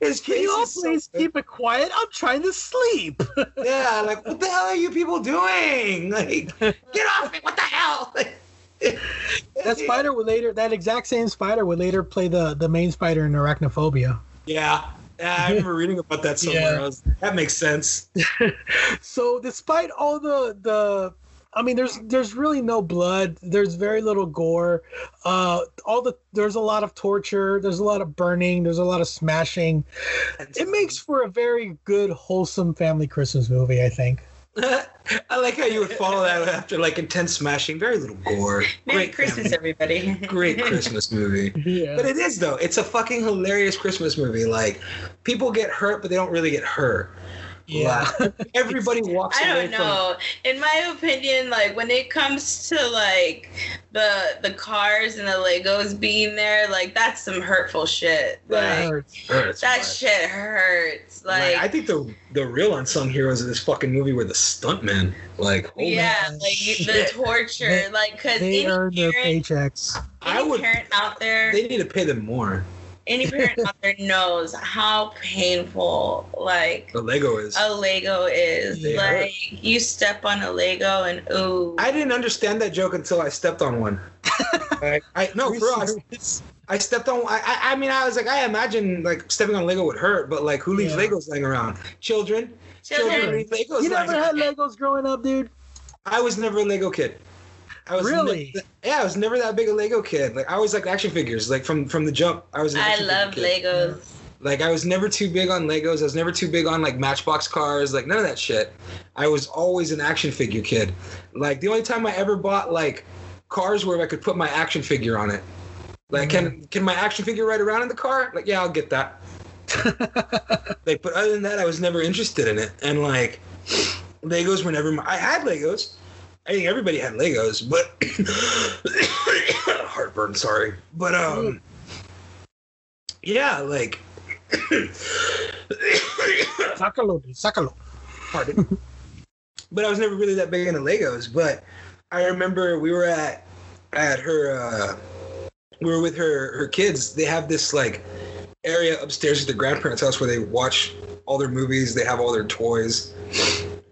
His can you all is so please keep it quiet i'm trying to sleep yeah, like what the hell are you people doing? Like, get off me! What the hell? that spider would later that exact same spider would later play the the main spider in arachnophobia Yeah, yeah. I remember reading about that somewhere. Yeah. Was, that makes sense. so despite all the the I mean there's there's really no blood there's very little gore uh all the there's a lot of torture there's a lot of burning there's a lot of smashing it makes for a very good wholesome family christmas movie i think I like how you would follow that after like intense smashing, very little gore. Merry Great Christmas, family- everybody. Great Christmas movie. Yeah. But it is though. It's a fucking hilarious Christmas movie. Like people get hurt, but they don't really get hurt. Yeah. Everybody walks I don't know. In my opinion, like when it comes to like the the cars and the Legos being there, like that's some hurtful shit. That Like hurts. Hurts, that but- shit hurts. Like, Like, I think the the real unsung heroes of this fucking movie were the stuntmen. Like, oh, holy yeah, like you- the torture, They- like because they any earn their parent, paychecks I would. parent out there, They need to pay them more. Any parent out there knows how painful like a Lego is. a Lego is. They like you step on a Lego and ooh. I didn't understand that joke until I stepped on one. Like, I no, for us. I stepped on. I, I I mean, I was like, I imagine like stepping on Lego would hurt, but like, who leaves Yeah. Legos laying around? Children. Children. leave Legos. you laying never had around. legos growing up dude I was never a Lego kid. I was Really? never- yeah, I was never that big a Lego kid. Like I was like action figures. Like from from the jump, I was. An I action figure love kid. Legos. Like I was never too big on Legos. I was never too big on like Matchbox cars. Like none of that shit. I was always an action figure kid. Like the only time I ever bought like cars where I could put my action figure on it. Like can mm-hmm. can my action figure ride around in the car? Like yeah, I'll get that. like but other than that, I was never interested in it. And like Legos were never. My, I had Legos. I think everybody had Legos, but heartburn. Sorry, but um, yeah, like Sácalo, dude, sácalo. Pardon. but I was never really that big into Legos. But I remember we were at at her uh we were with her her kids. They have this like area upstairs at the grandparents' house where they watch all their movies, they have all their toys.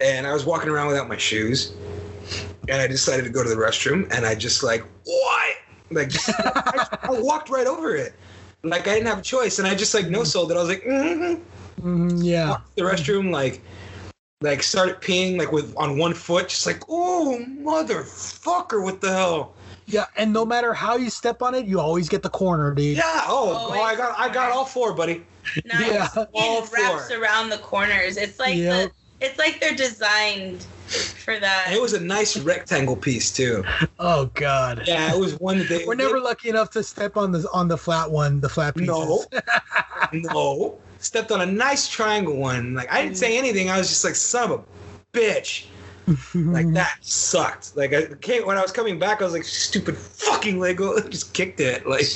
And I was walking around without my shoes. And I decided to go to the restroom and I just like, what? Like just I, I walked right over it. Like I didn't have a choice. And I just like no sold it. I was like, mm-hmm Mhm, yeah the restroom, like like started peeing like with on one foot, just like, oh motherfucker, what the hell? Yeah, and no matter how you step on it, you always get the corner, dude. Yeah. Oh, oh, I got I got all four, buddy. Nice. Yeah. All It wraps four. around the corners. It's like Yep. the, it's like they're designed for that. And it was a nice rectangle piece too. Oh God. Yeah, it was one that they. We're never lucky enough to step on the on the flat one, the flat pieces. No. no. Stepped on a nice triangle one. Like I didn't say mm. anything. I was just like, son of a bitch. like that sucked. Like I came when I was coming back, I was like, stupid fucking Lego. just kicked it. Like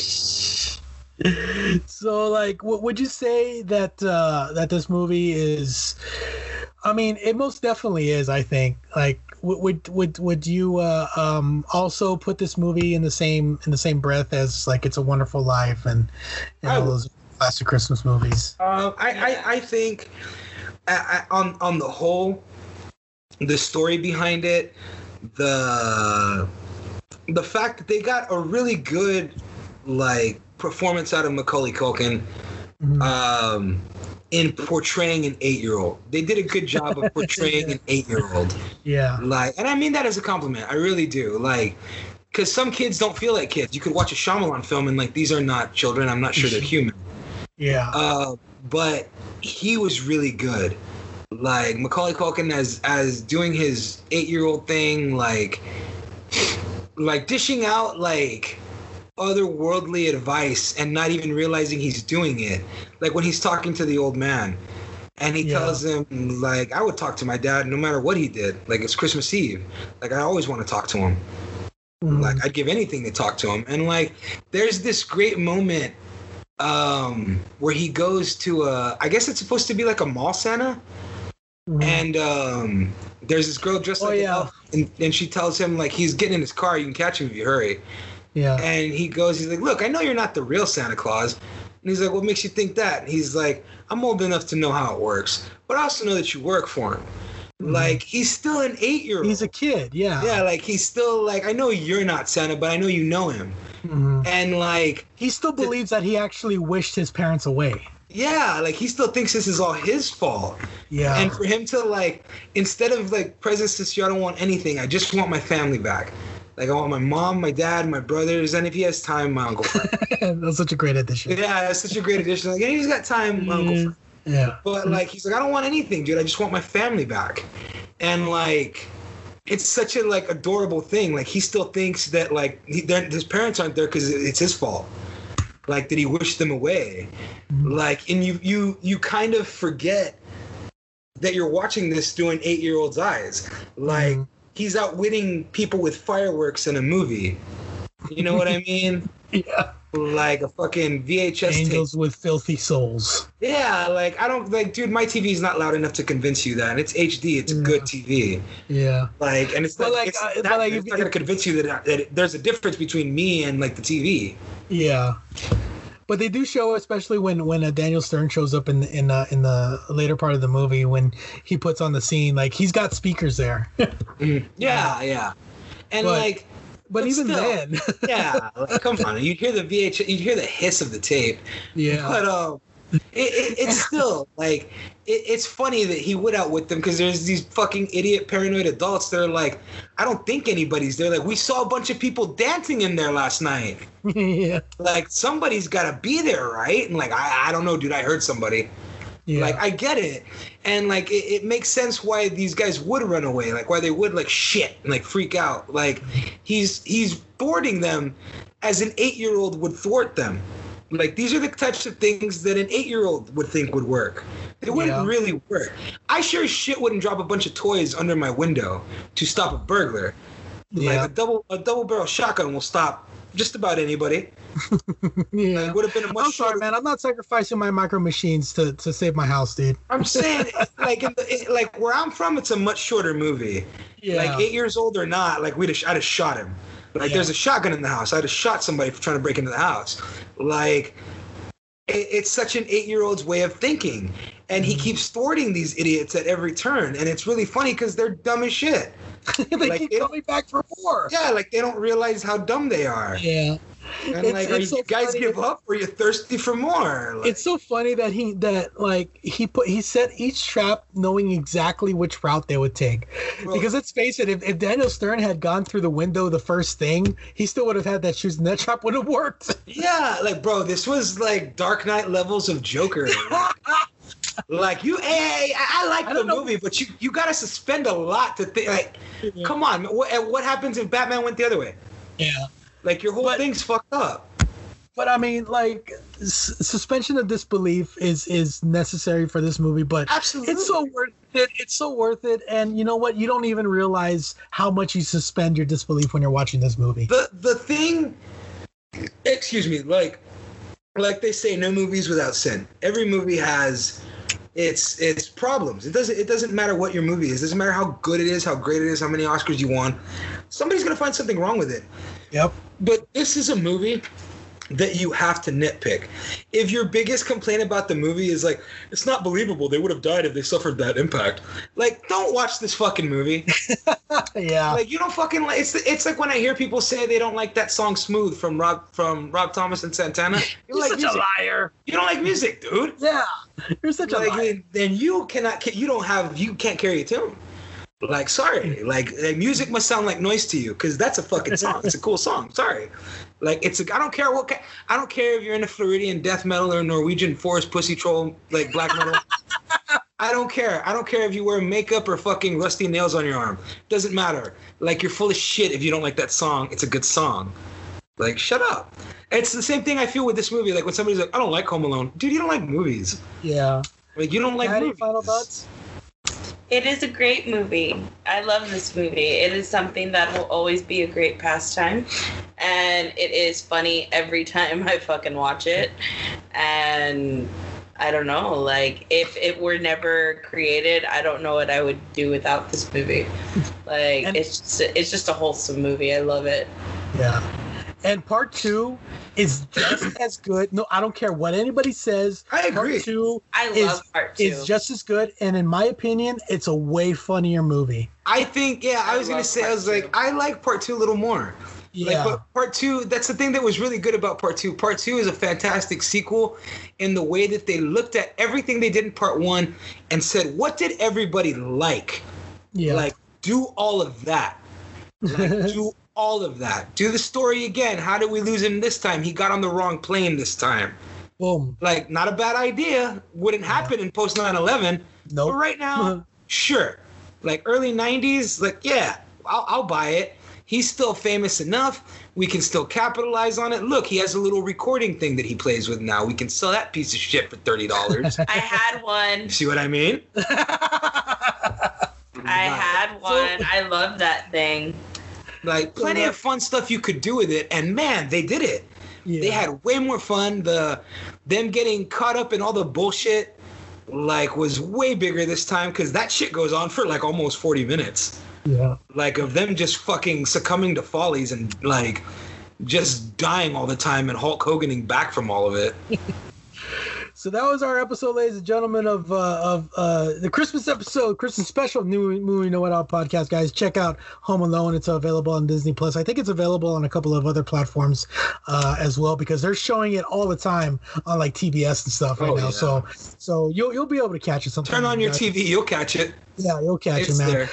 so like w- would you say that uh that this movie is i mean it most definitely is i think. Like w- would would would you uh um also put this movie in the same in the same breath as like it's a wonderful life and, and all those classic christmas movies? Um, I, I, I think I, I, on on the whole, the story behind it, the the fact that they got a really good like performance out of Macaulay Culkin um, in portraying an eight year old. They did a good job of portraying an eight year old. yeah Like, and I mean that as a compliment. I really do. Like, because some kids don't feel like kids. You could watch a Shyamalan film and like these are not children. I'm not sure they're human. yeah Uh, but he was really good. Like Macaulay Culkin as as doing his eight year old thing, like like dishing out like otherworldly advice and not even realizing he's doing it. Like when he's talking to the old man and he Yeah. tells him like I would talk to my dad no matter what he did. Like it's Christmas Eve. Like I always want to talk to him. Mm. Like I'd give anything to talk to him. And like there's this great moment um where he goes to a I guess it's supposed to be like a mall Santa. And um there's this girl dressed Oh, like an elf and, and she tells him like he's getting in his car, you can catch him if you hurry. Yeah And he goes, he's like, Look, I know you're not the real Santa Claus. And he's like, What makes you think that? And he's like, I'm old enough to know how it works, but I also know that you work for him. Like he's still an eight year old. he's a kid yeah yeah, like he's still like I know you're not Santa, but I know you know him. Mhm. And like he still believes that he actually wished his parents away yeah, like he still thinks this is all his fault. yeah And for him to like instead of like presents this year, I don't want anything. I just want my family back. Like I want my mom, my dad, my brothers, and if he has time, my uncle. That's such a great addition yeah, that's such a great addition. Like, yeah, he's got time, my uncle. Mm, Frank. yeah But mm. like he's like, I don't want anything, dude. I just want my family back. And like it's such a like adorable thing. Like he still thinks that like he, his parents aren't there because it's his fault. Like that he wished them away. Mm. Like and you you you kind of forget that you're watching this through an eight year old's eyes. Like he's outwitting people with fireworks in a movie. You know what I mean? yeah Like a fucking VHS tape. angels with filthy souls Yeah, like I don't like, dude. My TV is not loud enough to convince you that, and it's HD. It's a good TV. yeah Like, and it's But not, like, it's, uh, not, but like, it's if- not gonna convince you that, that there's a difference between me and like the TV. Yeah, but they do show, especially when when uh, Daniel Stern shows up in in uh, in the later part of the movie when he puts on the scene, like he's got speakers there. Yeah, yeah, and But- like, but even still, then, yeah, like, come on, you'd hear the VH, you'd hear the hiss of the tape. yeah, But um, it, it, it's still like it, it's funny that he would outwit them because there's these fucking idiot paranoid adults that are like, I don't think anybody's there. Like we saw a bunch of people dancing in there last night. yeah, Like somebody's got to be there, right? And like I, I don't know, dude. I heard somebody. yeah, Like I get it, and like it, it makes sense why these guys would run away. Like why they would like shit and like freak out. Like he's he's thwarting them as an eight year old would thwart them. Like these are the types of things that an eight year old would think would work. It wouldn't Yeah. really work. I sure as shit wouldn't drop a bunch of toys under my window to stop a burglar. Yeah. Like a double a double barrel shotgun will stop just about anybody. yeah. It would have been a much I'm sorry, shorter man. I'm not sacrificing my micro machines to to save my house, dude. I'm saying, like, in the, like where I'm from, it's a much shorter movie. Yeah. Like eight years old or not, like we'd have, I'd have shot him. Like Yeah. there's a shotgun in the house. I'd have shot somebody for trying to break into the house. Like it, it's such an eight year old's way of thinking, and Mm-hmm. he keeps thwarting these idiots at every turn, and it's really funny because they're dumb as shit. they Like, keep coming back for more. Yeah, like they don't realize how dumb they are. Yeah. And It's- like, are it's you so guys give up or you're thirsty for more? Like, it's so funny that he that like he put he set each trap knowing exactly which route they would take because let's face it if, if daniel stern had gone through the window the first thing he still would have had that shoes and that trap would have worked yeah, like bro, this was like Dark Knight levels of Joker. like you, hey, I, I like the movie, but you you gotta suspend a lot to think. Like, come on, what what happens if Batman went the other way? Yeah. Like your whole thing's fucked up. but i mean like s- suspension of disbelief is is necessary for this movie but Absolutely. it's so worth it it's so worth it and you know what you don't even realize how much you suspend your disbelief when you're watching this movie The the thing, excuse me, like like they say, no movies without sin. Every movie has its its problems. It doesn't it doesn't matter what your movie is. It doesn't matter how good it is, how great it is, how many Oscars you won. Somebody's gonna find something wrong with it. Yep. But this is a movie that you have to nitpick. If your biggest complaint about the movie is like, it's not believable, they would have died if they suffered that impact. Like, don't watch this fucking movie. yeah. Like you don't fucking like it's it's like when I hear people say they don't like that song "Smooth" from Rob from Rob Thomas and Santana. You You're like such music. a liar. You don't like music, dude. Yeah, you're such like, a liar. Then you cannot. You don't have. You can't carry a tune. Like sorry, like, like music must sound like noise to you because that's a fucking song. It's a cool song. Sorry, like it's a. I don't care what. I don't care if you're into Floridian death metal or Norwegian forest pussy troll like black metal. I don't care. I don't care if you wear makeup or fucking rusty nails on your arm. Doesn't matter. Like you're full of shit if you don't like that song. It's a good song. Like shut up. It's the same thing I feel with this movie. Like when somebody's like, I don't like Home Alone. Dude, you don't like movies. Yeah. Like you don't like movies. final thoughts? It is a great movie. I love this movie. It is something that will always be a great pastime. And it is funny every time I fucking watch it. And I don't know, like if it were never created, I don't know what I would do without this movie. Like it's just it's just a wholesome movie. I love it. Yeah. And part two is just as good. No, I don't care what anybody says. I agree. Part two I is, love part two. is just as good. And in my opinion, it's a way funnier movie. I think, yeah, I, was gonna say, I part was like, I like part two a little more. Yeah. Like, but part two, that's the thing that was really good about part two. Part two is a fantastic sequel in the way that they looked at everything they did in part one and said, what did everybody like? Yeah. Like, do all of that. Like, do all of that. Do the story again. How did we lose him this time? He got on the wrong plane this time. Boom. Like, not a bad idea. Wouldn't happen in post 9 11. Nope. But right now, sure. Like early 90s, like, yeah, I'll, I'll buy it. He's still famous enough. We can still capitalize on it. Look, he has a little recording thing that he plays with now. We can sell that piece of shit for $30. I had one. See what I mean? I had one. I love that thing. Like plenty of fun stuff you could do with it, and man, they did it. They had way more fun. The them getting caught up in all the bullshit like was way bigger this time because that shit goes on for like almost 40 minutes. Yeah. Like of them just fucking succumbing to follies and like just dying all the time and Hulk Hoganing back from all of it. So that was our episode, ladies and gentlemen, of uh, of uh, the Christmas episode, Christmas special new movie Know It All podcast. Guys, check out Home Alone. It's available on Disney Plus. I think it's available on a couple of other platforms uh, as well because they're showing it all the time on like TBS and stuff right Oh, now. yeah. So so you'll you'll be able to catch it sometime. Turn on your guys. TV, you'll catch it. Yeah, you'll catch It's it, man. there.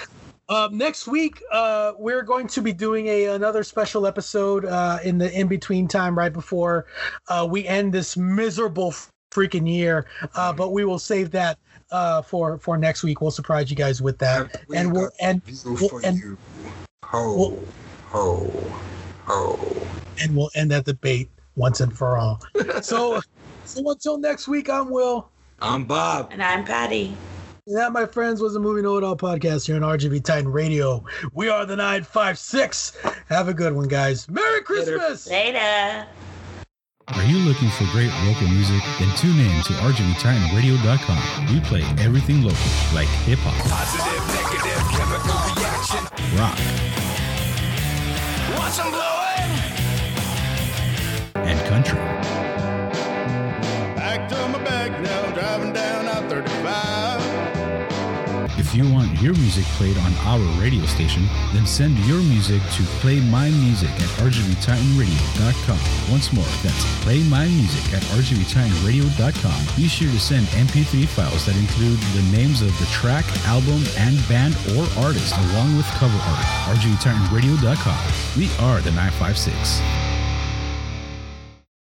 Uh, next week, uh, we're going to be doing a another special episode uh, in the in between time, right before uh, we end this miserable freaking year. Uh, but we will save that uh, for for next week. We'll surprise you guys with that, and we'll and we'll, and, Ho, ho, ho. and we'll end that debate once and for all. so, so until next week, I'm Will. I'm Bob. And I'm Patty. And that, my friends, was a Movie Know It All podcast here on RGV Titan Radio. We are the 956. Have a good one, guys. Merry Christmas! Later. Are you looking for great local music? Then tune in to RGVTitanRadio.com. We play everything local, like hip hop, Positive, negative, chemical reaction. rock, Watch 'em blowing. and country. You want your music played on our radio station, then send your music to playmymusic at rgvtitanradio.com. Once more, that's playmymusic at rgvtitanradio.com. Be sure to send MP3 files that include the names of the track, album, and band or artist, along with cover art. rgvtitanradio.com. We are the 956.